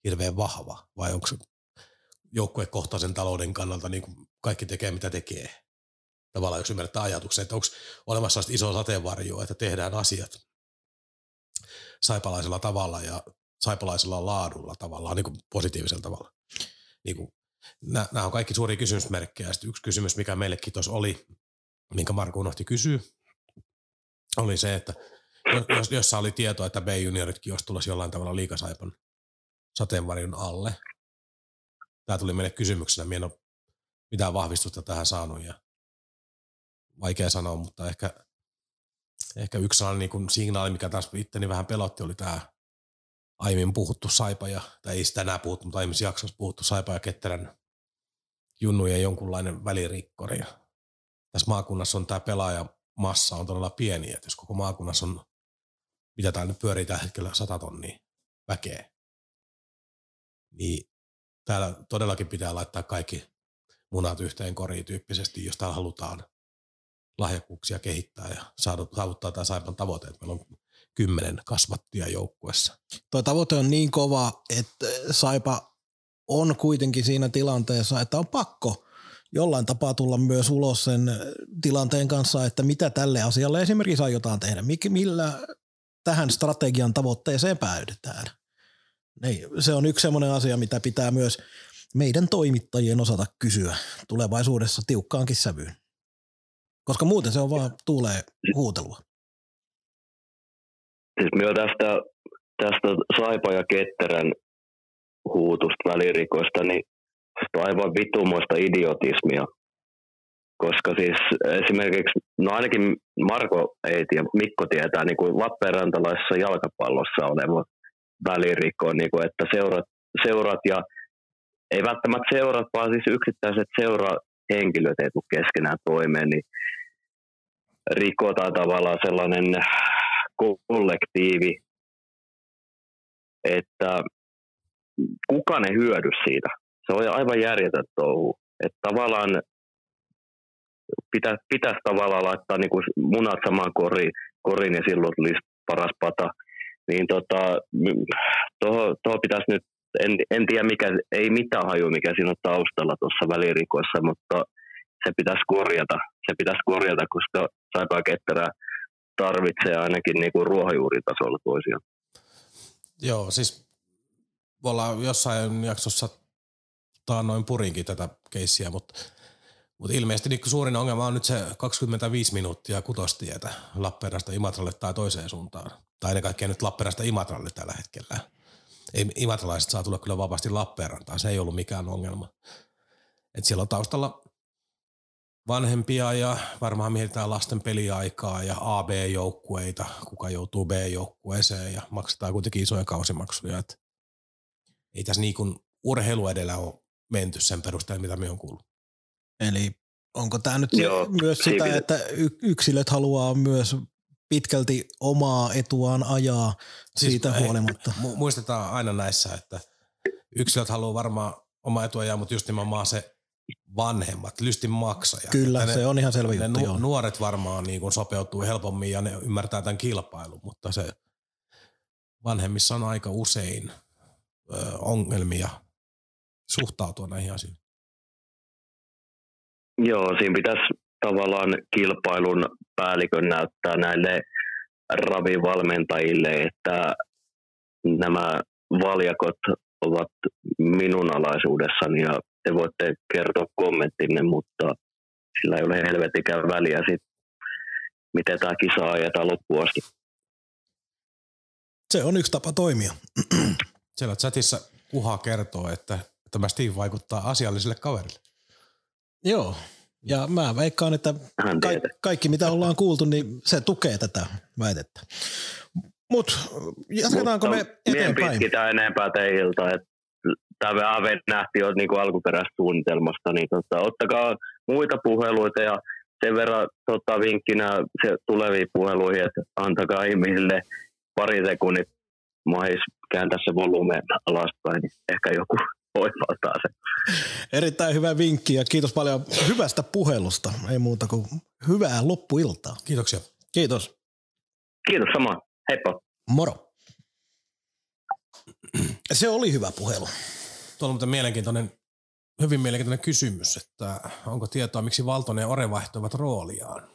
Speaker 3: hirveän vahva vai onko se joukkuekohtaisen talouden kannalta niin kuin kaikki tekee mitä tekee. Tavallaan jos ymmärretään ajatuksen, että onko olemassa iso sateenvarjo, että tehdään asiat saipalaisella tavalla ja saipalaisella laadulla tavallaan niin kuin positiivisella tavalla. Niin kuin, nämä on kaikki suuria kysymysmerkkejä. Sitten yksi kysymys, mikä meillekin tuossa oli, minkä Marko unohti kysyä, oli se, että jos, jossa oli tietoa, että B-junioritkin olisi tulossa jollain tavalla liikasaipan sateenvarjon alle. Tämä tuli meille kysymyksenä, minä en ole mitään vahvistusta tähän saanut ja vaikea sanoa, mutta ehkä, ehkä yksi sellainen niin kuin signaali, mikä taas itteni vähän pelotti, oli tämä aiemmin puhuttu Saipa ja, tai ei sitä enää puhuttu, mutta aiemmissa jaksoissa puhuttu Saipa ja Ketterän junnujen jonkunlainen välirikkori. Tässä maakunnassa on tämä pelaajamassa on todella pieni, että jos koko maakunnassa on, mitä tämä nyt pyörii tällä hetkellä, sata tonnia väkeä, niin täällä todellakin pitää laittaa kaikki munat yhteen koriin tyyppisesti, jos täällä halutaan lahjakkuuksia kehittää ja saavuttaa tämä Saipan tavoite, että meillä on kymmenen kasvattia joukkuessa.
Speaker 2: Tuo tavoite on niin kova, että Saipa on kuitenkin siinä tilanteessa, että on pakko jollain tapaa tulla myös ulos sen tilanteen kanssa, että mitä tälle asialle esimerkiksi aiotaan tehdä, millä tähän strategian tavoitteeseen päädytään. Niin, se on yksi sellainen asia, mitä pitää myös meidän toimittajien osata kysyä tulevaisuudessa tiukkaankin sävyyn. Koska muuten se on vaan tuulee huutelua.
Speaker 6: Siis myös tästä, tästä Saipa ja Ketterän huutusta välirikoista, niin aivan vitumoista idiotismia. Koska siis esimerkiksi, no ainakin Marko ei tiedä, Mikko tietää niin kuin Lappeenrantalaisessa jalkapallossa oleva välirikko, niin kuin, että seurat, seurat ja ei välttämättä seurat, vaan siis yksittäiset seurahenkilöt ei tule keskenään toimeen, niin rikotaan tavallaan sellainen kollektiivi, että kukaan ei hyödy siitä. Se on aivan järjetön touhu. Että tavallaan pitäisi, pitäisi tavallaan laittaa niin kuin munat samaan koriin, koriin ja silloin tulisi paras pata. Niin tota, tuohon toho pitäisi nyt, en, en tiedä mikä, ei mitään haju mikä siinä on taustalla tuossa välirikossa, mutta se pitäisi korjata. Se pitäisi korjata, koska Saipa Ketterää tarvitsee ainakin niin kuin ruohonjuuritasolla toisiaan.
Speaker 3: Joo, siis ollaan jossain jaksossa noin purinkin tätä keissiä, mutta, mutta ilmeisesti niin suurin ongelma on nyt se 25 minuuttia kutostietä Lappeenrasta Imatralle tai toiseen suuntaan. Tai ennen kaikkea nyt Lappeenrasta Imatralle tällä hetkellä. Ei imatralaiset saa tulla kyllä vapaasti Lappeenrantaan, se ei ollut mikään ongelma. Et siellä on taustalla vanhempia ja varmaan mietitään lasten peliaikaa ja AB-joukkueita, kuka joutuu B-joukkueeseen ja maksetaan kuitenkin isoja kausimaksuja. Et ei tässä niin kuin urheilu edellä ole menty sen perusteella, mitä me on kuullut.
Speaker 2: Eli onko tämä nyt Joo, myös sitä, siitä. että yksilöt haluaa myös pitkälti omaa etuaan ajaa siis siitä ei, huolimatta?
Speaker 3: Muistetaan aina näissä, että yksilöt haluaa varmaan omaa etua ajaa, mutta just nimenomaan se vanhemmat, lystin maksajat.
Speaker 2: Kyllä, ne, se on ihan selvä juttu.
Speaker 3: Nu- nuoret varmaan niin kuin sopeutuu helpommin ja ne ymmärtää tämän kilpailun, mutta se vanhemmissa on aika usein ö, ongelmia suhtautua näihin asioihin.
Speaker 6: Joo, siinä pitäisi tavallaan kilpailun päällikön näyttää näille ravivalmentajille, että nämä valjakot ovat minun alaisuudessani ja te voitte kertoa kommenttinne, mutta sillä ei ole helvetikään väliä sit, miten tämä kisa ajetaan loppuun asti.
Speaker 2: Se on yksi tapa toimia. (clears throat)
Speaker 3: Siellä chatissa Kuha kertoo, että tämä Steve vaikuttaa asialliselle kaverille.
Speaker 2: Joo, ja mä veikkaan, että ka- kaikki mitä ollaan kuultu, niin se tukee tätä väitettä. Mut jatketaanko Mutta me eteenpäin?
Speaker 6: Mien pitkitä enempää teiltä, että tämä vähän nähtiin jo niin alkuperäisestä suunnitelmasta, niin tota, ottakaa muita puheluita ja sen verran tota, vinkkinä se tuleviin puheluihin, että antakaa ihmisille pari sekunnin mahis kääntää se volyyme alaspäin, niin ehkä joku oivaltaa se.
Speaker 2: Erittäin hyvä vinkki ja kiitos paljon hyvästä puhelusta. Ei muuta kuin hyvää loppuiltaa.
Speaker 3: Kiitoksia.
Speaker 2: Kiitos.
Speaker 6: Kiitos sama. Heippa.
Speaker 2: Moro. Se oli hyvä puhelu.
Speaker 3: Tuolla on muuten mielenkiintoinen, hyvin mielenkiintoinen kysymys, että onko tietoa, miksi Valtonen ja Ore vaihtoivat rooliaan?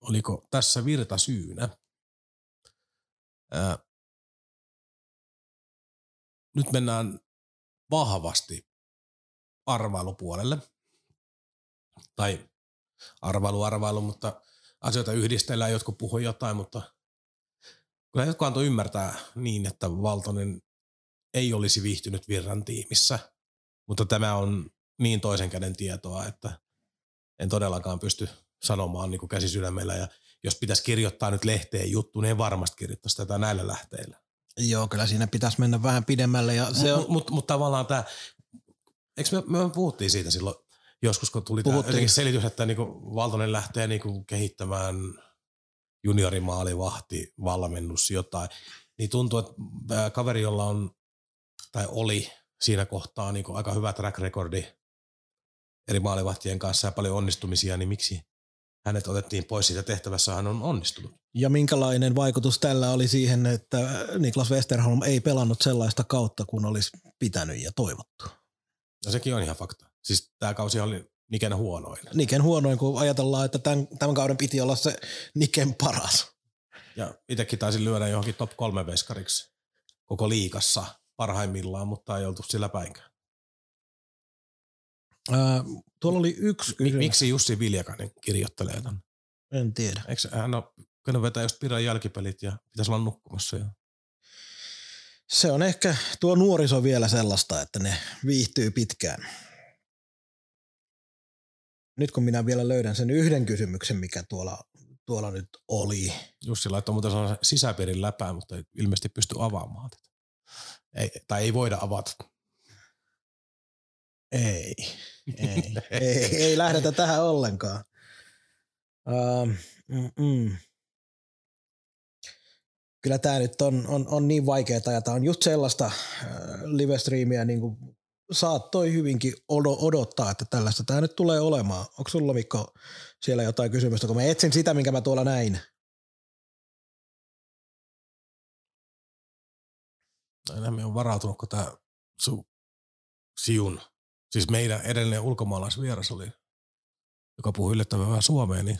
Speaker 3: Oliko tässä virta syynä? Ää, nyt mennään vahvasti arvailupuolelle. Tai arvailu, arvailu, mutta asioita yhdistellään, jotkut puhuu jotain, mutta kyllä jotkut antoi ymmärtää niin, että Valtonen ei olisi viihtynyt Virran tiimissä, mutta tämä on niin toisen käden tietoa, että en todellakaan pysty sanomaan niin käsi sydämellä ja jos pitäisi kirjoittaa nyt lehteen juttu, niin en varmasti kirjoittaisi tätä näillä lähteillä.
Speaker 2: Joo, kyllä siinä pitäisi mennä vähän pidemmälle. Ja se on...
Speaker 3: Mutta mut, mut tavallaan tämä, eikö me, me puhuttiin siitä silloin joskus, kun tuli tämä selitys, että niinku Valtonen lähtee niinku kehittämään juniorimaalivahti, valmennus, jotain, niin tuntuu, että kaveri, jolla on tai oli siinä kohtaa niin aika hyvä track recordi eri maalivahtien kanssa ja paljon onnistumisia, niin miksi hänet otettiin pois siitä tehtävässä, hän on onnistunut.
Speaker 2: Ja minkälainen vaikutus tällä oli siihen, että Niklas Westerholm ei pelannut sellaista kautta, kun olisi pitänyt ja toivottu?
Speaker 3: No sekin on ihan fakta. Siis tämä kausi oli Niken huonoin.
Speaker 2: Niken huonoin, kun ajatellaan, että tämän, tämän kauden piti olla se Niken paras.
Speaker 3: Ja itsekin taisin lyödä johonkin top kolme veskariksi koko liikassa parhaimmillaan, mutta ei oltu sillä päinkään.
Speaker 2: Ää, tuolla oli yksi kysymys.
Speaker 3: Miksi Jussi Viljakainen kirjoittelee tämän?
Speaker 2: En tiedä.
Speaker 3: Eikö hän ole vetää just Piran jälkipelit ja pitäisi olla nukkumassa jo?
Speaker 2: Se on ehkä tuo nuoriso vielä sellaista, että ne viihtyy pitkään. Nyt kun minä vielä löydän sen yhden kysymyksen, mikä tuolla, tuolla nyt oli.
Speaker 3: Jussi laittoi muuten sisäpiirin läpää, mutta ei ilmeisesti pysty avaamaan tätä. Ei, tai ei voida avata.
Speaker 2: Ei, ei, (laughs) ei, ei lähdetä tähän ollenkaan. Uh, mm-mm. Kyllä tämä nyt on, on, on niin vaikeaa ja tämä on just sellaista äh, live-striimiä, niin kuin saattoi hyvinkin odottaa, että tällaista tämä nyt tulee olemaan. Onko sulla Mikko siellä jotain kysymystä, kun mä etsin sitä, minkä mä tuolla näin?
Speaker 3: Aina me on varautunut, kun tämä su, Siun, siis meidän edellinen ulkomaalaisvieras oli, joka puhui yllättävän vähän suomea, niin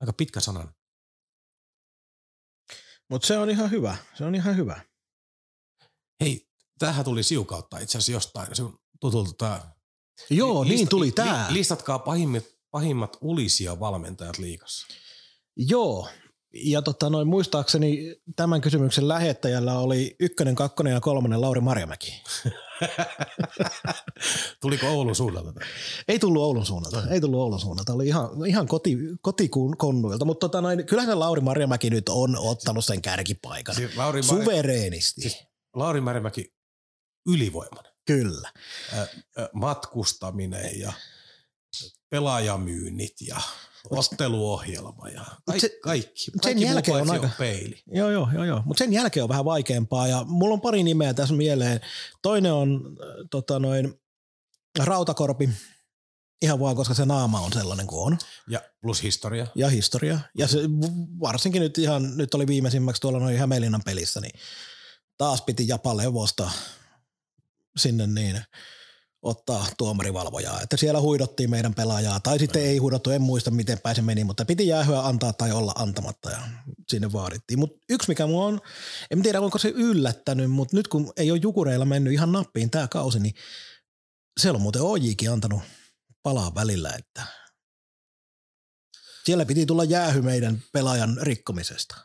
Speaker 3: aika pitkä sanan.
Speaker 2: Mutta se on ihan hyvä, se on ihan hyvä.
Speaker 3: Hei, tähän tuli siukautta itse asiassa jostain, se on tutulta tämä.
Speaker 2: Joo, Lista, niin tuli tämä.
Speaker 3: Li, listatkaa pahimmat, pahimmat ulisia valmentajat liikassa.
Speaker 2: Joo, ja tota, noin, muistaakseni tämän kysymyksen lähettäjällä oli ykkönen, kakkonen ja kolmonen Lauri Marjamäki. (laughs)
Speaker 3: Tuliko Oulun suunnalta?
Speaker 2: Ei tullut Oulun suunnalta. Ei tullut Oulun suunnalta. Oli ihan, ihan koti, kotikonnuilta. Mutta tota, noin, kyllähän Lauri Marjamäki nyt on ottanut sen kärkipaikan. Siis Lauri Mar- Suvereenisti. Siis
Speaker 3: Lauri Marjamäki ylivoimainen.
Speaker 2: Kyllä.
Speaker 3: matkustaminen ja pelaajamyynnit ja otteluohjelma ja kaikki. Se, kaikki.
Speaker 2: Sen kaikki jälkeen on aika,
Speaker 3: peili.
Speaker 2: Joo, joo, joo, joo. mutta sen jälkeen on vähän vaikeampaa ja mulla on pari nimeä tässä mieleen. Toinen on äh, tota noin, Rautakorpi, ihan vaan koska se naama on sellainen kuin on.
Speaker 3: Ja plus historia.
Speaker 2: Ja historia. Ja se, varsinkin nyt ihan, nyt oli viimeisimmäksi tuolla noin Hämeenlinnan pelissä, niin taas piti Japalle hevosta sinne niin ottaa tuomarivalvojaa. Että siellä huidottiin meidän pelaajaa, tai sitten ei huidottu, en muista miten päin se meni, mutta piti jäähyä antaa tai olla antamatta ja sinne vaadittiin. Mutta yksi mikä mua on, en tiedä onko se yllättänyt, mutta nyt kun ei ole Jukureilla mennyt ihan nappiin tämä kausi, niin siellä on muuten Ojikin antanut palaa välillä, että siellä piti tulla jäähy meidän pelaajan rikkomisesta.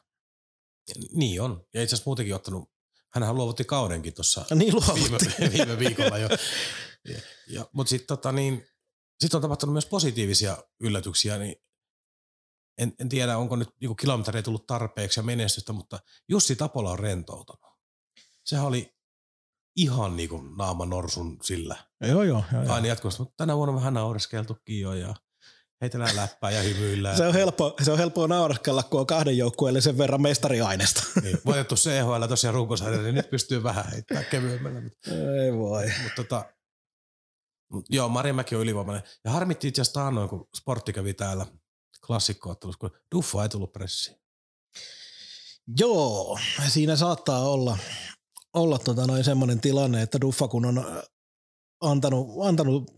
Speaker 3: Niin on. Ja itse asiassa muutenkin ottanut, hänhän luovutti kaudenkin tuossa
Speaker 2: niin
Speaker 3: viime, viime viikolla jo. (laughs) Ja, mutta sitten tota niin, sit on tapahtunut myös positiivisia yllätyksiä, niin en, en tiedä, onko nyt niin kilometrejä tullut tarpeeksi ja menestystä, mutta Jussi Tapola on rentoutunut. Sehän oli ihan niin kuin naama norsun sillä.
Speaker 2: Joo, joo. joo,
Speaker 3: Aina jatkuvasti, mutta tänä vuonna vähän naureskeltukin jo ja heitellään läppää ja hymyillään.
Speaker 2: Se on helppo, se on helppoa nauraskella, kun on kahden joukkueelle sen verran mestariainesta. (laughs)
Speaker 3: Niin, voitettu CHL tosiaan runkosarja, niin nyt pystyy vähän heittämään kevyemmällä.
Speaker 2: Ei voi.
Speaker 3: Mutta tota, Joo, Mäki on ylivoimainen. Ja harmitti itse asiassa taannoin, kun sportti kävi täällä klassikkoottelussa, kun Duffa ei tullut pressiin.
Speaker 2: Joo, siinä saattaa olla, olla tota noin semmoinen tilanne, että Duffa kun on äh, antanut, antanut,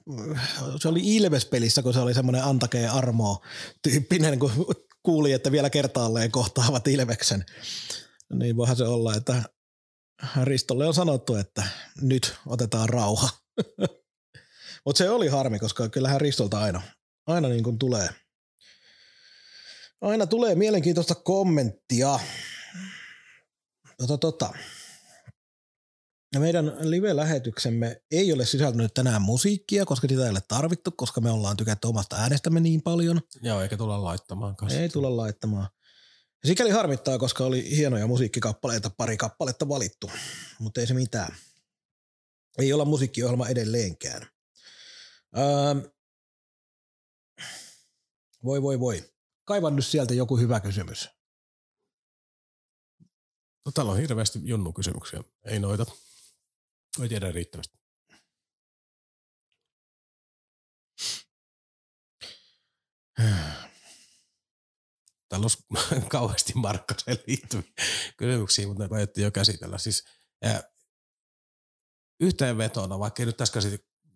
Speaker 2: se oli Ilves-pelissä, kun se oli semmoinen antakee armoa tyyppinen, kun kuuli, että vielä kertaalleen kohtaavat Ilveksen. Niin voihan se olla, että Ristolle on sanottu, että nyt otetaan rauha. (laughs) Mutta se oli harmi, koska kyllähän Ristolta aina, aina niin kuin tulee, aina tulee mielenkiintoista kommenttia. Tota, tota. Meidän live-lähetyksemme ei ole sisältänyt tänään musiikkia, koska sitä ei ole tarvittu, koska me ollaan tykätty omasta äänestämme niin paljon.
Speaker 3: Joo, eikä tulla laittamaan kanssa.
Speaker 2: Ei tulla laittamaan. Sikäli harmittaa, koska oli hienoja musiikkikappaleita, pari kappaletta valittu, mutta ei se mitään. Ei olla musiikkiohjelma edelleenkään. Öö, voi voi voi. Kaivan nyt sieltä joku hyvä kysymys.
Speaker 3: No, täällä on hirveästi junnu kysymyksiä. Ei noita. Ei tiedä riittävästi. Täällä olisi (laughs) kauheasti Markkaseen liittyviä kysymyksiä, mutta ne jo käsitellä. Siis, ää, yhteenvetona, vaikka ei nyt tässä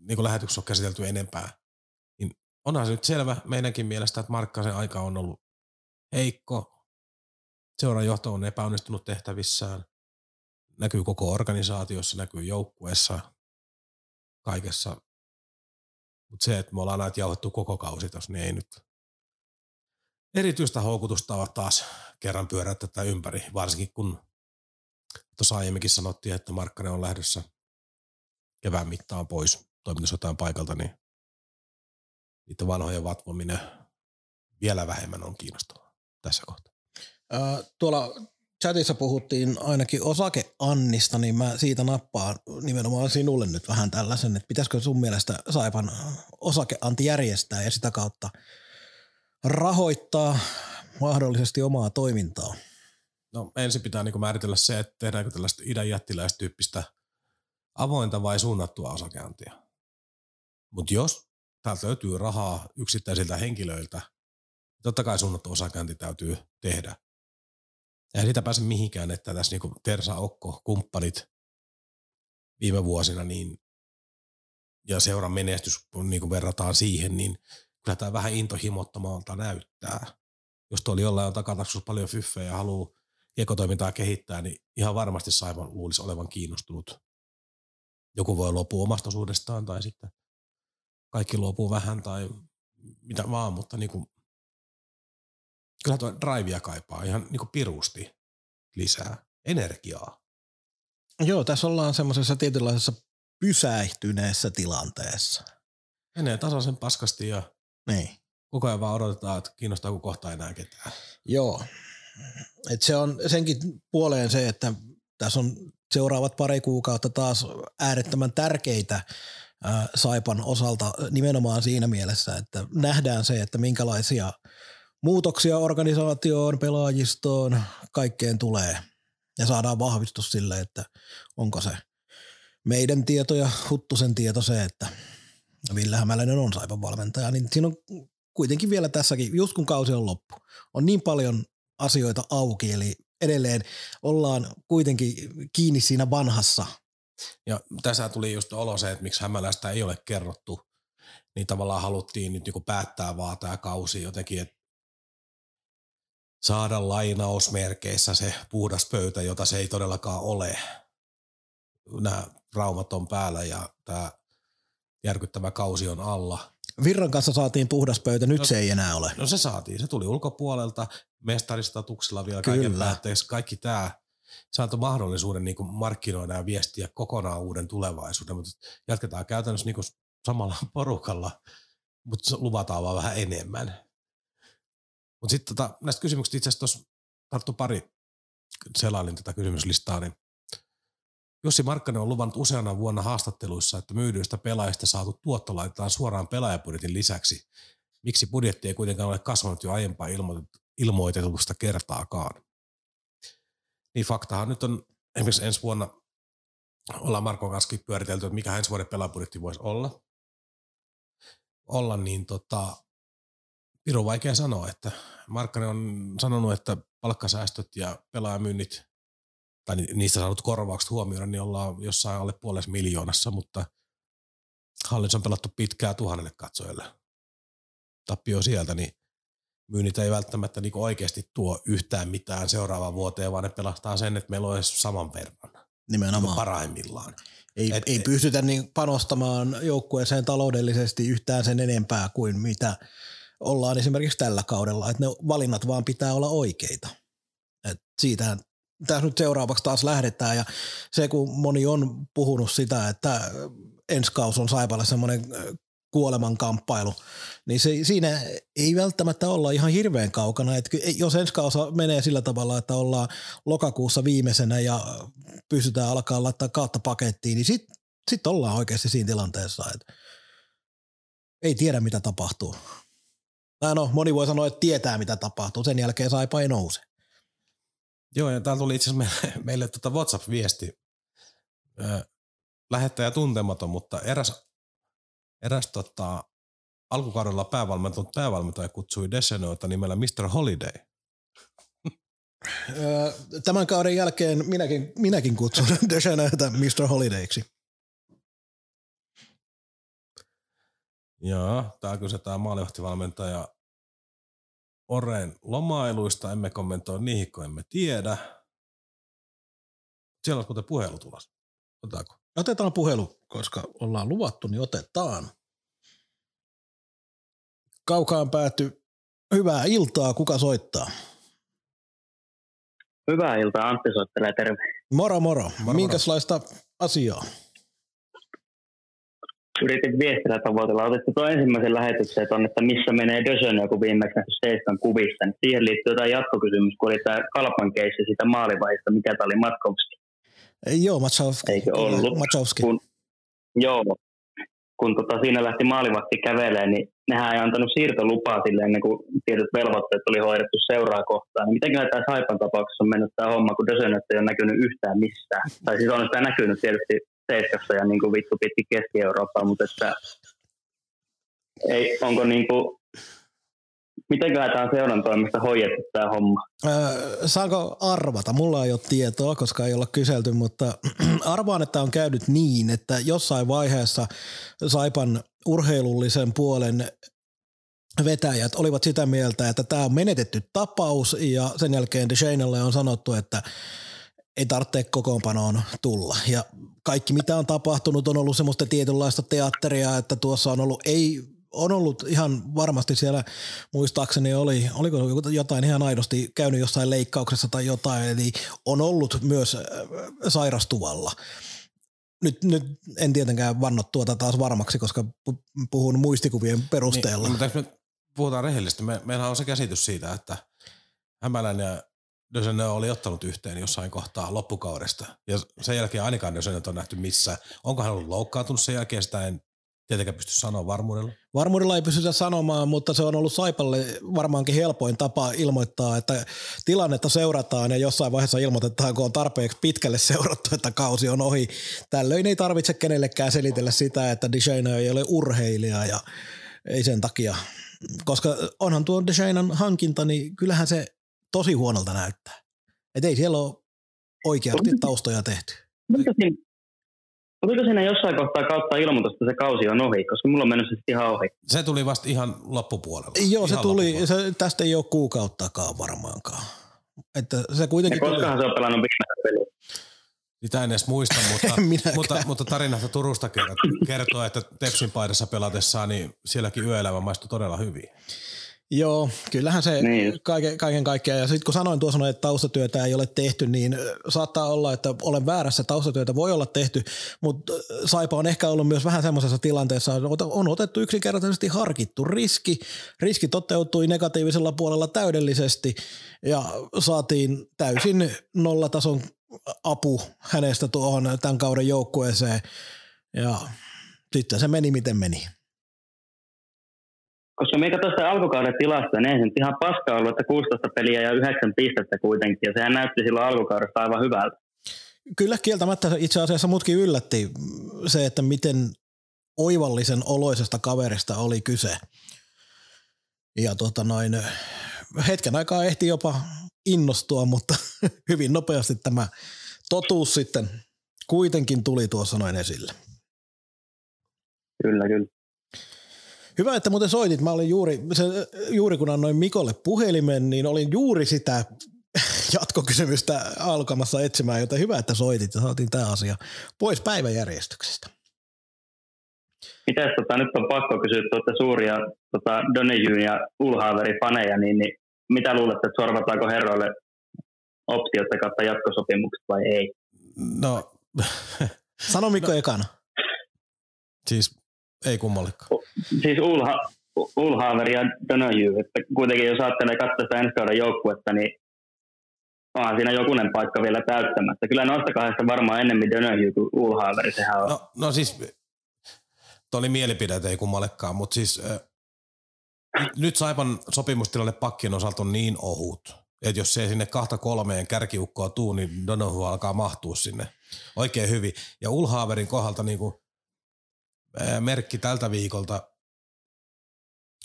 Speaker 3: niin lähetyksessä ole käsitelty enempää, niin onhan se nyt selvä meidänkin mielestä, että Markkasen aika on ollut heikko. Seuran johto on epäonnistunut tehtävissään. Näkyy koko organisaatiossa, näkyy joukkueessa, kaikessa. Mutta se, että me ollaan näitä jauhettu koko kausi tuossa, niin ei nyt erityistä houkutusta ovat taas kerran pyörää tätä ympäri, varsinkin kun tuossa aiemminkin sanottiin, että Markkanen on lähdössä kevään mittaan pois toimitusjohtajan paikalta, niin niitä vanhoja vatvominen vielä vähemmän on kiinnostavaa tässä kohtaa.
Speaker 2: Äh, tuolla chatissa puhuttiin ainakin osake-Annista, niin mä siitä nappaan nimenomaan sinulle nyt vähän tällaisen, että pitäisikö sun mielestä Saipan osakeanti järjestää ja sitä kautta rahoittaa mahdollisesti omaa toimintaa?
Speaker 3: No ensin pitää niin määritellä se, että tehdäänkö tällaista idän jättiläistyyppistä avointa vai suunnattua osakeantia. Mutta jos täältä löytyy rahaa yksittäisiltä henkilöiltä, niin totta kai suunnattu osakeanti täytyy tehdä. Ja sitä pääse mihinkään, että tässä niinku Tersa Okko, kumppanit viime vuosina, niin ja seuran menestys, kun niin verrataan siihen, niin kyllä tämä vähän intohimottomalta näyttää. Jos tuolla jollain on takataksussa paljon fyffejä ja haluaa kiekotoimintaa kehittää, niin ihan varmasti Saivan luulisi olevan kiinnostunut. Joku voi luopua omasta osuudestaan tai sitten kaikki luopuu vähän tai mitä vaan, mutta niin kuin, kyllä tuo drivea kaipaa ihan niin kuin pirusti lisää energiaa.
Speaker 2: Joo, tässä ollaan semmoisessa tietynlaisessa pysähtyneessä tilanteessa.
Speaker 3: Menee tasaisen paskasti ja
Speaker 2: Niin.
Speaker 3: koko ajan vaan odotetaan, että kiinnostaako kohta enää ketään.
Speaker 2: Joo. Et se on senkin puoleen se, että tässä on seuraavat pari kuukautta taas äärettömän tärkeitä Saipan osalta nimenomaan siinä mielessä, että nähdään se, että minkälaisia muutoksia organisaatioon, pelaajistoon, kaikkeen tulee ja saadaan vahvistus sille, että onko se meidän tieto ja Huttusen tieto se, että Ville Hämäläinen on Saipan valmentaja, niin siinä on kuitenkin vielä tässäkin, just kun kausi on loppu, on niin paljon asioita auki, eli edelleen ollaan kuitenkin kiinni siinä vanhassa.
Speaker 3: Ja tässä tuli just olo se, että miksi Hämäläistä ei ole kerrottu, niin tavallaan haluttiin nyt niinku päättää vaan tämä kausi jotenkin, että saada lainausmerkeissä se puhdas pöytä, jota se ei todellakaan ole. Nämä raumat on päällä ja tämä järkyttävä kausi on alla.
Speaker 2: Virran kanssa saatiin puhdas pöytä, nyt
Speaker 3: No-
Speaker 2: se ei enää ole.
Speaker 3: No se saatiin, se tuli ulkopuolelta, mestaristatuksella vielä
Speaker 2: Kyllä.
Speaker 3: kaiken päätteeksi. Kaikki tämä se antoi mahdollisuuden niin kuin markkinoida ja viestiä kokonaan uuden tulevaisuuden, mutta jatketaan käytännössä niin kuin samalla (laughs) porukalla, mutta luvataan vaan vähän enemmän. Mutta sitten tota, näistä kysymyksistä itse asiassa tuossa tarttu pari, selailin tätä kysymyslistaa, niin Jussi Markkanen on luvannut useana vuonna haastatteluissa, että myydyistä pelaajista saatu tuotto laitetaan suoraan pelaajapudjetin lisäksi. Miksi budjetti ei kuitenkaan ole kasvanut jo aiempaa ilmoitet- ilmoitetusta kertaakaan? Niin faktahan nyt on esimerkiksi ensi vuonna ollaan Markon kanssa pyöritelty, että mikä ensi vuoden pelaajapudjetti voisi olla. Olla, niin tota, Piru vaikea sanoa, että Markkanen on sanonut, että palkkasäästöt ja pelaajamyynnit tai niistä saadut korvaukset huomioon, niin ollaan jossain alle puolessa miljoonassa, mutta hallins on pelattu pitkää tuhannelle katsojalle. Tappio sieltä, niin myynnit ei välttämättä niin oikeasti tuo yhtään mitään seuraavaan vuoteen, vaan ne pelastaa sen, että meillä on edes saman verran.
Speaker 2: Nimenomaan.
Speaker 3: Niin parhaimmillaan.
Speaker 2: Ei, et, ei pystytä niin panostamaan joukkueeseen taloudellisesti yhtään sen enempää kuin mitä ollaan esimerkiksi tällä kaudella. Että ne valinnat vaan pitää olla oikeita. Et siitähän tässä nyt seuraavaksi taas lähdetään ja se kun moni on puhunut sitä, että ensi kaus on Saipalle semmoinen kuoleman kamppailu, niin se, siinä ei välttämättä olla ihan hirveän kaukana. Et jos ensi kausa menee sillä tavalla, että ollaan lokakuussa viimeisenä ja pystytään alkaa laittaa kautta pakettiin, niin sitten sit ollaan oikeasti siinä tilanteessa, että ei tiedä mitä tapahtuu. Tai no, moni voi sanoa, että tietää mitä tapahtuu, sen jälkeen Saipa ei nouse.
Speaker 3: Joo, ja täällä tuli itse asiassa meille, meille tuota WhatsApp-viesti. lähettäjä tuntematon, mutta eräs, eräs tota, alkukaudella päävalmentunut päävalmentaja kutsui Desenoita nimellä Mr. Holiday.
Speaker 2: Tämän kauden jälkeen minäkin, minäkin kutsun (laughs) Desenoita Mr. Holidayksi.
Speaker 3: Joo, tämä on se tämä maalivahtivalmentaja Oren lomailuista, emme kommentoi niihin, kun emme tiedä. Siellä on muuten puhelu tulossa. Otetaanko?
Speaker 2: Otetaan puhelu, koska ollaan luvattu, niin otetaan. Kaukaan pääty. Hyvää iltaa, kuka soittaa?
Speaker 7: Hyvää iltaa, Antti soittelee, terve.
Speaker 2: Moro moro. moro Minkälaista moro. asiaa?
Speaker 7: yritin viestillä tavoitella. Otettu tuon ensimmäisen lähetyksen tuonne, että missä menee Dösön joku viimeksi nähty Seiskan kuvissa. Niin siihen liittyy jotain jatkokysymys, kun oli tämä Kalpan keissi siitä maalivaiheesta, mikä tämä oli Matkovski.
Speaker 2: Joo, Matsovski.
Speaker 7: Eikö ollut?
Speaker 2: Matsovski.
Speaker 7: Kun, joo, kun tota, siinä lähti maalivahti kävelemään, niin nehän ei antanut siirtolupaa sille ennen kuin tietyt velvoitteet oli hoidettu seuraa kohtaan. Niin miten tämä Saipan tapauksessa on mennyt tämä homma, kun Dösön ei ole näkynyt yhtään missään? Tai siis on sitä näkynyt tietysti seiskassa ja niin kuin vittu pitkin Keski-Eurooppaa, mutta että ei, onko niin kuin, mitenköhän tämä seuran toimesta hoidettu tämä homma?
Speaker 2: Öö, saanko arvata? Mulla ei ole tietoa, koska ei olla kyselty, mutta (clears throat) arvaan, että on käynyt niin, että jossain vaiheessa Saipan urheilullisen puolen vetäjät olivat sitä mieltä, että tämä on menetetty tapaus ja sen jälkeen DeShanelle on sanottu, että ei tarvitse kokoonpanoon tulla. Ja kaikki mitä on tapahtunut on ollut semmoista tietynlaista teatteria, että tuossa on ollut, ei on ollut ihan varmasti siellä, muistaakseni oli, oliko jotain ihan aidosti käynyt jossain leikkauksessa tai jotain, eli on ollut myös äh, sairastuvalla. Nyt, nyt en tietenkään vanno tuota taas varmaksi, koska puhun muistikuvien perusteella.
Speaker 3: Niin, mutta me puhutaan rehellisesti, me, meillä on se käsitys siitä, että Hämälän ja Dösenne oli ottanut yhteen jossain kohtaa loppukaudesta. Ja sen jälkeen ainakaan Dösenne on nähty missä. Onko hän ollut loukkaantunut sen jälkeen, sitä en tietenkään pysty sanoa varmuudella.
Speaker 2: Varmuudella ei pystytä sanomaan, mutta se on ollut Saipalle varmaankin helpoin tapa ilmoittaa, että tilannetta seurataan ja jossain vaiheessa ilmoitetaan, kun on tarpeeksi pitkälle seurattu, että kausi on ohi. Tällöin ei tarvitse kenellekään selitellä sitä, että Deshane ei ole urheilija ja ei sen takia. Koska onhan tuo Deshainen hankinta, niin kyllähän se tosi huonolta näyttää. Että ei siellä ole oikeasti taustoja tehty.
Speaker 7: Tuliko siinä jossain kohtaa kautta ilmoitusta, että se kausi on ohi, koska mulla on mennyt se ihan ohi?
Speaker 3: Se tuli vasta ihan loppupuolella.
Speaker 2: Joo,
Speaker 3: ihan
Speaker 2: se tuli, se, tästä ei ole kuukauttakaan varmaankaan. Että se kuitenkin
Speaker 7: ja koskahan tuli... se on pelannut peliä?
Speaker 3: Sitä en edes muista, (laughs) mutta, mutta, mutta tarinasta Turusta kertoo, että Tepsin paidassa pelatessaan, niin sielläkin yöelämä maistui todella hyvin.
Speaker 2: Joo, kyllähän se niin. kaiken, kaiken kaikkiaan. Ja sitten kun sanoin tuossa, että taustatyötä ei ole tehty, niin saattaa olla, että olen väärässä. Taustatyötä voi olla tehty, mutta Saipa on ehkä ollut myös vähän semmoisessa tilanteessa, on otettu yksinkertaisesti harkittu riski. Riski toteutui negatiivisella puolella täydellisesti ja saatiin täysin nollatason apu hänestä tuohon tämän kauden joukkueeseen. Ja sitten se meni miten meni
Speaker 7: koska me katsoin alkukauden tilasta, niin ei se ihan paska ollut, että 16 peliä ja 9 pistettä kuitenkin, ja sehän näytti silloin alkukaudesta aivan hyvältä.
Speaker 2: Kyllä kieltämättä itse asiassa mutkin yllätti se, että miten oivallisen oloisesta kaverista oli kyse. Ja tota noin, hetken aikaa ehti jopa innostua, mutta (laughs) hyvin nopeasti tämä totuus sitten kuitenkin tuli tuossa noin esille.
Speaker 7: Kyllä, kyllä.
Speaker 2: Hyvä, että muuten soitit. Mä olin juuri, se, juuri kun annoin Mikolle puhelimen, niin olin juuri sitä (laughs) jatkokysymystä alkamassa etsimään, joten hyvä, että soitit ja saatiin tämä asia pois päiväjärjestyksestä.
Speaker 7: Mites tota, nyt on pakko kysyä, että olette suuria tota, Donejyn ja Ulhaverin faneja, niin, niin mitä luulette, että sorvataanko herroille optioita kautta jatkosopimukset vai ei?
Speaker 3: No, (laughs)
Speaker 2: Sano Mikko no. ekana.
Speaker 3: Siis ei kummallekaan.
Speaker 7: Siis Ulha, Ulhaver ja Donahue, että kuitenkin jos ajattelee katsoa sitä ensi kauden joukkuetta, niin onhan siinä jokunen paikka vielä täyttämättä. Kyllä noista kahdesta varmaan ennemmin Donahue kuin Ulhaver, sehän on.
Speaker 3: No, no siis, toi oli mielipide, ei kummallekaan, mutta siis äh, nyt Saipan sopimustilanne pakkien osalta on niin ohut, että jos se ei sinne kahta kolmeen kärkiukkoa tuu, niin Donohu alkaa mahtua sinne oikein hyvin. Ja Ulhaaverin kohdalta niin kuin, merkki tältä viikolta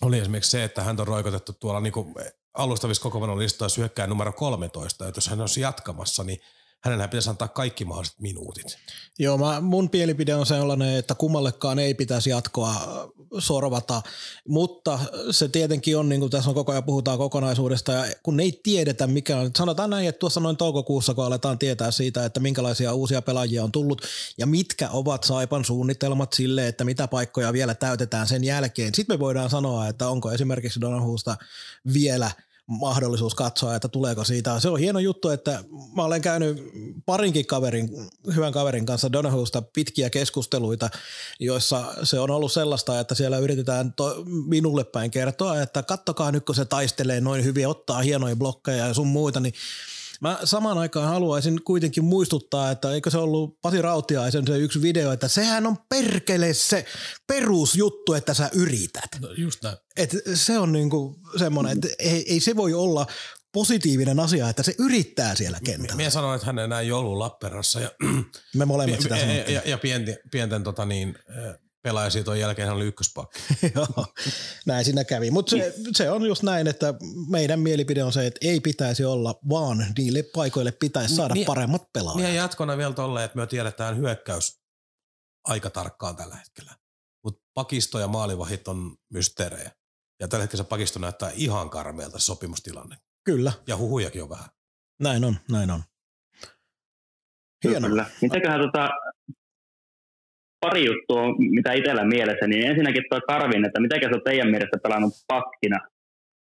Speaker 3: oli esimerkiksi se, että hän on roikotettu tuolla niin kuin alustavissa kokoonpanon listoissa hyökkää numero 13, että jos hän olisi jatkamassa, niin hänellä pitäisi antaa kaikki mahdolliset minuutit.
Speaker 2: Joo, mä, mun mielipide on sellainen, että kummallekaan ei pitäisi jatkoa sorvata, mutta se tietenkin on, niin kuin tässä on koko ajan puhutaan kokonaisuudesta, ja kun ei tiedetä mikä on, sanotaan näin, että tuossa noin toukokuussa, kun aletaan tietää siitä, että minkälaisia uusia pelaajia on tullut, ja mitkä ovat Saipan suunnitelmat sille, että mitä paikkoja vielä täytetään sen jälkeen, sitten me voidaan sanoa, että onko esimerkiksi Donahuusta vielä – mahdollisuus katsoa, että tuleeko siitä. Se on hieno juttu, että mä olen käynyt parinkin kaverin, hyvän kaverin kanssa Donahusta pitkiä keskusteluita, joissa se on ollut sellaista, että siellä yritetään to, minulle päin kertoa, että kattokaa nyt kun se taistelee noin hyvin, ottaa hienoja blokkeja ja sun muita, niin Mä samaan aikaan haluaisin kuitenkin muistuttaa, että eikö se ollut Pasi Rautiaisen se yksi video, että sehän on perkele se perusjuttu, että sä yrität.
Speaker 3: No just näin.
Speaker 2: Et se on niinku semmoinen, että ei, ei se voi olla positiivinen asia, että se yrittää siellä kentällä.
Speaker 3: Minä sanoin, että hän ei enää ollut Lappeenrannassa ja,
Speaker 2: Me molemmat (clears throat) sitä
Speaker 3: ja,
Speaker 2: sanottiin.
Speaker 3: ja, ja pienten, pienten tota niin, pelaajasiiton jälkeen hän oli ykköspakki. (laughs)
Speaker 2: Joo, näin siinä kävi. Mutta se, se, on just näin, että meidän mielipide on se, että ei pitäisi olla, vaan niille paikoille pitäisi saada
Speaker 3: Niin-
Speaker 2: paremmat pelaajat.
Speaker 3: Niin ja jatkona vielä tolleen, että me tiedetään hyökkäys aika tarkkaan tällä hetkellä. Mutta pakisto ja maalivahit on mysteerejä. Ja tällä hetkellä se pakisto näyttää ihan karmeelta se sopimustilanne.
Speaker 2: Kyllä,
Speaker 3: Ja huhujakin on vähän.
Speaker 2: näin on, näin on. Hieno.
Speaker 7: Kyllä. Mitäköhän tota, pari juttua, mitä itsellä mielessä, niin ensinnäkin tuo Karvin, että mitäkö se on teidän mielestä pelannut pakkina?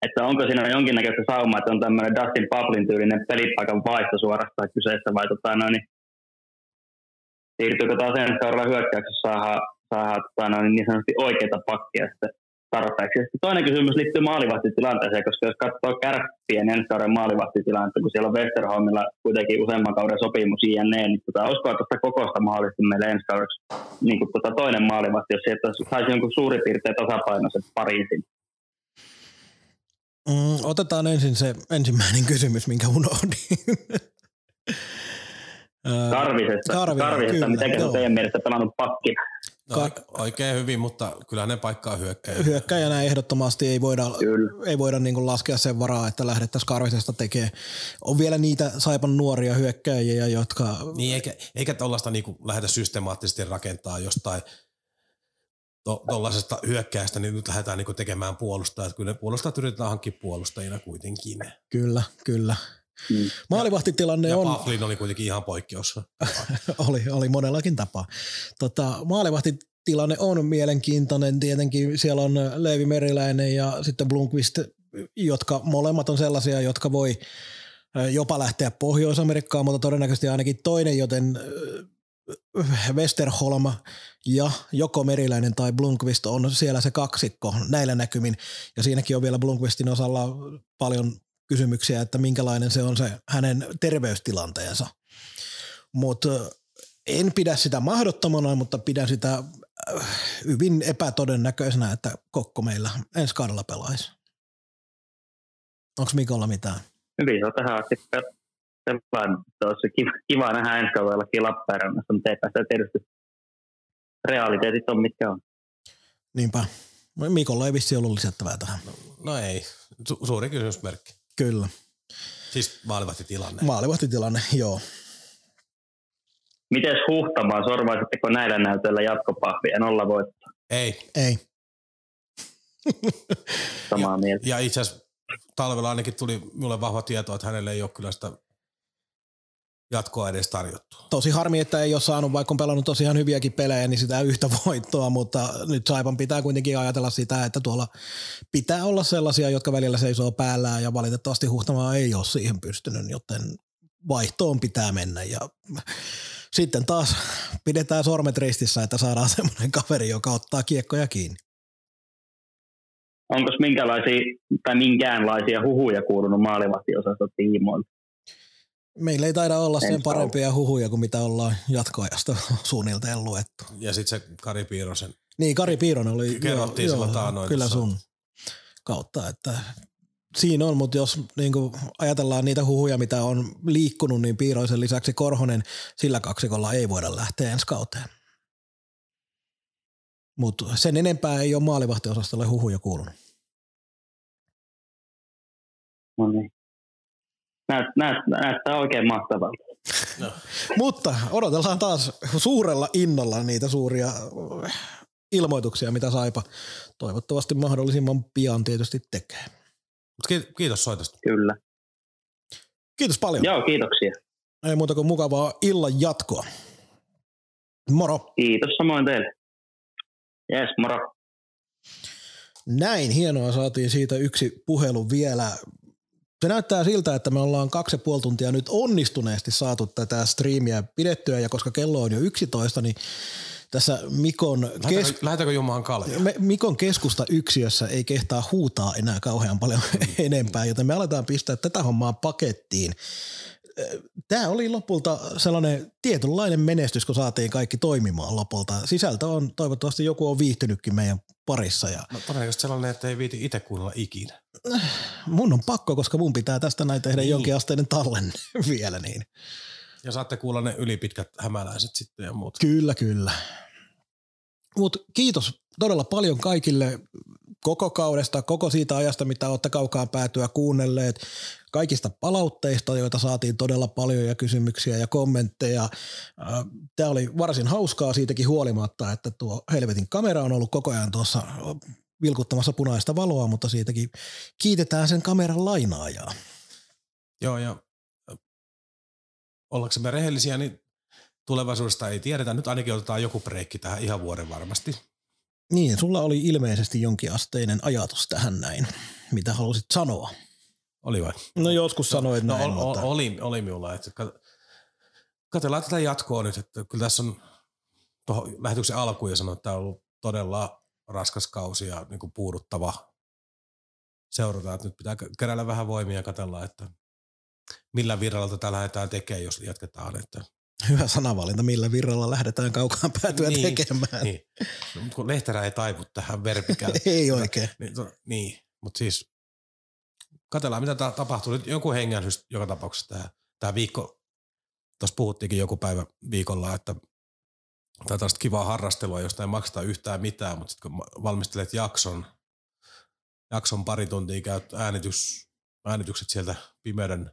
Speaker 7: Että onko siinä jonkinnäköistä saumaa, että on tämmöinen Dustin Pablin tyylinen pelipaikan vaihto suorastaan kyseessä vai tota, no, niin, siirtyykö taas ensi kaudella hyökkäyksessä saadaan, saadaan tota, no, niin sanotusti oikeita pakkia sitten tarpeeksi. Ja toinen kysymys liittyy maalivahtitilanteeseen, koska jos katsoo kärppien ensi kauden maalivahtitilannetta, kun siellä on Westerholmilla kuitenkin useamman kauden sopimus INE, niin tota, olisiko tuosta kokosta mahdollisesti meille ensi kaudeksi niin kuin tota toinen maalivahti, jos sieltä saisi jonkun suurin piirtein tasapainoiset pariin sinne.
Speaker 2: Mm, otetaan ensin se ensimmäinen kysymys, minkä unohdin.
Speaker 7: Karvisesta,
Speaker 2: Karvinen,
Speaker 7: Karvisesta
Speaker 2: kyllä,
Speaker 7: miten se teidän mielestä pelannut pakkina?
Speaker 3: No,
Speaker 2: Ka-
Speaker 3: oikein hyvin, mutta kyllä ne paikkaa hyökkäjä.
Speaker 2: Hyökkäjänä ehdottomasti ei voida,
Speaker 7: Kyllä.
Speaker 2: ei voida niin laskea sen varaa, että lähdettäisiin Karvisesta tekemään. On vielä niitä Saipan nuoria hyökkäjiä, jotka...
Speaker 3: Niin, eikä, eikä tuollaista niinku lähdetä systemaattisesti rakentaa jostain tuollaisesta hyökkäästä, niin nyt lähdetään niinku tekemään puolustajat. Kyllä ne puolustajat yritetään hankkia puolustajina kuitenkin.
Speaker 2: Kyllä, kyllä.
Speaker 7: Mm.
Speaker 2: Maaalivahtitilanne
Speaker 3: Ja
Speaker 2: on...
Speaker 3: Paflin oli kuitenkin ihan poikkeus. (laughs)
Speaker 2: oli, oli monellakin tapaa. Tota, maalivahtitilanne on mielenkiintoinen. Tietenkin siellä on Leevi Meriläinen ja sitten Blomqvist, jotka molemmat on sellaisia, jotka voi jopa lähteä Pohjois-Amerikkaan, mutta todennäköisesti ainakin toinen, joten Westerholm ja joko Meriläinen tai Blomqvist on siellä se kaksikko näillä näkymin. Ja siinäkin on vielä Blomqvistin osalla paljon kysymyksiä, että minkälainen se on se hänen terveystilanteensa. Mutta en pidä sitä mahdottomana, mutta pidän sitä hyvin epätodennäköisenä, että Kokko meillä ensi kaudella pelaisi. Onko Mikolla mitään?
Speaker 7: Hyvin se on tähän asti pel- pelannut. Se olisi kiva, kiva nähdä ensi kaudellakin Lappeenrannassa, mutta ei päästä tietysti realiteetit on mitkä on.
Speaker 2: Niinpä. Mikolla ei vissi ollut lisättävää tähän.
Speaker 3: No ei, Su- suuri kysymysmerkki.
Speaker 2: Kyllä.
Speaker 3: Siis maalivahtitilanne.
Speaker 2: Maalivahtitilanne, joo.
Speaker 7: Mites Huhtamaa, sorvaisitteko näillä näytöillä jatkopahvia? Nolla voitto,
Speaker 3: Ei.
Speaker 2: Ei.
Speaker 7: samaa mieltä.
Speaker 3: Ja itse asiassa talvella ainakin tuli minulle vahva tieto, että hänelle ei ole kyllä sitä jatkoa edes tarjottu.
Speaker 2: Tosi harmi, että ei ole saanut, vaikka on pelannut tosiaan hyviäkin pelejä, niin sitä yhtä voittoa, mutta nyt Saipan pitää kuitenkin ajatella sitä, että tuolla pitää olla sellaisia, jotka välillä seisoo päällään ja valitettavasti Huhtamaa ei ole siihen pystynyt, joten vaihtoon pitää mennä ja sitten taas pidetään sormet ristissä, että saadaan semmoinen kaveri, joka ottaa kiekkoja kiinni.
Speaker 7: Onko minkälaisia tai minkäänlaisia huhuja kuulunut maalivahtiosaston tiimoilta?
Speaker 2: Meillä ei taida olla sen parempia huhuja kuin mitä ollaan jatkoajasta (laughs) suunnilleen luettu.
Speaker 3: Ja sitten se Kari Piirosen.
Speaker 2: Niin, Kari Piironen oli
Speaker 3: Kerrottiin silloin taannoin
Speaker 2: kyllä
Speaker 3: tuossa.
Speaker 2: sun kautta, että siinä on, mutta jos niin ajatellaan niitä huhuja, mitä on liikkunut, niin Piiroisen lisäksi Korhonen sillä kaksikolla ei voida lähteä ensi kauteen. Mutta sen enempää ei ole maalivahtiosastolle huhuja kuulunut.
Speaker 7: No niin. Näyt, näyt, näyttää oikein mahtavalta.
Speaker 2: Mutta odotellaan taas suurella innolla niitä suuria ilmoituksia, mitä Saipa toivottavasti mahdollisimman pian tietysti tekee.
Speaker 3: Kiitos soitosta.
Speaker 7: Kyllä.
Speaker 2: Kiitos paljon.
Speaker 7: Joo, kiitoksia.
Speaker 2: Ei muuta kuin mukavaa illan jatkoa. Moro.
Speaker 7: Kiitos samoin teille. Jes, moro.
Speaker 2: Näin, hienoa. Saatiin siitä yksi puhelu vielä. Se näyttää siltä, että me ollaan kaksi ja puoli tuntia nyt onnistuneesti saatu tätä striimiä pidettyä, ja koska kello on jo 11, niin tässä Mikon,
Speaker 3: Lähetääkö,
Speaker 2: kes-
Speaker 3: kalja?
Speaker 2: me, Mikon keskusta yksiössä ei kehtaa huutaa enää kauhean paljon (laughs) enempää, joten me aletaan pistää tätä hommaa pakettiin. Tämä oli lopulta sellainen tietynlainen menestys, kun saatiin kaikki toimimaan lopulta. Sisältö on, toivottavasti joku on viihtynytkin meidän parissa ja
Speaker 3: No todennäköisesti sellainen, että ei viiti itse kuunnella ikinä.
Speaker 2: mun on pakko, koska mun pitää tästä näin tehdä
Speaker 3: Niin.
Speaker 2: jonkinasteinen tallenne (laughs) vielä niin.
Speaker 3: Ja saatte kuulla ne ylipitkät hämäläiset sitten ja muut.
Speaker 2: Kyllä, kyllä. Mutta kiitos todella paljon kaikille koko kaudesta, koko siitä ajasta, mitä olette kaukaan päätyä kuunnelleet, kaikista palautteista, joita saatiin todella paljon ja kysymyksiä ja kommentteja. Tämä oli varsin hauskaa siitäkin huolimatta, että tuo helvetin kamera on ollut koko ajan tuossa vilkuttamassa punaista valoa, mutta siitäkin kiitetään sen kameran lainaajaa.
Speaker 3: Joo, ja ö, ollaksemme rehellisiä, niin tulevaisuudesta ei tiedetä. Nyt ainakin otetaan joku breikki tähän ihan vuoden varmasti.
Speaker 2: Niin, sulla oli ilmeisesti jonkinasteinen ajatus tähän näin. Mitä halusit sanoa?
Speaker 3: Oli vai?
Speaker 2: No joskus sanoit
Speaker 3: No,
Speaker 2: näin,
Speaker 3: ol,
Speaker 2: mutta...
Speaker 3: oli, oli minulla. Että kat- katsellaan tätä jatkoa nyt. Että kyllä tässä on tuohon lähetyksen alkuun ja sanoin, että tämä on ollut todella raskas kausi ja niin kuin puuduttava. Seurataan, että nyt pitää keräillä vähän voimia ja katsella, että millä virralla tätä lähdetään tekemään, jos jatketaan. Että,
Speaker 2: Hyvä sanavalinta, millä virralla lähdetään kaukaan päätyä
Speaker 3: Niin,
Speaker 2: tekemään.
Speaker 3: niin. No, mutta kun Lehterä ei taivu tähän verpikään. (laughs)
Speaker 2: Ei oikein.
Speaker 3: Niin, to, niin. mutta siis katsellaan mitä ta- tapahtuu. Nyt jonkun hengähdys joka tapauksessa tämä, tämä viikko, tuossa puhuttiinkin joku päivä viikolla, että tämä on tällaista kivaa harrastelua, josta ei makseta yhtään mitään, mutta sitten kun valmistelet jakson, jakson pari tuntia käyt äänitys, äänitykset sieltä pimeyden,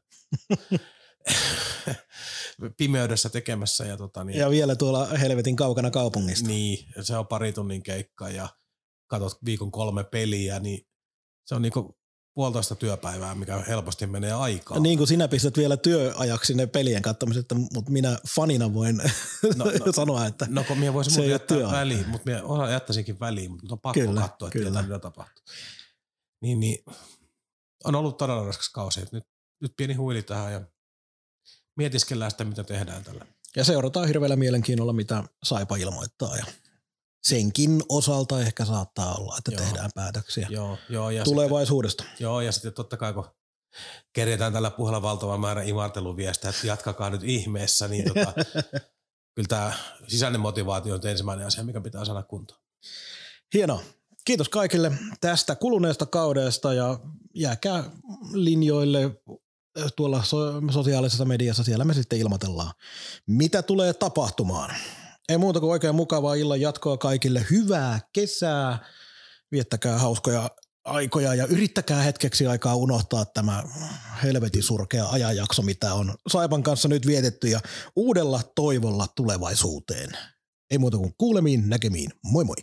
Speaker 3: (laughs) (laughs) pimeydessä tekemässä ja tota niin,
Speaker 2: Ja vielä tuolla helvetin kaukana kaupungista.
Speaker 3: niin, ja se on pari tunnin keikka ja katsot viikon kolme peliä, niin se on niinku puolitoista työpäivää, mikä helposti menee aikaa.
Speaker 2: Niin kuin sinä pistät vielä työajaksi ne pelien katsomiset, mutta minä fanina voin
Speaker 3: No, (laughs)
Speaker 2: no,
Speaker 3: no.
Speaker 2: sanoa, että
Speaker 3: No kun minä voisin jättää
Speaker 2: työaika.
Speaker 3: väliin, mutta minä osa jättäisinkin väliin, mutta on pakko
Speaker 2: Kyllä,
Speaker 3: katsoa, että
Speaker 2: kyllä.
Speaker 3: mitä tapahtuu. Niin, niin, on ollut todella raskas kausi. että Nyt, nyt pieni huili tähän ja mietiskellään sitä, mitä tehdään tällä.
Speaker 2: ja seurataan hirveällä mielenkiinnolla, mitä Saipa ilmoittaa. Ja senkin osalta ehkä saattaa olla, että
Speaker 3: Joo.
Speaker 2: tehdään päätöksiä
Speaker 3: Joo, joo, ja
Speaker 2: tulevaisuudesta.
Speaker 3: Sitten, joo, ja sitten totta kai kun kerjätään tällä puheella valtava määrä imarteluviestejä, että jatkakaa nyt ihmeessä, niin tota, (laughs) kyllä tämä sisäinen motivaatio on ensimmäinen asia, mikä pitää saada kuntoon.
Speaker 2: Hienoa. Kiitos kaikille tästä kuluneesta kaudesta ja jääkää linjoille tuolla so- sosiaalisessa mediassa. Siellä me sitten ilmoitellaan, mitä tulee tapahtumaan. Ei muuta kuin oikein mukavaa illan jatkoa kaikille. Hyvää kesää. Viettäkää hauskoja aikoja ja yrittäkää hetkeksi aikaa unohtaa tämä helvetin surkea ajanjakso, mitä on Saipan kanssa nyt vietetty ja uudella toivolla tulevaisuuteen. Ei muuta kuin kuulemiin, näkemiin. Moi moi!